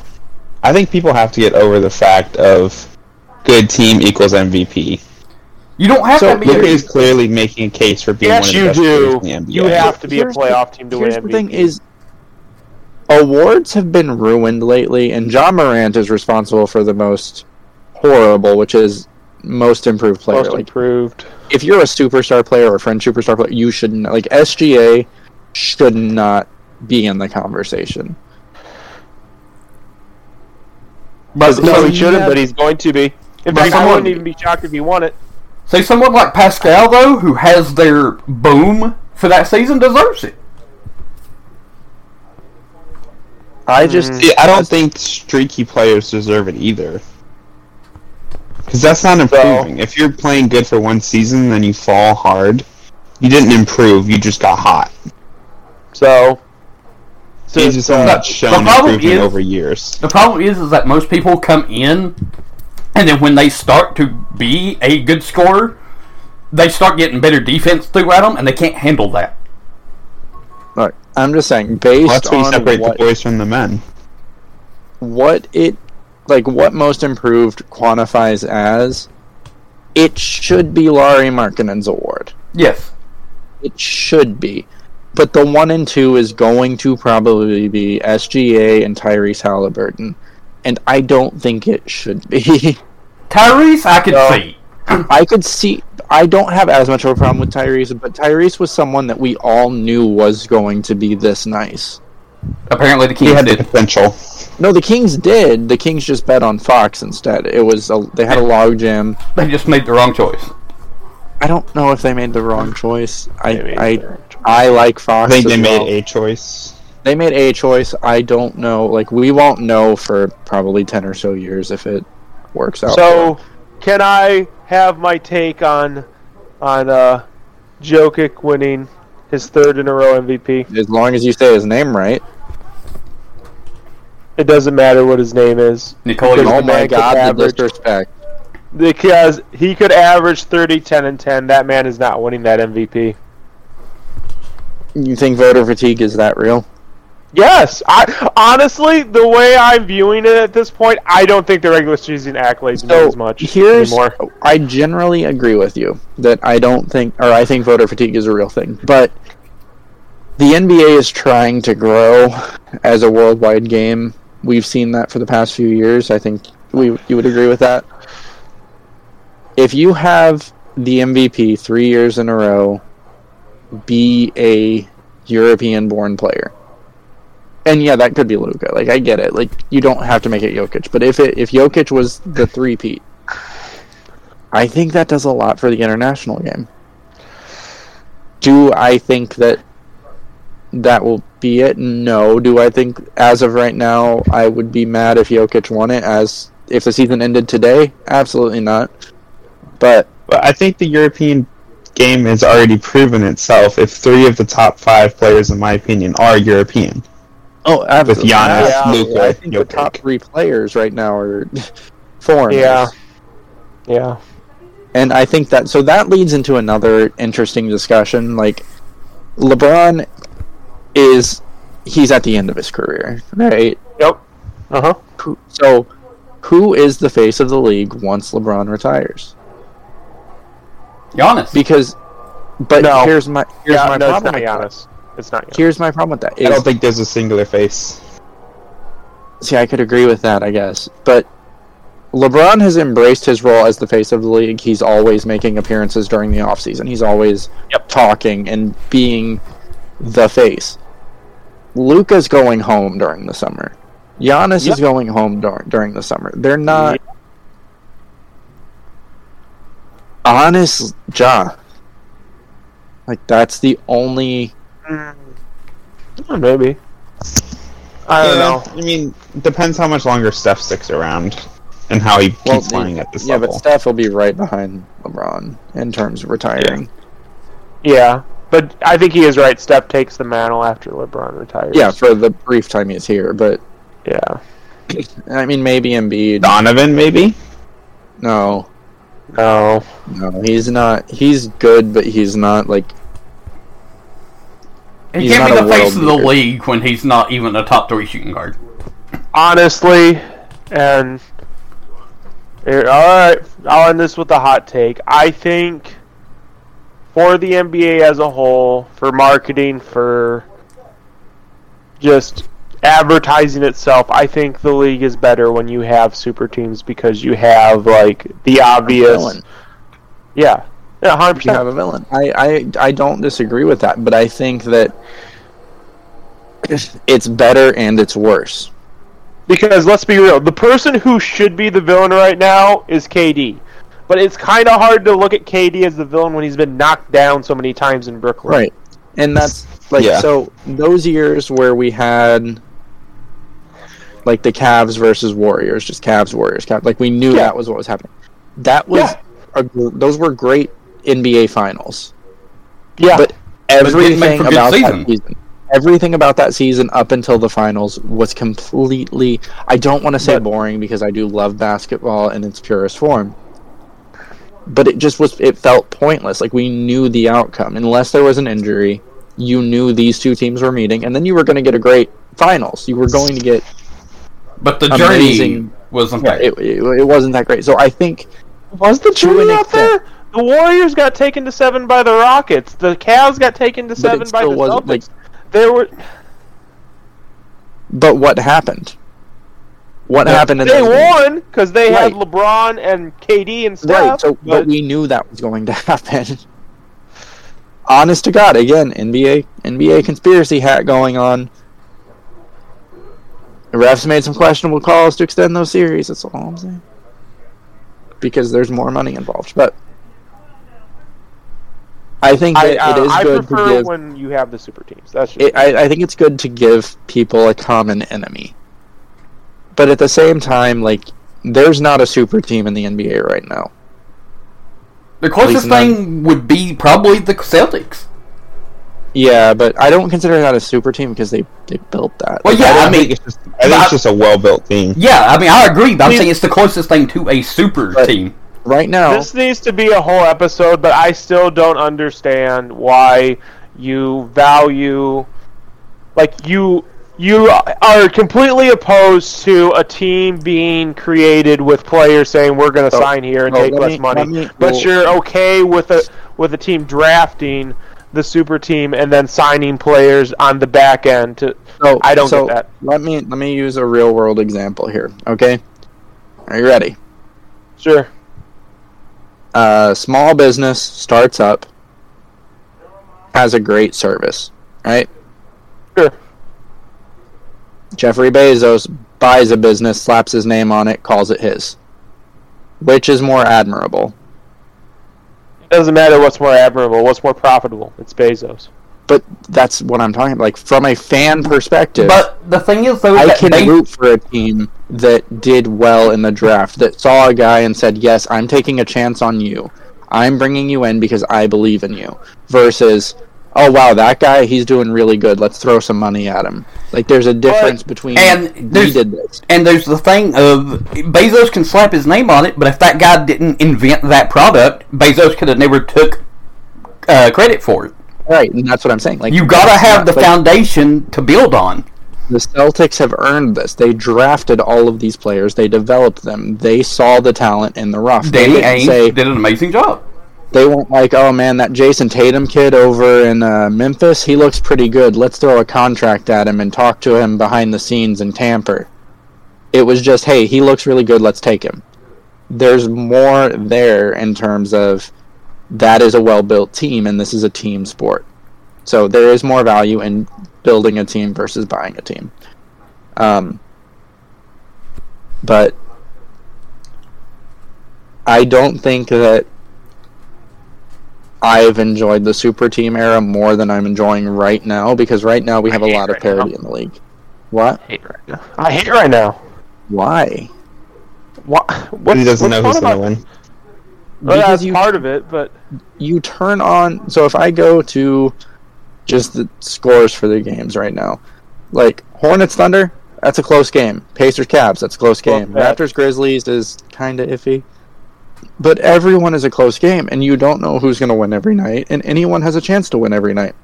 I think people have to get over the fact of good team equals MVP. You don't have So to be. Luka a- is clearly making a case for being Yes, one of the you best do. in the NBA. You have to be a Here's the- playoff team to win here's the MVP. thing is awards have been ruined lately and Ja Morant is responsible for the most horrible which is most improved player Most like improved. if you're a superstar player or a fringe superstar player you shouldn't like SGA should not be in the conversation but No, so he shouldn't, have- but he's going to be. In But fact, I someone- wouldn't even be shocked if he won it. say someone like Pascal though, who has their boom for that season, deserves it. I just hmm. See, I don't think streaky players deserve it either. Because that's not improving. If you're playing good for one season, then you fall hard. You didn't improve. You just got hot. So, so He's just uh, not shown the problem improvement is- over years. The problem is, is that most people come in, and then when they start to be a good scorer, they start getting better defense through at them, and they can't handle that. look, I'm just saying based Well, that's when you separate what, the boys from the men. what it like what most improved quantifies as it should be Lauri Markkanen's award. Yes. It should be. But the one and two is going to probably be SGA and Tyrese Halliburton. And I don't think it should be. [LAUGHS] Tyrese, I could No. see. [CLEARS THROAT] I could see I don't have as much of a problem with Tyrese, but Tyrese was someone that we all knew was going to be this nice. Apparently, the He Kings had the did. potential. No, the Kings did. The Kings just bet on Fox instead. It was a, they had a log jam. They just made the wrong choice. I don't know if they made the wrong choice. I I, the wrong I like Fox. I Fox. think as they made well. a choice. they made a choice. I don't know. Like we won't know for probably ten or so years if it works out. So, can I have my take on on uh, Jokic winning his third in a row MVP? as long as you say his name right. It doesn't matter what his name is Nicole, Because you- Oh my man could God, the disrespect. because he could average 30, 10, and 10. That man is not winning that MVP. You think voter fatigue is that real? Yes, I honestly, the way I'm viewing it at this point, I don't think the regular season accolades mean as much here's anymore. I generally agree with you that I don't think or I think voter fatigue is a real thing. But the NBA is trying to grow as a worldwide game. We've seen that for the past few years. I think we you would agree with that. If you have the MVP 3 years in a row be a European born player. And yeah, that could be Luka. Like I get it. Like you don't have to make it Jokic, but if it if Jokic was the three peat, I think that does a lot for the international game. Do I think that that will be it? No. Do I think as of right now I would be mad if Jokic won it as if the season ended today? Absolutely not. But But I think the European game has already proven itself if three of the top five players, in my opinion, are European. oh, absolutely. With Giannis, Yeah. Luka, I think the top three players right now are [LAUGHS] foreigners. Yeah, yeah. And I think that so that leads into another interesting discussion. Like LeBron is he's at the end of his career, right? Yep. Uh huh. So who is the face of the league once LeBron retires? Giannis. Because but No. here's my here's Yeah, my no, it's problem. not with that. Giannis. It's not Giannis. Here's my problem with that. I don't think there's a singular face. See, I could agree with that, I guess. But LeBron has embraced his role as the face of the league. He's always making appearances during the offseason. He's always Yep. talking and being the face. Luka's going home during the summer. Giannis Yep. is going home dur- during the summer. They're not honest Ja. Like that's the only Mm, maybe. I don't Yeah, know. I mean, depends how much longer Steph sticks around and how he well, keeps playing at this yeah, level. but Steph will be right behind LeBron in terms of retiring. Yeah, but I think he is right. Steph takes the mantle after LeBron retires. Yeah, for the brief time he's here, but yeah. [CLEARS THROAT] I mean maybe Embiid. Donovan, maybe. No, No. no, he's not. He's good, but he's not like. he he's can't be the face world of the beater. league when he's not even a top three shooting guard. honestly, and all right, I'll end this with a hot take. I think for the NBA as a whole, for marketing, for just advertising itself, I think the league is better when you have super teams because you have like the obvious. villain. Yeah, yeah, hundred You have a villain. I, I I don't disagree with that, but I think that it's better and it's worse. Because let's be real, the person who should be the villain right now is KD. But it's kind of hard to look at KD as the villain when he's been knocked down so many times in Brooklyn. Right. And that's like Yeah. so those years where we had like the Cavs versus Warriors, just Cavs Warriors, Cavs, like we knew Yeah. that was what was happening. That was Yeah. a, those were great NBA finals. Yeah. But everything for about season. that season everything about that season up until the finals was completely I don't want to say But- boring because I do love basketball in its purest form. But it just was it felt pointless. Like we knew the outcome. Unless there was an injury, you knew these two teams were meeting and then you were going to get a great finals. You were going to get But the Amazing. journey wasn't yeah, there. it, it, it wasn't that great. So I think was the journey out extent. there? The Warriors got taken to seven by the Rockets. The Cavs got taken to seven by the wasn't, Celtics. like- there were but what happened? What happened in they won because they had LeBron and KD and Steph. Right. So, but but we knew that was going to [LAUGHS] happen. Honest to God, again, NBA NBA conspiracy hat going on. The refs made some questionable calls to extend those series. That's all I'm saying. Because there's more money involved. But I think I, that uh, it is I good to give. when you have the super teams. That's just It, I, I think it's good to give people a common enemy, but at the same time, like there's not a super team in the NBA right now. The closest none. thing would be probably the Celtics. Yeah, but I don't consider that a super team because they they built that. Well, yeah, I I mean, think it's just, I think it's just a well built team. yeah, I mean, I agree, but I'm saying it's the closest thing to a super But- team. right now. This needs to be a whole episode, but I still don't understand why you value like you you are completely opposed to a team being created with players saying we're going to oh, So- sign here and so take less me- money, me- but well- you're okay with a with a team drafting the super team and then signing players on the back end to So I don't so get that. Let me let me use a real world example here. Okay, are you ready? sure A small business starts up, has a great service, right? sure Jeffrey Bezos buys a business, slaps his name on it, calls it his. Which is more admirable? it doesn't matter what's more admirable what's more profitable it's Bezos But that's what I'm talking about. Like from a fan perspective, But the thing is, though, I that can they, root for a team that did well in the draft, that saw a guy and said, "Yes, I'm taking a chance on you. I'm bringing you in because I believe in you." Versus, "Oh wow, that guy, he's doing really good. Let's throw some money at him." Like there's a difference between and we did this. and there's the thing of Bezos can slap his name on it, but if that guy didn't invent that product, Bezos could have never took uh, credit for it. Right, and that's what I'm saying. Like You gotta have not- the foundation to build on. The Celtics have earned this. They drafted all of these players. They developed them. They saw the talent in the rough. They Danny Ainge did an amazing job. They weren't like, oh man, that Jayson Tatum kid over in uh, Memphis, he looks pretty good. Let's throw a contract at him and talk to him behind the scenes and tamper. It was just, hey, he looks really good. Let's take him. There's more there in terms of that is a well built team and this is a team sport. So there is more value in building a team versus buying a team. Um, but I don't think that I've enjoyed the super team era more than I'm enjoying right now because right now we have a hate lot of right now. parity in the league. What? I hate right now I hate right now Why? [LAUGHS] what But he doesn't know who's fun going to win. Well, Because that's you part of it but you turn on so if I go to just the scores for the games right now, like Hornets Thunder, that's a close game. Pacers Cavs, that's a close Close game. match. Raptors Grizzlies is kind of iffy. But everyone is a close game, and you don't know who's going to win every night, and anyone has a chance to win every night.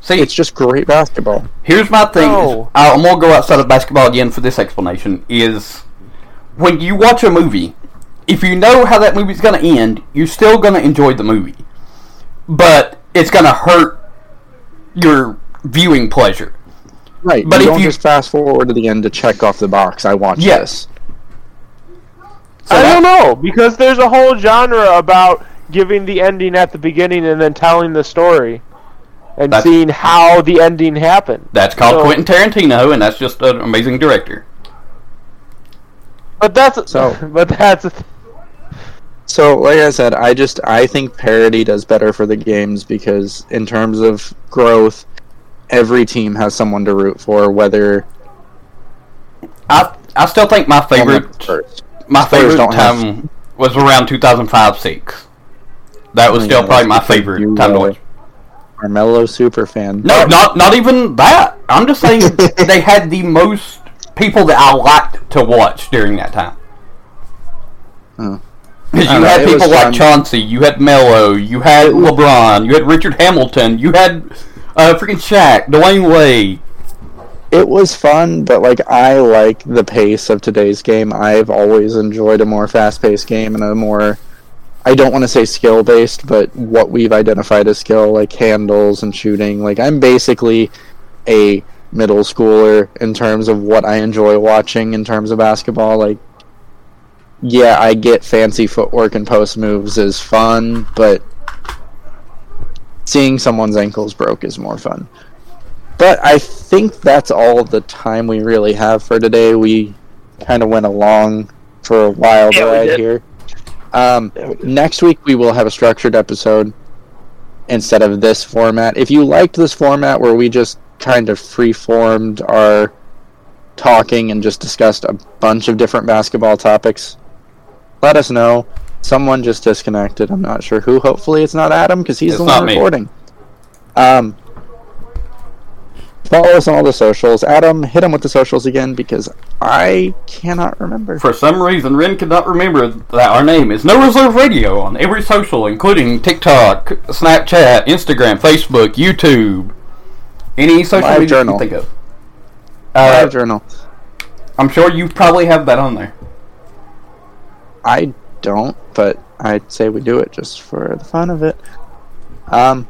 See, It's just great basketball. Here's my thing. No. I- I'm gonna go outside of basketball again for this explanation. Is when you watch a movie, if you know how that movie's gonna end, you're still gonna enjoy the movie, but it's gonna hurt your viewing pleasure. Right, But but you if don't you- just fast forward to the end to check off the box. I watched Yes. this. So I that- don't know because there's a whole genre about giving the ending at the beginning and then telling the story and seeing how the ending happened. That's called So- Quentin Tarantino, and that's just an amazing director. But that's So- [LAUGHS] but that's So, like I said, I just I think parity does better for the games because in terms of growth, every team has someone to root for. Whether I I still think my favorite Spurs. My favorite don't have- time was around 2005 6. That was Oh, still yeah, probably my favorite you, time to watch. Carmelo super fan. No, not not even that. I'm just saying [LAUGHS] they had the most people that I liked to watch during that time. I You know, had people like fun. Chauncey, you had Melo, you had LeBron, you had Richard Hamilton, you had uh, freaking Shaq, Dwyane Wade. It was fun, but like I like the pace of today's game. I've always enjoyed a more fast-paced game and a more I don't want to say skill-based, but what we've identified as skill like handles and shooting. Like I'm basically a middle schooler in terms of what I enjoy watching in terms of basketball. Like yeah, I get fancy footwork and post moves is fun, but seeing someone's ankles broke is more fun. But I think that's all the time we really have for today. We kind of went along for a while Yeah, we ride here. Um, next week we will have a structured episode. instead of this format. If you liked this format where we just kind of free formed our talking and just discussed a bunch of different basketball topics, let us know. Someone just disconnected. I'm not sure who. Hopefully, it's not Adam because he's It's the not one me. recording. Um, follow us on all the socials. Adam, hit him with the socials again because I cannot remember. For some reason, Ren could not remember that our name is No Reserve Radio on every social, including TikTok, Snapchat, Instagram, Facebook, YouTube, any social Live media journal. you think of. Live Uh, journal. I'm sure you probably have that on there. I don't, but I'd say we do it just for the fun of it. Um,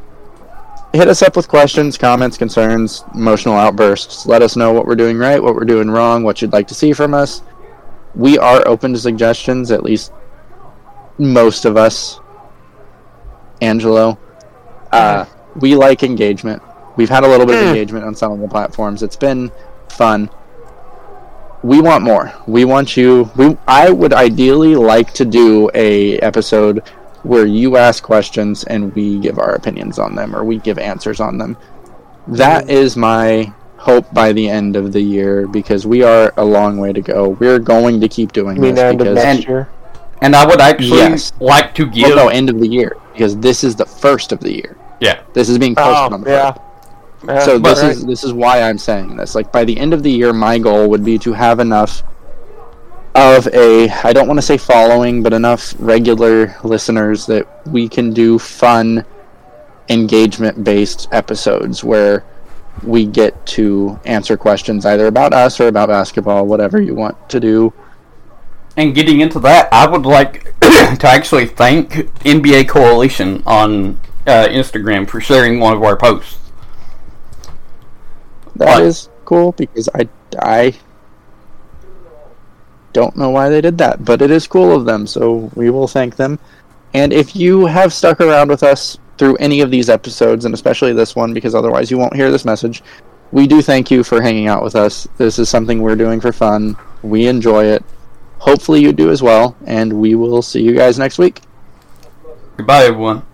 hit us up with questions, comments, concerns, emotional outbursts. Let us know what we're doing right, what we're doing wrong, what you'd like to see from us. We are open to suggestions, at least most of us. Angelo, uh, we like engagement. We've had a little bit of Hmm. engagement on some of the platforms. It's been fun we want more. We want you. We I would ideally like to do a episode where you ask questions and we give our opinions on them or we give answers on them. That mm-hmm. is my hope by the end of the year because we are a long way to go. We're going to keep doing I mean, this end of because next And- year. And I would actually Yes. like to give. well, no, end of the year because this is the first of the year. Yeah. This is being posted Oh, on the yeah. first. Yeah, So this right. is this is why I'm saying this. Like by the end of the year, my goal would be to have enough of a I don't want to say following, but enough regular listeners that we can do fun engagement based episodes where we get to answer questions either about us or about basketball, whatever you want to do. And getting into that, I would like [COUGHS] to actually thank NBA Coalition on uh, Instagram for sharing one of our posts. That is cool because I I don't know why they did that, but it is cool of them, so we will thank them. And if you have stuck around with us through any of these episodes, and especially this one, because otherwise you won't hear this message, we do thank you for hanging out with us. This is something we're doing for fun. We enjoy it. Hopefully you do as well, and we will see you guys next week. Goodbye, everyone.